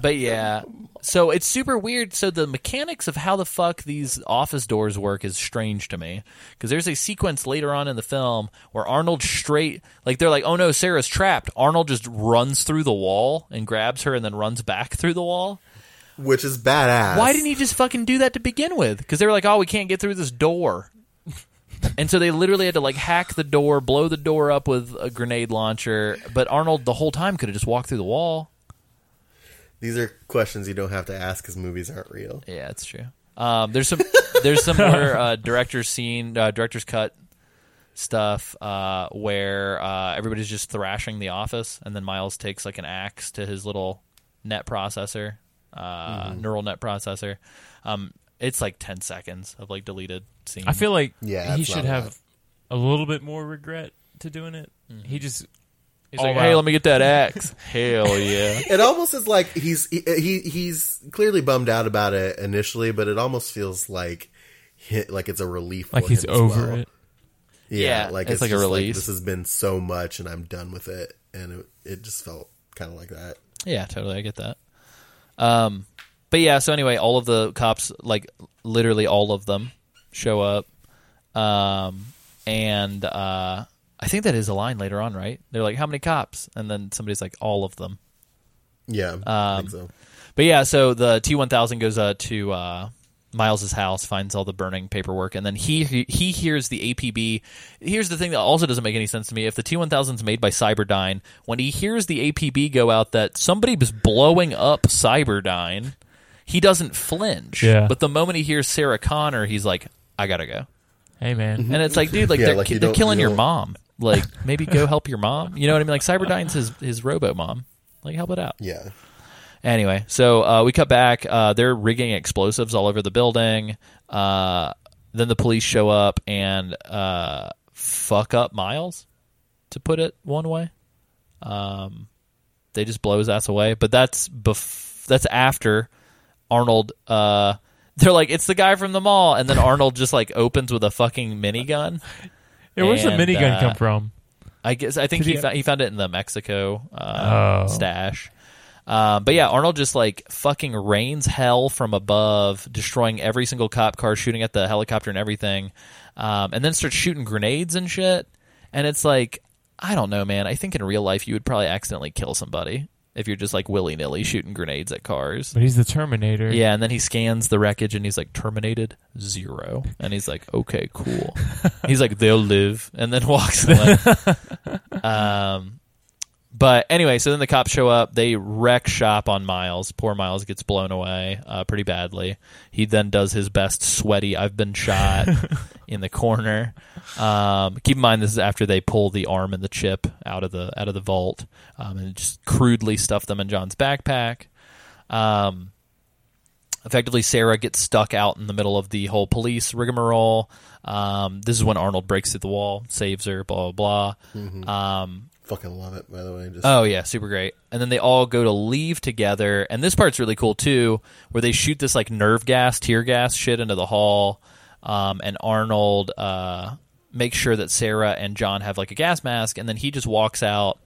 but yeah, so it's super weird. So the mechanics of how the fuck these office doors work is strange to me because there's a sequence later on in the film where Arnold straight like they're like, oh no, Sarah's trapped. Arnold just runs through the wall and grabs her and then runs back through the wall. which is badass. Why didn't he just fucking do that to begin with? Because they were like, oh, we can't get through this door. And so they literally had to like hack the door, blow the door up with a grenade launcher. But Arnold the whole time could have just walked through the wall. These are questions you don't have to ask because movies aren't real. Yeah, it's true. Um, there's some there's some more uh, director's scene, uh, director's cut stuff uh, where uh, everybody's just thrashing the office, and then Miles takes like an axe to his little net processor, uh, neural net processor. Um, it's like ten seconds of like deleted scene. I feel like Yeah, he should have a little bit more regret to doing it. He just He's all like, hey, out. let me get that axe. Hell yeah. It almost is like he's he, he he's clearly bummed out about it initially, but it almost feels like hi- like it's a relief. like for he's him over well. it. Yeah, Yeah, like it's it's, like a just release. this has been so much, and I'm done with it, and it, it just felt kind of like that. Yeah, totally. I get that. Um, but yeah. So anyway, all of the cops, like literally all of them, show up. Um, and uh, I think that is a line later on, right? They're like, "How many cops?" And then somebody's like, "All of them." Yeah, I Um, think so. But yeah, so the T one thousand goes uh, to uh, Miles's house, finds all the burning paperwork, and then he he hears the APB. Here's the thing that also doesn't make any sense to me: if the T one thousand is made by Cyberdyne, when he hears the APB go out that somebody was blowing up Cyberdyne, he doesn't flinch. Yeah. But the moment he hears Sarah Connor, he's like, "I gotta go," Hey man, and it's like, dude, like Yeah, they're, like you they're killing you your mom. Like maybe go help your mom. You know what I mean? Like Cyberdyne's his his robo mom. Like help it out. Yeah, Anyway, so uh, we cut back. Uh, they're rigging explosives all over the building. Uh, then the police show up and uh, fuck up Miles, to put it one way. Um, they just blow his ass away. But that's bef- that's after Arnold. Uh, they're like, it's the guy from the mall, and then Arnold just like opens with a fucking minigun. Yeah, where's the minigun uh, come from? I guess I think he he- found, he found it in the Mexico uh, Oh. stash. Um, but yeah, Arnold just like fucking rains hell from above, destroying every single cop car, shooting at the helicopter and everything, um, and then starts shooting grenades and shit. And it's like, I don't know, man. I think in real life you would probably accidentally kill somebody if you're just like willy nilly shooting grenades at cars. But he's the Terminator. Yeah, and then he scans the wreckage and he's like, terminated zero. And he's like, okay, cool. he's like, they'll live, and then walks away. um, but anyway, so then the cops show up. They wreck shop on Miles. Poor Miles gets blown away uh, pretty badly. He then does his best sweaty, I've been shot in the corner. Um, keep in mind, this is after they pull the arm and the chip out of the out of the vault um, and just crudely stuff them in John's backpack. Um, effectively Sarah gets stuck out in the middle of the whole police rigmarole. Um, this is when Arnold breaks through the wall, saves her, blah blah blah. Um, fucking love it. By the way, just oh yeah, super great. And then they all go to leave together, and this part's really cool too, where they shoot this like nerve gas, tear gas shit into the hall. Um, and Arnold uh, makes sure that Sarah and John have like a gas mask, and then he just walks out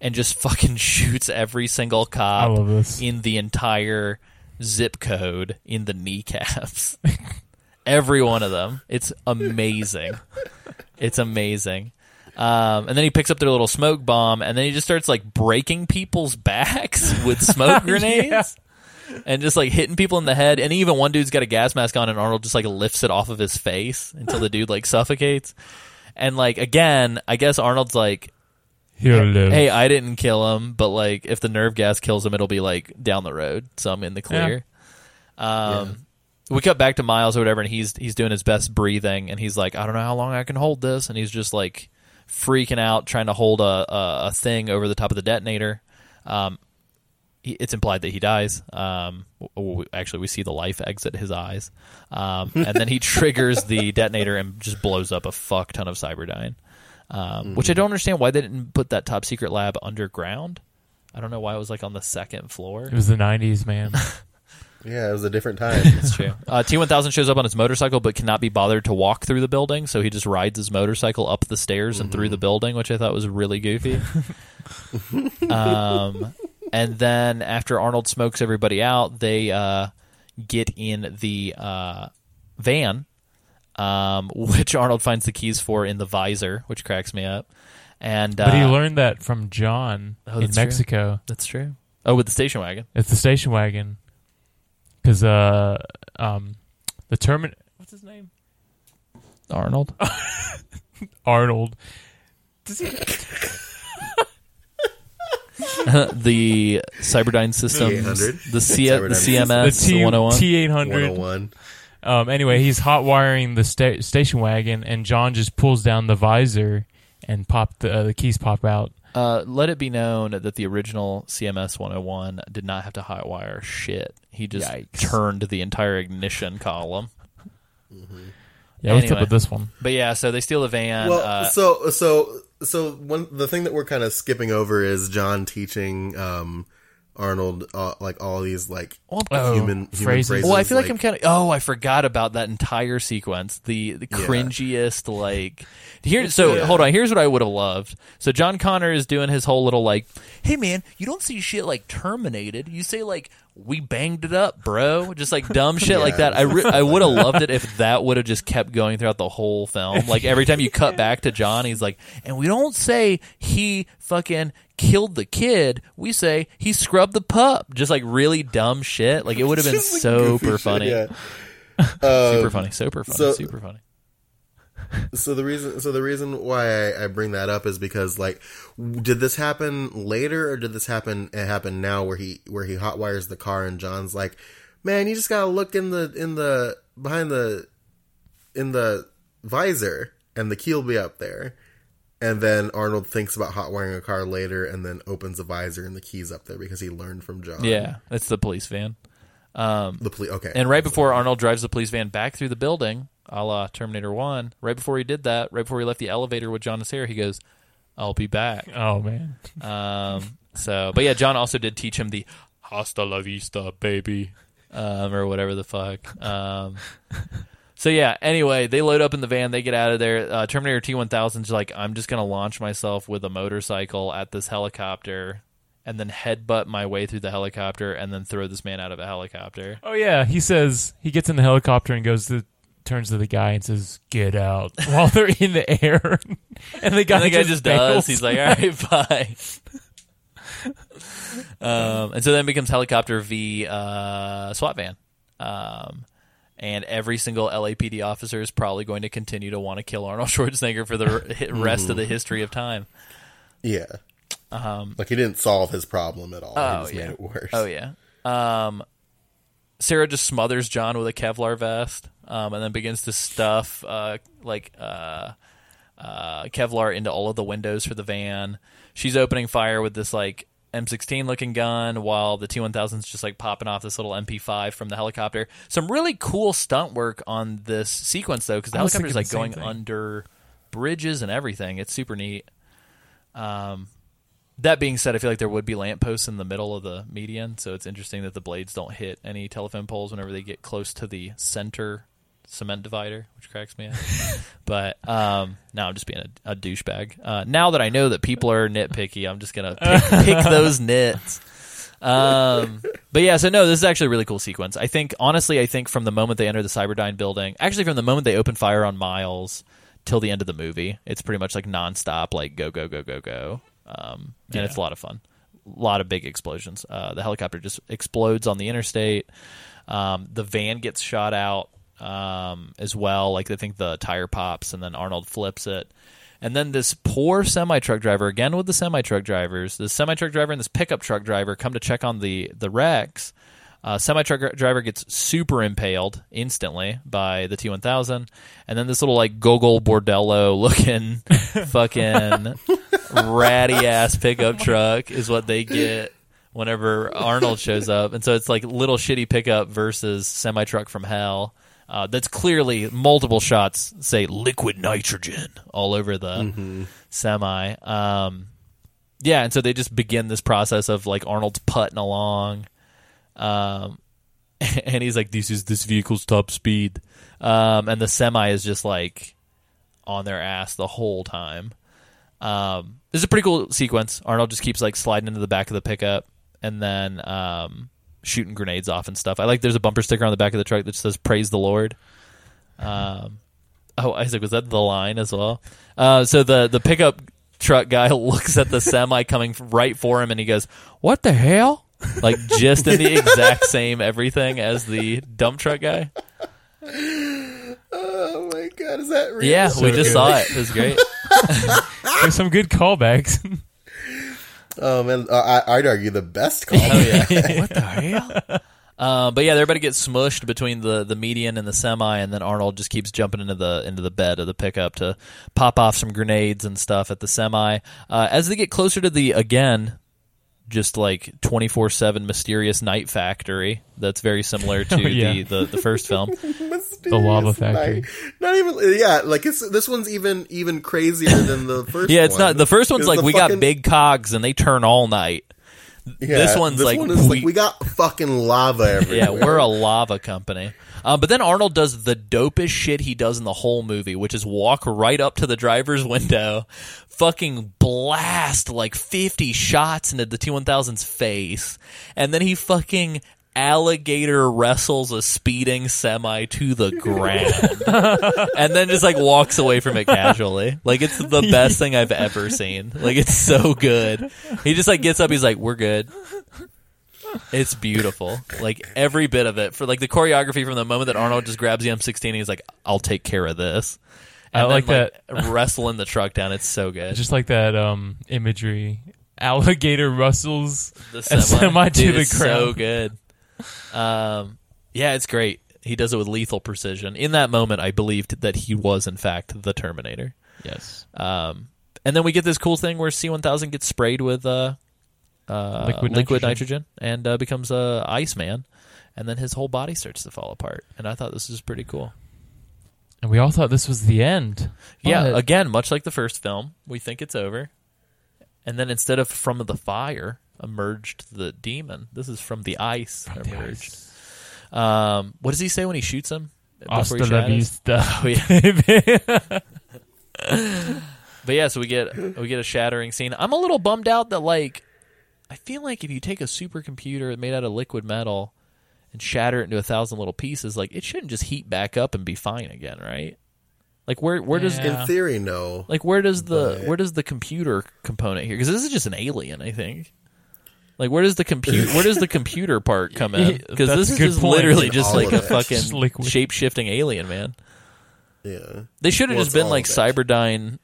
and just fucking shoots every single I cop love this. in the entire zip code in the kneecaps. every one of them. It's amazing. it's amazing. Um, and then he picks up their little smoke bomb, and then he just starts like breaking people's backs with smoke grenades and just like hitting people in the head. And even one dude's got a gas mask on, and Arnold just like lifts it off of his face until the dude like suffocates. And like again, I guess Arnold's like. "Hey, I didn't kill him, but like if the nerve gas kills him, it'll be like down the road, so I'm in the clear." Um, we cut back to Miles or whatever, and he's he's doing his best breathing, and he's like, "I don't know how long I can hold this," and he's just like freaking out, trying to hold a a, a thing over the top of the detonator. Um, he, it's implied that he dies. Um, w- w- actually, we see the life exit his eyes, um, and then he triggers the detonator and just blows up a fuck ton of Cyberdyne. Um, Which I don't understand why they didn't put that top secret lab underground. I don't know why it was like on the second floor. It was the '90s, man. Yeah, it was a different time. It's true. Uh, T1000 shows up on his motorcycle, but cannot be bothered to walk through the building, so he just rides his motorcycle up the stairs and through the building, which I thought was really goofy. um, and then after Arnold smokes everybody out, they uh, get in the uh, van, um, which Arnold finds the keys for in the visor, which cracks me up. And uh, but he learned that from John Oh, in that's true. Mexico. that's true. Oh, with the station wagon. It's the station wagon. Because uh, um, the termin what's his name? Arnold. Arnold. does he the Cyberdyne systems, the, C- the Cyberdyne systems. CMS the T 101. T eight hundred. Um, anyway, he's hot wiring the sta- station wagon, and John just pulls down the visor and pop the uh, the keys pop out. Uh, let it be known that the original CMS 101 did not have to hot wire shit. He just Yikes. turned the entire ignition column. Yeah, what's Anyway. up with this one? But yeah, so they steal the van. Well, uh, so so so one the thing that we're kind of skipping over is John teaching um, Arnold uh, like all these like Oh, human, human phrases. phrases. well, I feel like, like I'm kind of. Oh, I forgot about that entire sequence. The the Yeah. cringiest like. Here, so Yeah. hold on. Here's what I would have loved. So John Connor is doing his whole little like, "Hey man, you don't see shit like terminated. You say like we banged it up, bro. Just like dumb shit like that. I re- I would have loved it if that would have just kept going throughout the whole film. Like every time you cut back to John, he's like, and we don't say he fucking killed the kid. We say he scrubbed the pup. Just like really dumb shit. Like it would have been super shit, funny. yeah. Super um, funny, super funny, so- super funny. So the reason, so the reason why I, I bring that up is because, like, did this happen later or did this happen? It happened now, where he where he hot wires the car and John's like, "Man, you just gotta look in the in the behind the in the visor, and the key will be up there." And then Arnold thinks about hot wiring a car later, and then opens the visor and the keys up there because he learned from John. Yeah, it's the police van. Um, the police. Okay, and right before Arnold drives the police van back through the building, a la Terminator One, right before he did that, right before he left the elevator with John Sarah, he goes, "I'll be back." Oh man, Um, so, but yeah, John also did teach him the "Hasta la vista, baby," um, or whatever the fuck. Um, so yeah. Anyway, they load up in the van. They get out of there. Uh, Terminator T one thousand's like, "I'm just gonna launch myself with a motorcycle at this helicopter." And then headbutt my way through the helicopter, and then throw this man out of a helicopter. oh yeah. He says he gets in the helicopter and goes to turns to the guy and says, "Get out!" While they're in the air, and the guy, And the guy just does. bails. He's like, all right, bye. um, and so then it becomes helicopter v uh, SWAT van. Um, and every single LAPD officer is probably going to continue to want to kill Arnold Schwarzenegger for the r- rest of the history of time. yeah. Um, Like he didn't solve his problem at all. Oh, he just yeah. made it worse. Oh yeah. Um, Sarah just smothers John with a Kevlar vest, um, and then begins to stuff uh, like uh, uh, Kevlar into all of the windows for the van. She's opening fire with this like M16 looking gun, while the T1000's just like popping off this little MP5 from the helicopter. Some really cool stunt work on this sequence though, because the I was helicopter's like going thing. under bridges and everything. It's super neat. Um, that being said, I feel like there would be lampposts in the middle of the median, so it's interesting that the blades don't hit any telephone poles whenever they get close to the center cement divider, which cracks me up. but um, now I'm just being a, a douchebag. Uh, now that I know that people are nitpicky, I'm just gonna pick, pick those nits. Um, but yeah, so no, this is actually a really cool sequence. I think, honestly, I think from the moment they enter the Cyberdyne building, actually from the moment they open fire on Miles till the end of the movie, it's pretty much like nonstop, like go, go, go, go, go. Um, and Yeah. it's a lot of fun. A lot of big explosions. Uh, the helicopter just explodes on the interstate. Um, the van gets shot out um, as well. Like I think the tire pops, and then Arnold flips it. And then this poor semi truck driver, again with the semi truck drivers, the semi truck driver and this pickup truck driver come to check on the the wrecks. Uh, semi truck driver gets super impaled instantly by the T one thousand, and then this little like Gogol Bordello looking fucking ratty ass pickup truck is what they get whenever Arnold shows up, and so it's like little shitty pickup versus semi truck from hell. Uh, that's clearly multiple shots say liquid nitrogen all over the semi. Um, yeah, and so they just begin this process of like Arnold's putting along, um, and he's like, "This is this vehicle's top speed," um, and the semi is just like on their ass the whole time. Um, this is a pretty cool sequence. Arnold just keeps like sliding into the back of the pickup and then um, shooting grenades off and stuff. I like there's a bumper sticker on the back of the truck that says "Praise the Lord." Um, oh, Isaac, was that the line as well? Uh, so the the pickup truck guy looks at the semi coming right for him and he goes, "What the hell?" Like just in the exact same everything as the dump truck guy. Oh my god, is that real? Yeah, we just good. saw it. It was great. There's some good callbacks. Oh man, uh, I, I'd argue the best call. Oh yeah. what the hell? Uh, but yeah, everybody gets smushed between the, the median and the semi, and then Arnold just keeps jumping into the into the bed of the pickup to pop off some grenades and stuff at the semi. Uh, as they get closer to the again, just like twenty four seven mysterious night factory that's very similar to Oh, yeah. the, the the first film. The lava factory. night. Not even yeah, like it's this one's even even crazier than the first. Yeah, it's one. not the first one's like we fucking- got big cogs and they turn all night. Yeah, this one's like, one we- like we got fucking lava everywhere. Yeah, we're a lava company. Uh, but then Arnold does the dopest shit he does in the whole movie, which is walk right up to the driver's window, fucking blast like 50 shots into the T1000's face, and then he fucking alligator wrestles a speeding semi to the ground and then just like walks away from it casually like it's the best thing i've ever seen like it's so good he just like gets up he's like we're good it's beautiful. Like every bit of it. For like the choreography from the moment that Arnold just grabs the M16 and he's like, I'll take care of this. I And like then, like wrestling the truck down. It's so good. Just like that um, imagery. Alligator rustles the a semi to the ground. So good. Um, yeah, it's great. He does it with lethal precision. In that moment, I believed that he was in fact the Terminator. Yes. Um, and then we get this cool thing where T1000 gets sprayed with uh, uh, Liquid liquid, nitrogen. nitrogen. and uh, becomes a Iceman, and then his whole body starts to fall apart. And I thought this was pretty cool. And we all thought this was the end. Yeah, again, much like the first film, we think it's over, and then instead of from the fire emerged the demon. This is from the ice From the emerged. ice. Um, what does he say when he shoots him? Hasta he la vista. Oh, yeah. But yeah, so we get we get a shattering scene. I'm a little bummed out that like I feel like if you take a supercomputer made out of liquid metal and shatter it into a thousand little pieces, like it shouldn't just heat back up and be fine again, right? Like where where does Yeah. In theory, no. like where does the But- where does the computer component here? Because this is just an alien, I think. Like where does the compute where does the computer part come in? Because this is just literally just all like of a it. fucking liquid. shape shifting alien, man. Yeah. They should have Well, just it's been all like of it. Cyberdyne.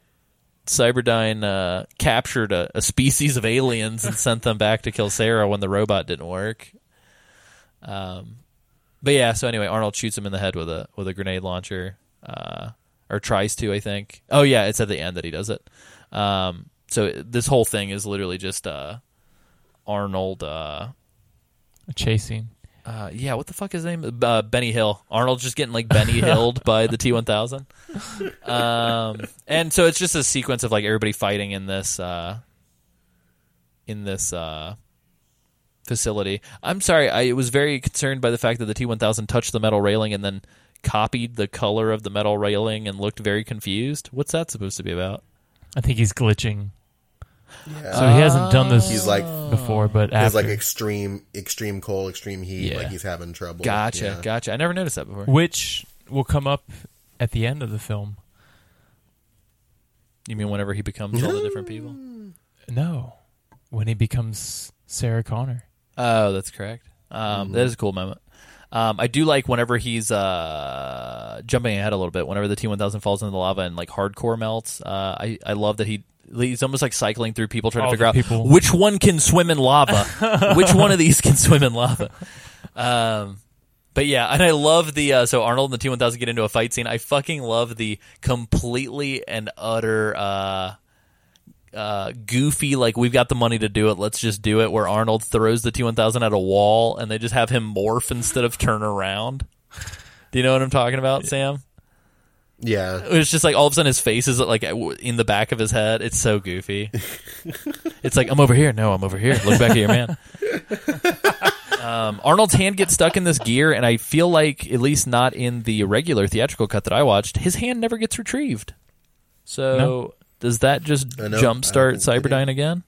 Cyberdyne uh, captured a, a species of aliens and sent them back to kill Sarah when the robot didn't work. Um, but yeah. So anyway, Arnold shoots him in the head with a with a grenade launcher, uh, or tries to. I think. Oh yeah, it's at the end that he does it. Um, so this whole thing is literally just uh, Arnold. Uh, Chasing. uh, yeah, what the fuck is his name? Uh, Benny Hill. Arnold's just getting like Benny Hilled by the T one thousand. Um, and so it's just a sequence of like everybody fighting in this uh, in this uh, facility. I'm sorry, I was very concerned by the fact that the T one thousand touched the metal railing and then copied the color of the metal railing and looked very confused. What's that supposed to be about? I think he's glitching. Yeah. So he hasn't done this He's like before, but It's after. like extreme, extreme cold, extreme heat. Yeah. Like he's having trouble. Gotcha, Yeah. gotcha. I never noticed that before. which will come up at the end of the film. You mean whenever he becomes all the different people? No, when he becomes Sarah Connor. Oh, that's correct. Um, That is a cool moment. Um, I do like whenever he's uh, jumping ahead a little bit. Whenever the T one thousand falls into the lava and like hardcore melts, uh, I I love that he he's almost like cycling through people trying All to figure out people. which one can swim in lava, which one of these can swim in lava. Um, but yeah, and I love the uh, so Arnold and the T one thousand get into a fight scene. I fucking love the completely and utter. Uh, uh, goofy, like we've got the money to do it, let's just do it. Where Arnold throws the T one thousand at a wall, and they just have him morph instead of turn around. Do you know what I'm talking about, Sam? Yeah. It's just like all of a sudden his face is like in the back of his head. It's so goofy. it's like I'm over here. No, I'm over here. Look back at your man. Um, Arnold's hand gets stuck in this gear, and I feel like, at least not in the regular theatrical cut that I watched, his hand never gets retrieved. So No. does that just I know. I don't jumpstart Cyberdyne again?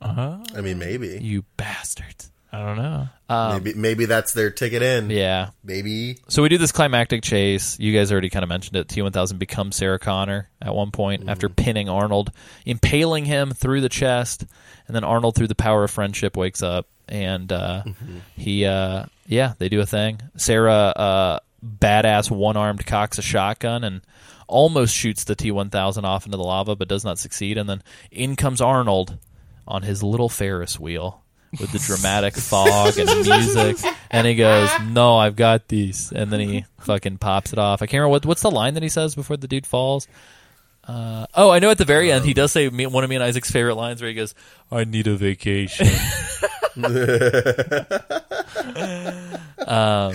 Uh huh. I mean, maybe. You bastards. I don't know. maybe maybe that's their ticket in. Yeah. Maybe. So we do this climactic chase. You guys already kind of mentioned it. T1000 becomes Sarah Connor at one point after pinning Arnold, impaling him through the chest, and then Arnold, through the power of friendship, wakes up and uh, he, uh, yeah, they do a thing. Sarah, uh, badass one armed cocks a shotgun and almost shoots the T1000 off into the lava, but does not succeed. And then in comes Arnold on his little Ferris wheel with the dramatic fog and music, and he goes, "No, I've got these," and then he fucking pops it off. I can't remember what what's the line that he says before the dude falls. Uh, oh, I know at the very end he does say me, one of me and Isaac's favorite lines where he goes, "I need a vacation." um,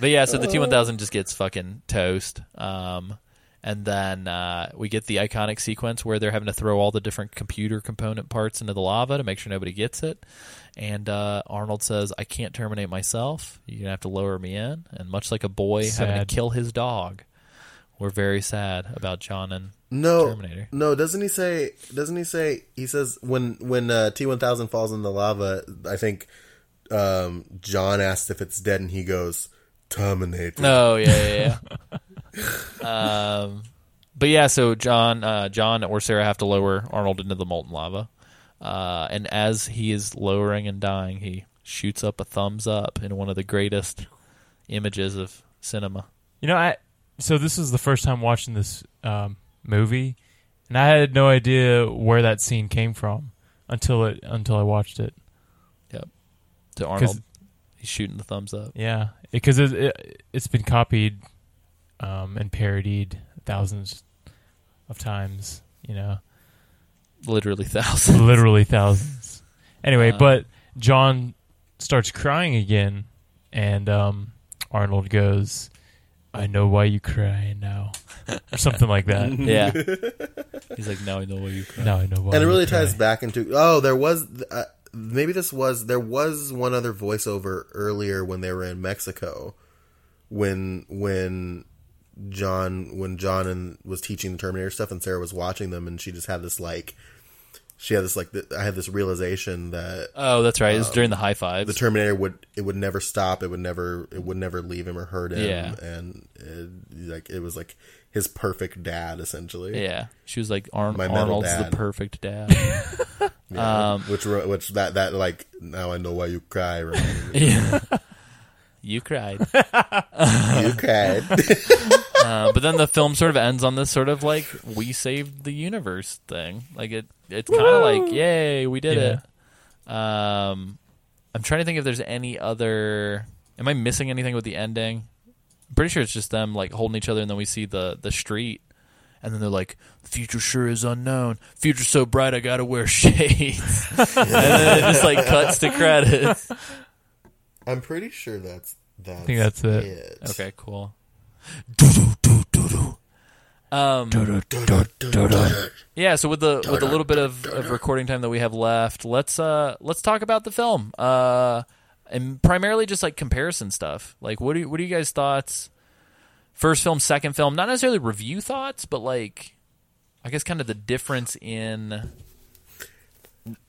but yeah, so the T one thousand just gets fucking toast. Um, and then uh, we get the iconic sequence where they're having to throw all the different computer component parts into the lava to make sure nobody gets it. And uh, Arnold says, "I can't terminate myself. You're gonna have to lower me in." And much like a boy having to kill his dog, we're very sad about John and No, Terminator. no. Doesn't he say? Doesn't he say? He says when when uh, T one thousand falls in the lava. I think um, John asks if it's dead, and he goes, "Terminated." Oh yeah, yeah, yeah. um, but yeah, so John, uh, John or Sarah have to lower Arnold into the molten lava, uh, and as he is lowering and dying, he shoots up a thumbs up in one of the greatest images of cinema. You know, I so this is the first time watching this um, movie, and I had no idea where that scene came from until it until I watched it. Yep, to Arnold, he's shooting the thumbs up. Yeah, because it, it it's been copied um, and parodied thousands of times. You know, Literally thousands. literally thousands. Anyway, Uh. but John starts crying again, and um, Arnold goes, "I know why you cry now," or something like that. yeah. He's like, now I know why you cry. now I know why. and it you really cry." ties back into oh there was uh, maybe this was there was one other voiceover earlier when they were in mexico when when john when john and was teaching the terminator stuff and sarah was watching them and she just had this like she had this like th- i had this realization that Oh, that's right. It was during the high fives. the terminator would it would never stop it would never it would never leave him or hurt him Yeah. and it, like it was like his perfect dad essentially yeah. She was like, Arn- My Arnold's dad. the perfect dad. Yeah. Um, which which that that like now I know why you cry. yeah. You cried. you cried. Uh, but then the film sort of ends on this sort of like we saved the universe thing. Like it, it's kind of like yay, we did Yeah. it. Um, I'm trying to think if there's any other. Am I missing anything with the ending? I'm pretty sure it's just them like holding each other, and then we see the the street, and then they're like, "Future sure is unknown. Future so bright, I gotta wear shades." and then it just like cuts to credits. I'm pretty sure that's that's. I think that's it. Okay, cool. Um, yeah. So with the with a little bit of, of recording time that we have left, let's uh let's talk about the film. Uh, and primarily just like comparison stuff. Like, what do you, what are you guys thoughts? first film, second film, not necessarily review thoughts, but like I guess kind of the difference in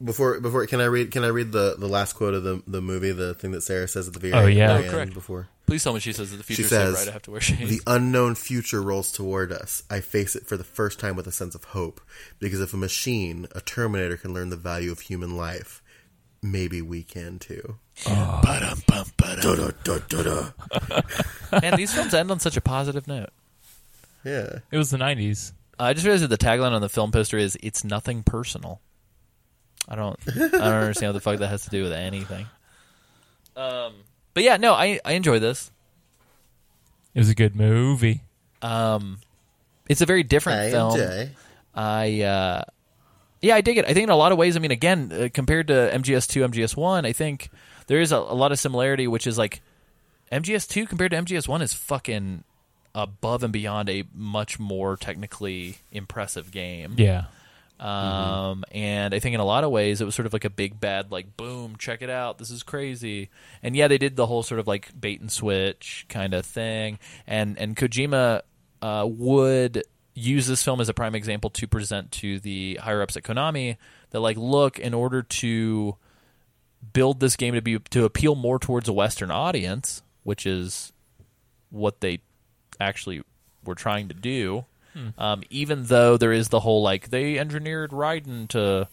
Before before can I read can I read the, the last quote of the the movie the thing that Sarah says at the very, Oh, yeah. very Oh, correct. end before Please tell me she says that the future she so says bright I have to wear shades. the unknown future rolls toward us. I face it for the first time with a sense of hope because if a machine, a Terminator, can learn the value of human life, maybe we can too. Ah. Man, these films end on such a positive note. Yeah. It was the '90s. I just realized that the tagline on the film poster is "It's nothing personal." I don't, I don't understand what the fuck that has to do with anything. Um, but yeah, no, I I enjoy this. It was a good movie. Um, it's a very different Hey, film. Jay. I uh, yeah, I dig it. I think in a lot of ways, I mean, again, uh, compared to MGS two, MGS one, I think there is a, a lot of similarity, which is like MGS two compared to MGS one is fucking above and beyond a much more technically impressive game. Yeah. Um, and I think in a lot of ways it was sort of like a big bad like boom, check it out, this is crazy. And yeah, they did the whole sort of like bait and switch kind of thing. And and Kojima uh, would use this film as a prime example to present to the higher ups at Konami that like look in order to build this game to be to appeal more towards a Western audience, which is what they actually were trying to do. Um, even though there is the whole like they engineered Raiden to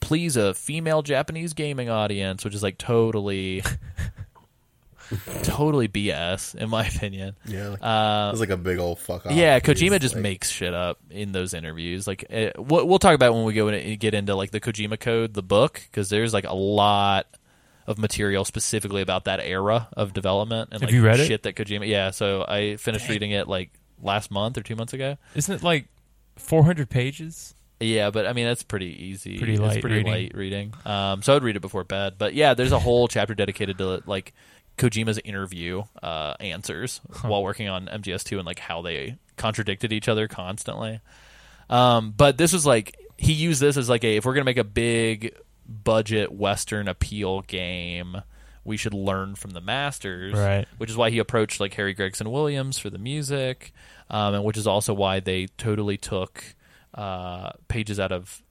please a female Japanese gaming audience, which is like totally, totally BS in my opinion. Yeah. Like, Uh, it was like a big old fuck off. yeah, He's Kojima just like- makes shit up in those interviews. Like, uh, we'll, we'll talk about it when we go in, get into like the Kojima Code, the book, because there's like a lot of material specifically about that era of development and Have like you read it? shit that Kojima. Yeah, so I finished reading it like last month or two months ago. Isn't it like 400 pages? Yeah, but I mean that's pretty easy. Pretty it's light pretty reading. light reading. Um, so I'd read it before bed. But yeah, there's a whole chapter dedicated to like Kojima's interview uh, answers while working on MGS2 and like how they contradicted each other constantly. Um, but this was like he used this as like a if we're gonna make a big budget Western appeal game, we should learn from the masters, Right. Which is why he approached like Harry Gregson Williams for the music, um, and which is also why they totally took uh, pages out of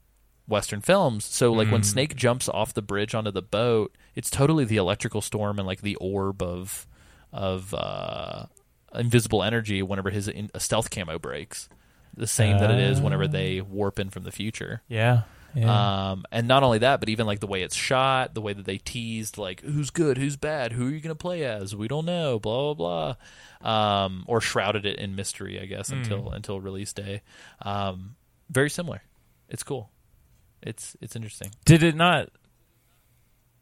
Western films. So like when Snake jumps off the bridge onto the boat, it's totally the electrical storm and like the orb of of uh, invisible energy whenever his in, a stealth camo breaks. The same that it is whenever they warp in from the future. Yeah. Yeah. Um, and not only that, but even like the way it's shot, the way that they teased, like who's good, who's bad, who are you going to play as? We don't know, blah blah blah, um, or shrouded it in mystery, I guess, until until release day. Um, very similar. It's cool. It's it's interesting. Did it not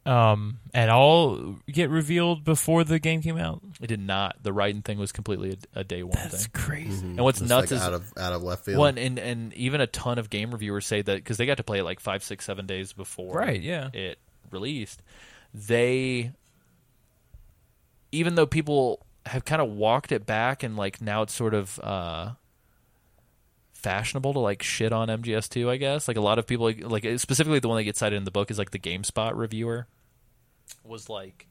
um at all get revealed before the game came out? It did not. The Raiden thing was completely a, a day one That's thing. crazy. And what's Just, nuts like, is out of out of left field. one, and and even a ton of game reviewers say that because they got to play it like five, six, seven days before, Right, yeah. it released. They, even though people have kind of walked it back, and like now it's sort of uh, fashionable to like shit on MGS2. I guess like a lot of people, like, like specifically the one that gets cited in the book is like the GameSpot reviewer was like.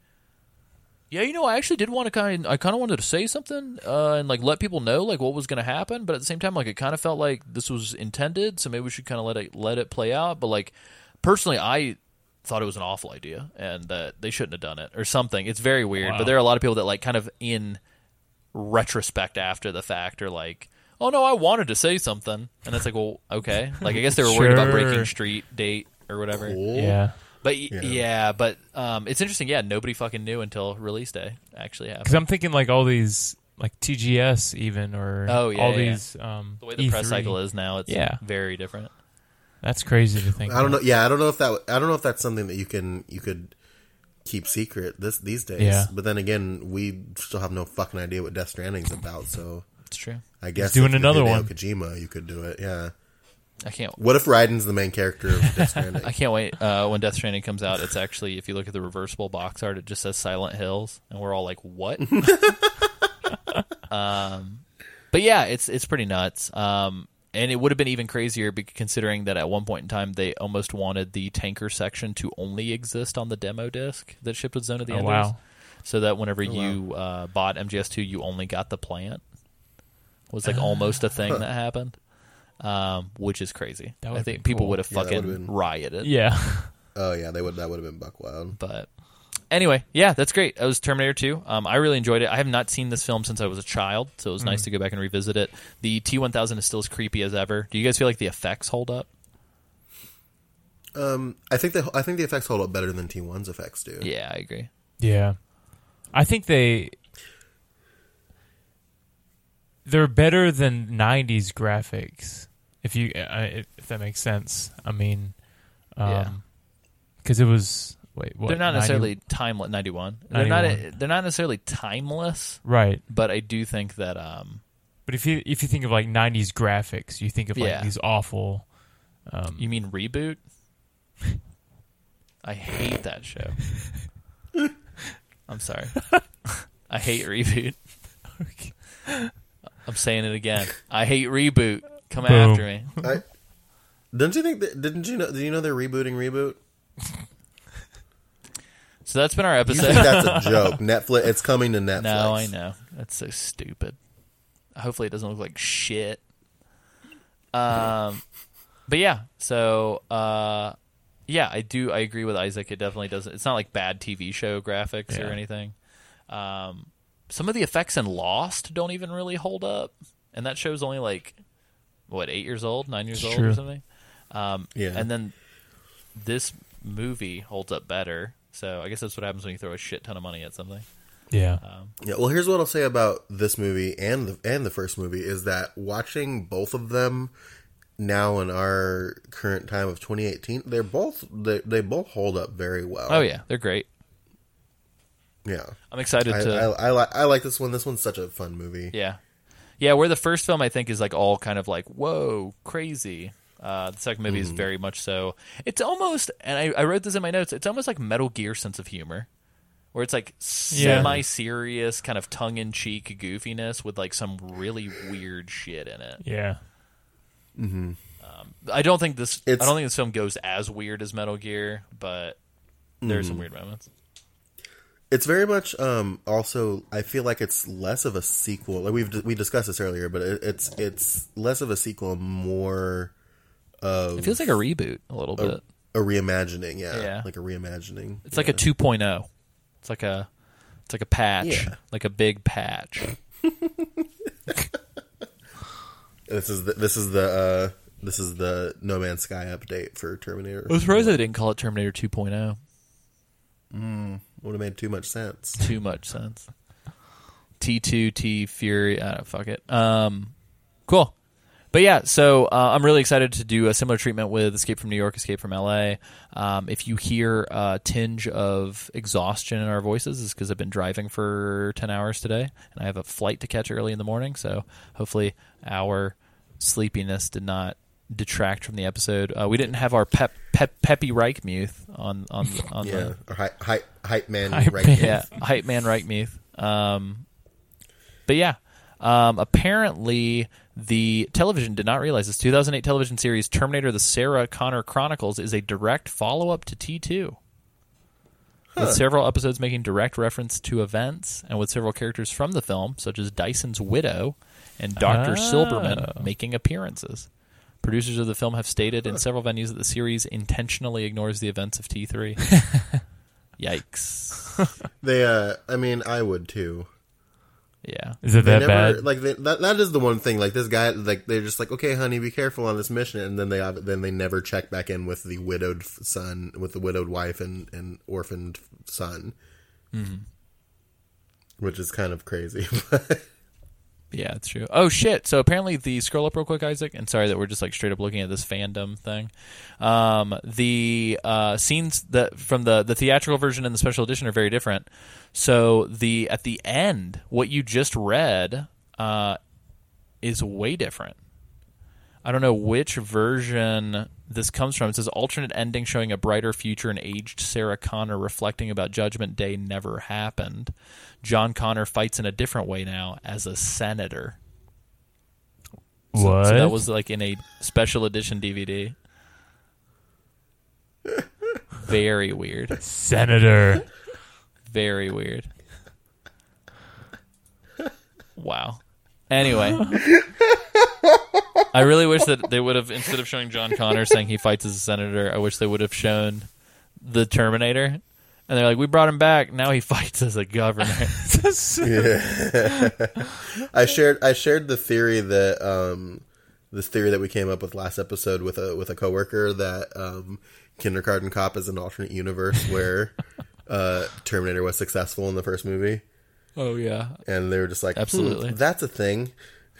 Yeah, you know, I actually did want to kind of, I kind of wanted to say something uh, and like let people know like what was going to happen, but at the same time, like it kind of felt like this was intended, so maybe we should kind of let it let it play out. But like personally, I thought it was an awful idea and that they shouldn't have done it or something. It's very weird, Wow. but there are a lot of people that like kind of in retrospect after the fact are like, "Oh no, I wanted to say something," and it's like, well, okay, like I guess they were worried about Sure. breaking street date or whatever. Cool. Yeah. But y- Yeah. yeah, but um, it's interesting. Yeah, nobody fucking knew until release day actually happened. Because I'm thinking like all these like TGS even or Oh, yeah, all yeah. these um the way the press E3. cycle is now, it's Yeah. very different. That's crazy to think. I don't know. about. Yeah, I don't know if that. I don't know if that's something that you can you could keep secret this these days. Yeah. But then again, we still have no fucking idea what Death Stranding's about. So It's true. I guess doing if you're another Hideo one. Kojima, you could do it. Yeah. I can't. What if Raiden's the main character of Death Stranding? I can't wait uh, when Death Stranding comes out. It's actually, if you look at the reversible box art, it just says Silent Hills, and we're all like, "What?" um, but yeah, it's it's pretty nuts. Um, and it would have been even crazier considering that at one point in time they almost wanted the tanker section to only exist on the demo disc that shipped with Zone of the Oh, Enders, wow. so that whenever you uh, bought MGS2, you only got the plant. Was like almost a thing that happened, um, which is crazy. That I would've think been people cool. would have Yeah, that fucking would've been- rioted. Yeah. Oh yeah, they would. That would have been buck wild. But anyway, yeah, that's great. That was Terminator 2. Um, I really enjoyed it. I have not seen this film since I was a child, so it was Mm. nice to go back and revisit it. The T1000 is still as creepy as ever. Do you guys feel like the effects hold up? Um, I think the I think the effects hold up better than T1's effects do. Yeah, I agree. Yeah. I think they they're better than 90s graphics. If you uh, if that makes sense. I mean Yeah. um cuz it was wait, what? they're not 90 necessarily timeless. 91. They're not. They're not necessarily timeless, right. but I do think that. Um, But if you if you think of like 90s graphics, you think of like Yeah. these awful um you mean reboot? I hate that show. I'm sorry. I hate reboot. I'm saying it again. I hate reboot. Come Boom. after me. I, didn't you think? That, didn't you know? Do you know they're rebooting reboot? So that's been our You episode. think that's a joke? Netflix. It's coming to Netflix. No, I know. That's so stupid. Hopefully it doesn't look like shit. Um but yeah, so uh yeah, I do I agree with Isaac. It definitely doesn't it's not like bad TV show graphics or anything. Um some of the effects in Lost don't even really hold up. And that show's only like what, eight years old, nine years It's old true. or something? Um Yeah. and then this movie holds up better. So I guess that's what happens when you throw a shit ton of money at something. yeah. Yeah, well, here's what I'll say about this movie and the and the first movie is that watching both of them now in our current time of 2018, they're both they, they both hold up very well. Oh yeah, they're great. Yeah. I'm excited I, to. I, I, like I like this one. This one's such a fun movie. yeah, yeah. Where the first film I think is like all kind of like whoa crazy. Uh, the second movie is mm-hmm. very much so. It's almost, and I, I wrote this in my notes. It's almost like Metal Gear sense of humor, where it's like semi-serious, kind of tongue-in-cheek goofiness with like some really weird shit in it. Yeah. Mm-hmm. Um, I don't think this. It's- I don't think this film goes as weird as Metal Gear, but there are some mm-hmm. weird moments. It's very much um also I feel like it's less of a sequel. Like we've we discussed this earlier, but it, it's it's less of a sequel, more of It feels like a reboot a little bit. a reimagining. Yeah, Yeah. like a reimagining. It's like a 2.0. It's like a it's like a patch, Yeah. like a big patch. This is the, this is the uh this is the No Man's Sky update for Terminator. I was surprised they didn't call it Terminator 2.0. Would have made too much sense. Too much sense. T2 T Fury. I don't fuck it. Um, cool. But yeah, so uh, I'm really excited to do a similar treatment with Escape from New York, Escape from LA. Um, if you hear a tinge of exhaustion in our voices, is because I've been driving for 10 hours today, and I have a flight to catch early in the morning. So hopefully, our sleepiness did not detract from the episode. Uh, we didn't have our pep, pep Peppy Reichmuth on on on the Yeah, or hype hype, hype man. Hype right yeah, hype man Reichmuth. Um, but yeah, um, apparently the television did not realize this 2008 television series Terminator: The Sarah Connor Chronicles is a direct follow-up to T2. With several episodes making direct reference to events, and with several characters from the film, such as Dyson's widow and Doctor Ah. Silberman, making appearances. Producers of the film have stated in several venues that the series intentionally ignores the events of T3. Yikes! They uh I mean I would too. Yeah, Is it They that never bad? like they, that that is the one thing like this guy like they're just like okay honey be careful on this mission and then they have- then they never check back in with the widowed son with the widowed wife and and orphaned son. Mm-hmm. Which is kind of crazy. Yeah, it's true. Oh shit! So apparently, the scroll up real quick, Isaac. And sorry that we're just like straight up looking at this fandom thing. Um, the uh, scenes that from the the theatrical version and the special edition are very different. So the at the end, what you just read uh, is way different. I don't know which version this comes from. It says alternate ending showing a brighter future and aged Sarah Connor reflecting about Judgment Day never happened. John Connor fights in a different way now as a senator. So, what? so that was like in a special edition DVD. Very weird. Senator. Very weird. Wow. Anyway, I really wish that they would have instead of showing John Connor saying he fights as a senator, I wish they would have shown the Terminator. And they're like, "We brought him back. Now he fights as a governor." I shared I shared the theory that um this theory that we came up with last episode with a with a coworker that um Kindergarten Cop is an alternate universe where uh Terminator was successful in the first movie oh yeah, and they were just like "Hmm, Absolutely. that's a thing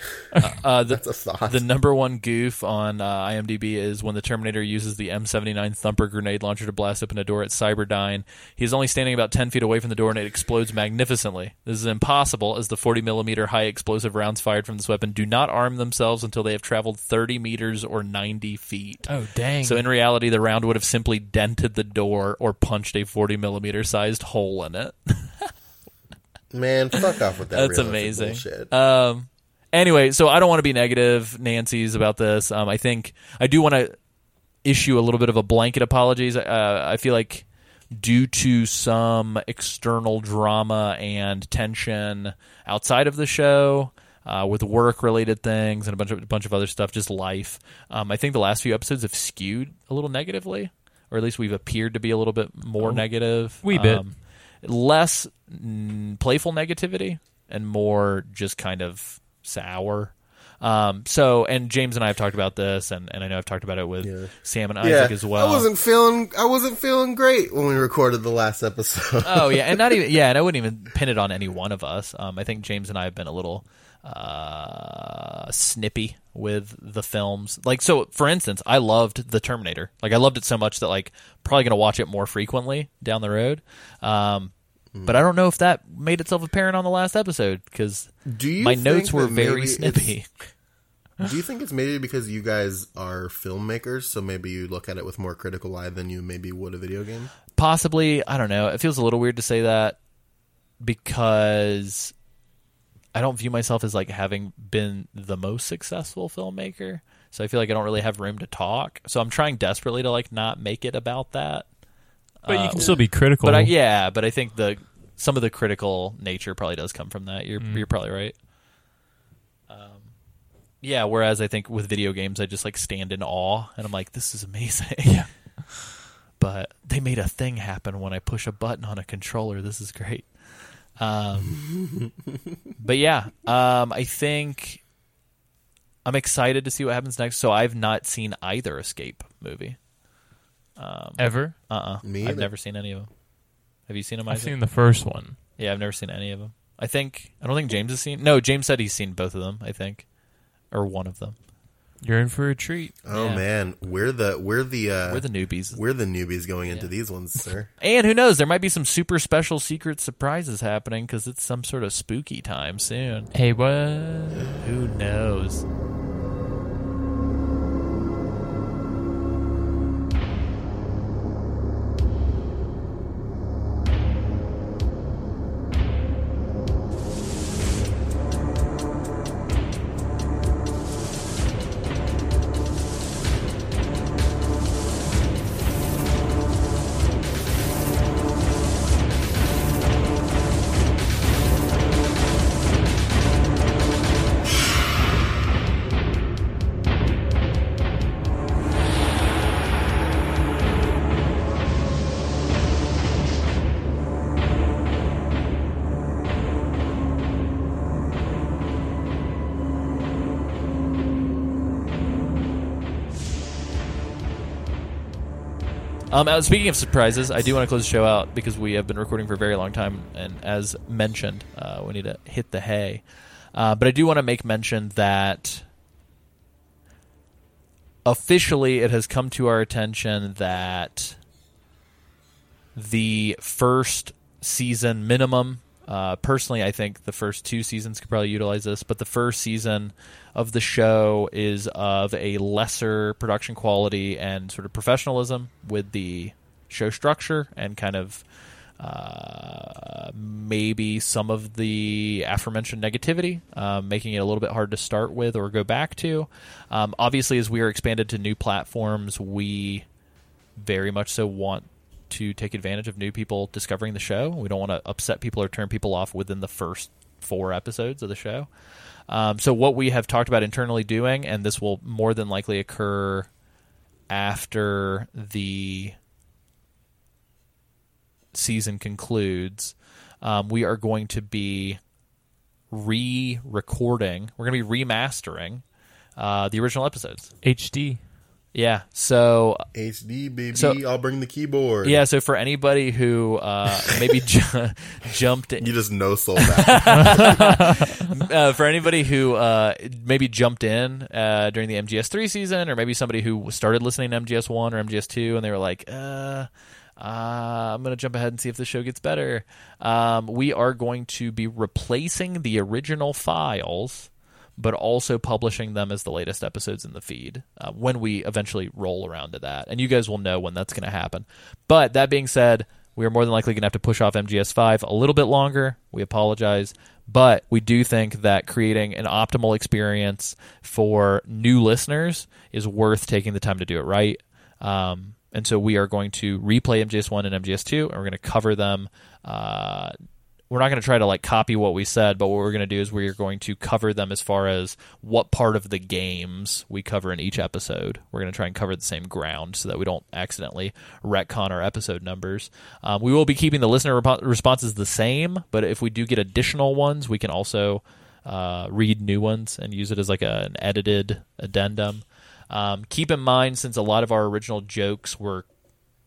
uh, the, that's a thought The number one goof on uh, IMDb is when the Terminator uses the M79 Thumper grenade launcher to blast open a door at Cyberdyne. He's only standing about 10 feet away from the door and it explodes magnificently. This is impossible as the 40 millimeter high explosive rounds fired from this weapon do not arm themselves until they have traveled 30 meters or 90 feet. Oh dang! So in reality, the round would have simply dented the door or punched a 40 millimeter sized hole in it. man fuck off with that That's amazing. bullshit. Um, anyway, so I don't want to be negative, Nancy's, about this. Um, I think I do want to issue a little bit of a blanket apologies. Uh, I feel like due to some external drama and tension outside of the show. Uh, with work-related things and a bunch of a bunch of other stuff, just life. Um, I think the last few episodes have skewed a little negatively, or at least we've appeared to be a little bit more negative. wee bit. Um, less mm, playful negativity and more just kind of sour. Um, so, and James and I have talked about this, and, and I know I've talked about it with Yeah. Sam and yeah, Isaac as well. I wasn't feeling I wasn't feeling great when we recorded the last episode. oh yeah, and not even yeah, and I wouldn't even pin it on any one of us. Um, I think James and I have been a little uh, snippy with the films. Like so, for instance, I loved the Terminator. Like I loved it so much that like probably gonna watch it more frequently down the road. Um, but I don't know if that made itself apparent on the last episode because my notes were very snippy. Do you think it's maybe because you guys are filmmakers, so maybe you look at it with more critical eye than you maybe would a video game? possibly. I don't know. It feels a little weird to say that because i don't view myself as like having been the most successful filmmaker. So i feel like i don't really have room to talk. So i'm trying desperately to like not make it about that but you can still be critical. but I, yeah but i think the some of the critical nature probably does come from that you're you're probably right um yeah whereas i think with video games i just like stand in awe and i'm like this is amazing Yeah. but they made a thing happen when I push a button on a controller. This is great. Um, but yeah, um, I think I'm excited to see what happens next. So I've not seen either Escape movie. Um, Ever? uh uh Me I've either. never seen any of them. Have you seen them? I've Isaac? seen the first one. Yeah, I've never seen any of them. I think I don't think James has seen. No, James said he's seen both of them. I think, or one of them. You're in for a treat. Oh Yeah. man, we're the we're the uh, We're the newbies. we're the newbies going into these ones, sir. And who knows? There might be some super special secret surprises happening because it's some sort of spooky time soon. Hey, what? Who knows? Um, uh, speaking of surprises, I do want to close the show out because we have been recording for a very long time, and as mentioned, uh, we need to hit the hay. Uh, but I do want to make mention that officially it has come to our attention that the first season minimum. Uh, personally, I think the first two seasons could probably utilize this, but the first season of the show is of a lesser production quality and sort of professionalism with the show structure and kind of uh, maybe some of the aforementioned negativity, um, making it a little bit hard to start with or go back to. Um, obviously, as we are expanded to new platforms, we very much so want to take advantage of new people discovering the show. We don't want to upset people or turn people off within the first four episodes of the show. Um, so what we have talked about internally doing, and this will more than likely occur after the season concludes, um, we are going to be re-recording. We're going to be remastering uh, the original episodes. HD. Yeah. So HD baby, So- I'll bring the keyboard. yeah. So for anybody who uh, maybe ju- jumped in, You just no sold that. uh, for anybody who uh, maybe jumped in uh, during the MGS3 season, or maybe somebody who started listening to MGS1 or MGS2, and they were like, uh, uh, I'm going to jump ahead and see if the show gets better. Um, we are going to be replacing the original files, but also publishing them as the latest episodes in the feed uh, when we eventually roll around to that. And you guys will know when that's going to happen. But that being said, we are more than likely going to have to push off MGS5 a little bit longer. We apologize. But we do think that creating an optimal experience for new listeners is worth taking the time to do it right. Um, and so we are going to replay MGS1 and MGS2, and we're going to cover them. Uh, we're not going to try to like copy what we said, but what we're going to do is we're going to cover them as far as what part of the games we cover in each episode. We're going to try and cover the same ground so that we don't accidentally retcon our episode numbers. Um, we will be keeping the listener rep- responses the same, but if we do get additional ones, we can also uh, read new ones and use it as like a, an edited addendum. Um, keep in mind, since a lot of our original jokes were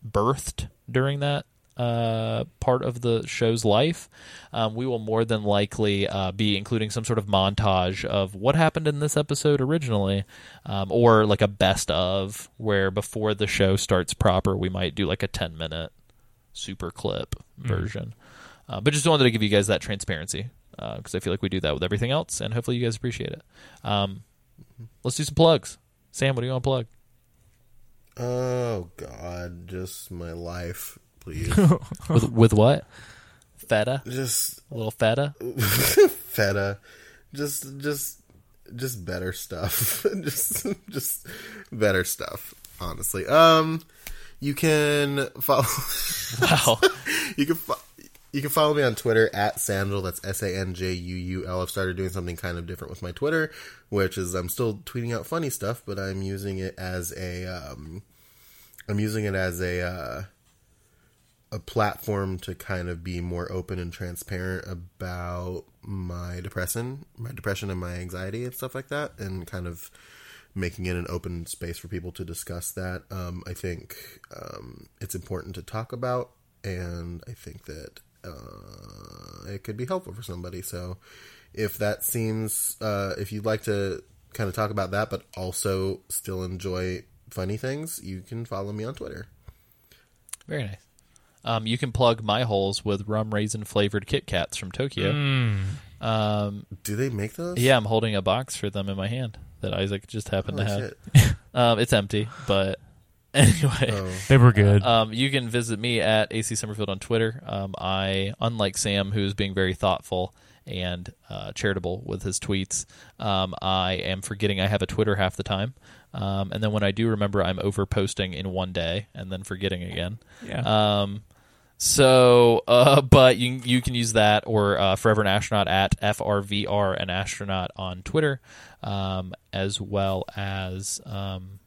birthed during that uh, part of the show's life, um, we will more than likely uh, be including some sort of montage of what happened in this episode originally, um, or like a best of, where before the show starts proper, we might do like a 10 minute super clip version. Uh, but just wanted to give you guys that transparency because I feel like we do that with everything else, and hopefully you guys appreciate it. Um, let's do some plugs. Sam, what do you want to plug? oh God, just my life, please. with, with what? Feta? just A little feta? feta, just just just better stuff. just just better stuff. Honestly, um, you can follow. Wow. you can fo- you can follow me on Twitter at Sanjuul. That's S A N J U U L. I've started doing something kind of different with my Twitter, which is I'm still tweeting out funny stuff, but I'm using it as a um, I'm using it as a uh, a platform to kind of be more open and transparent about my depression, my depression and my anxiety and stuff like that, and kind of making it an open space for people to discuss that. Um, I think um, it's important to talk about, and I think that uh, it could be helpful for somebody. So, if that seems, uh, if you'd like to kind of talk about that, but also still enjoy funny things, you can follow me on Twitter. Very nice. Um, you can plug my holes with rum raisin flavored Kit Kats from Tokyo. Um, Do they make those? yeah, I'm holding a box for them in my hand that Isaac just happened Holy to have. Um, it's empty, but anyway. Oh. They were good. Um, you can visit me at AC Summerfield on Twitter. Um, I, unlike Sam, who's being very thoughtful and uh, charitable with his tweets, um, I am forgetting I have a Twitter half the time. Um, and then when I do remember, I'm over posting in one day and then forgetting again. yeah. So, uh, but you you can use that or uh, Forever an Astronaut at FRVR an Astronaut on Twitter, um, as well as um,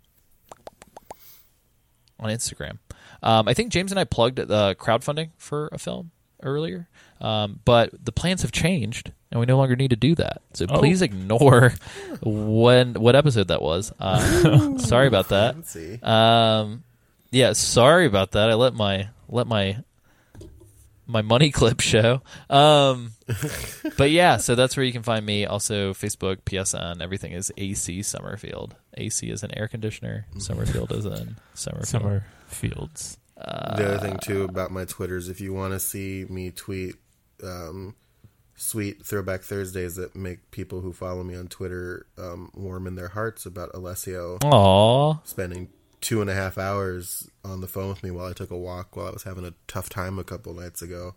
on Instagram. Um, I think James and I plugged the crowdfunding for a film earlier, um, but the plans have changed and we no longer need to do that. So Oh. please ignore when what episode that was. Uh, sorry about that. Fancy. Um, yeah, sorry about that. I let my let my my money clip show. Um, but yeah, so that's where you can find me. Also, Facebook, PSN, everything is AC Summerfield. AC is an air conditioner. Summerfield is in Summerfield. Summer fields. the other thing too about my Twitters, if you want to see me tweet um, sweet throwback Thursdays that make people who follow me on Twitter um, warm in their hearts about Alessio Aw, spending two and a half hours on the phone with me while I took a walk while I was having a tough time a couple nights ago.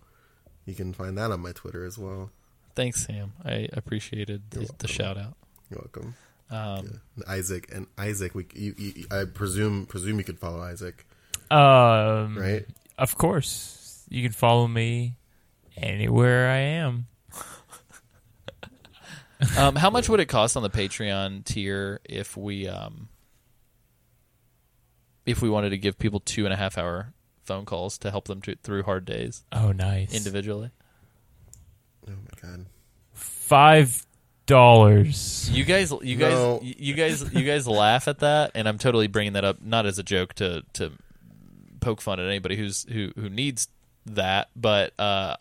You can find that on my Twitter as well. thanks, Sam. I appreciated the, the shout out. You're welcome. Um, And Isaac and Isaac, we you, you, I presume presume you could follow Isaac, Um, right? Of course. You can follow me anywhere I am. Um, how much would it cost on the Patreon tier if we um, if we wanted to give people two and a half hour phone calls to help them to, through hard days Oh, nice. individually? Oh my god. Five dollars. You guys, you guys, No. you guys, you guys laugh at that, and I'm totally bringing that up not as a joke to to poke fun at anybody who's who who needs that, but uh,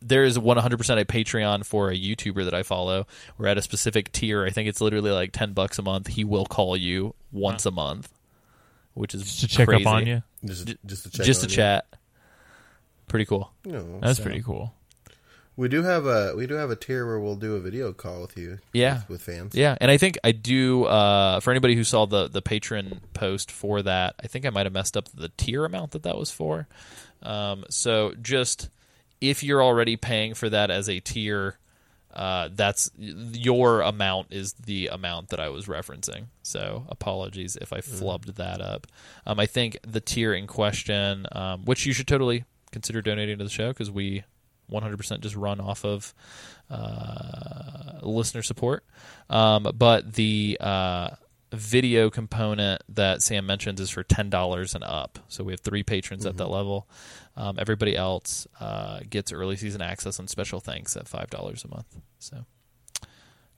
there is 100% a Patreon for a YouTuber that I follow. We're at a specific tier. I think it's literally like 10 bucks a month. He will call you once a month, which is Just to check crazy. up on you. Just just to check just to on you. chat. Pretty cool. No. That's So- pretty cool. We do have a we do have a tier where we'll do a video call with you. Yeah. With, with fans. Yeah, and I think I do. Uh, for anybody who saw the the Patreon post for that, I think I might have messed up the tier amount that that was for. Um, so just if you're already paying for that as a tier, uh, that's your amount is the amount that I was referencing. So apologies if I flubbed that up. Um, I think the tier in question, um, which you should totally consider donating to the show because we 100% just run off of uh, listener support. Um, but the uh, video component that Sam mentions is for ten dollars and up. So we have three patrons at that level. Um, everybody else uh, gets early season access and special thanks at five dollars a month. So,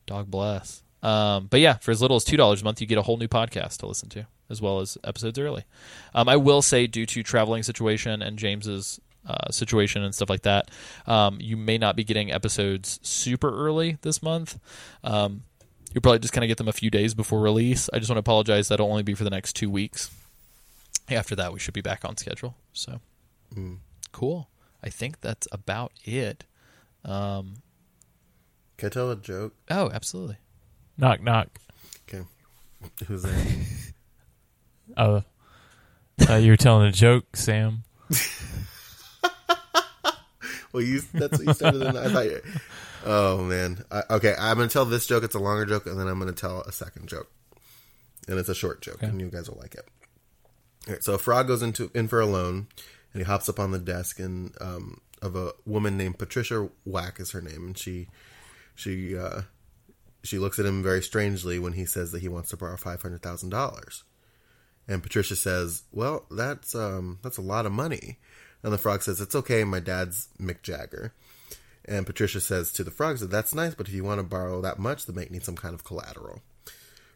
dog bless. Um, but yeah, for as little as two dollars a month, you get a whole new podcast to listen to, as well as episodes early. Um, I will say, due to traveling situation and James's uh, situation and stuff like that, um, you may not be getting episodes super early this month. Um, you'll probably just kind of get them a few days before release. I just want to apologize. That'll only be for the next two weeks. After that, we should be back on schedule. So cool. I think that's about it. Um, Can I tell a joke? oh, absolutely. Knock knock. Okay. Who's there? Oh, uh, you were telling a joke, Sam. well, you that's what you started. In, I thought. You, oh man. I, okay, I'm gonna tell this joke. It's a longer joke, and then I'm gonna tell a second joke, and it's a short joke, and you guys will like it. All right, so a frog goes into in for a loan, and he hops up on the desk and um, of a woman named Patricia Whack is her name, and she she uh, she looks at him very strangely when he says that he wants to borrow five hundred thousand dollars. And Patricia says, "Well, that's um, that's a lot of money." And the frog says, "It's okay. My dad's Mick Jagger." And Patricia says to the frog, that's nice, but if you want to borrow that much, the bank needs some kind of collateral."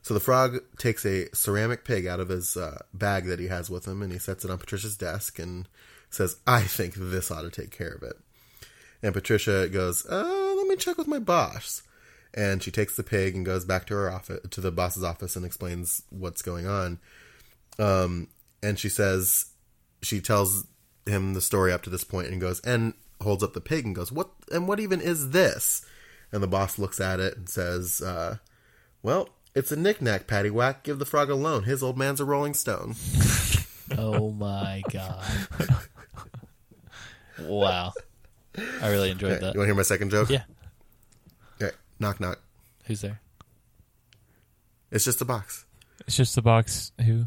So the frog takes a ceramic pig out of his uh, bag that he has with him, and he sets it on Patricia's desk and says, "I think this ought to take care of it." And Patricia goes, uh, "Let me check with my boss." And she takes the pig and goes back to her office, to the boss's office, and explains what's going on. Um, and she says, she tells him the story up to this point and goes, and holds up the pig and goes, "What? And what even is this?" And the boss looks at it and says, uh, "Well, it's a knickknack, paddywhack. Give the frog a loan. His old man's a Rolling Stone." Oh my god! wow, I really enjoyed Okay, that. you want to hear my second joke? Yeah, Okay, knock knock. who's there? It's just a box. It's just a box. Who?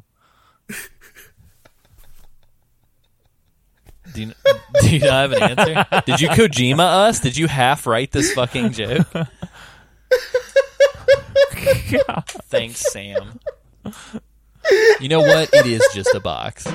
Do you, do you not have an answer? Did you Kojima us? Did you half write this fucking joke? Thanks, Sam. You know what? It is just a box.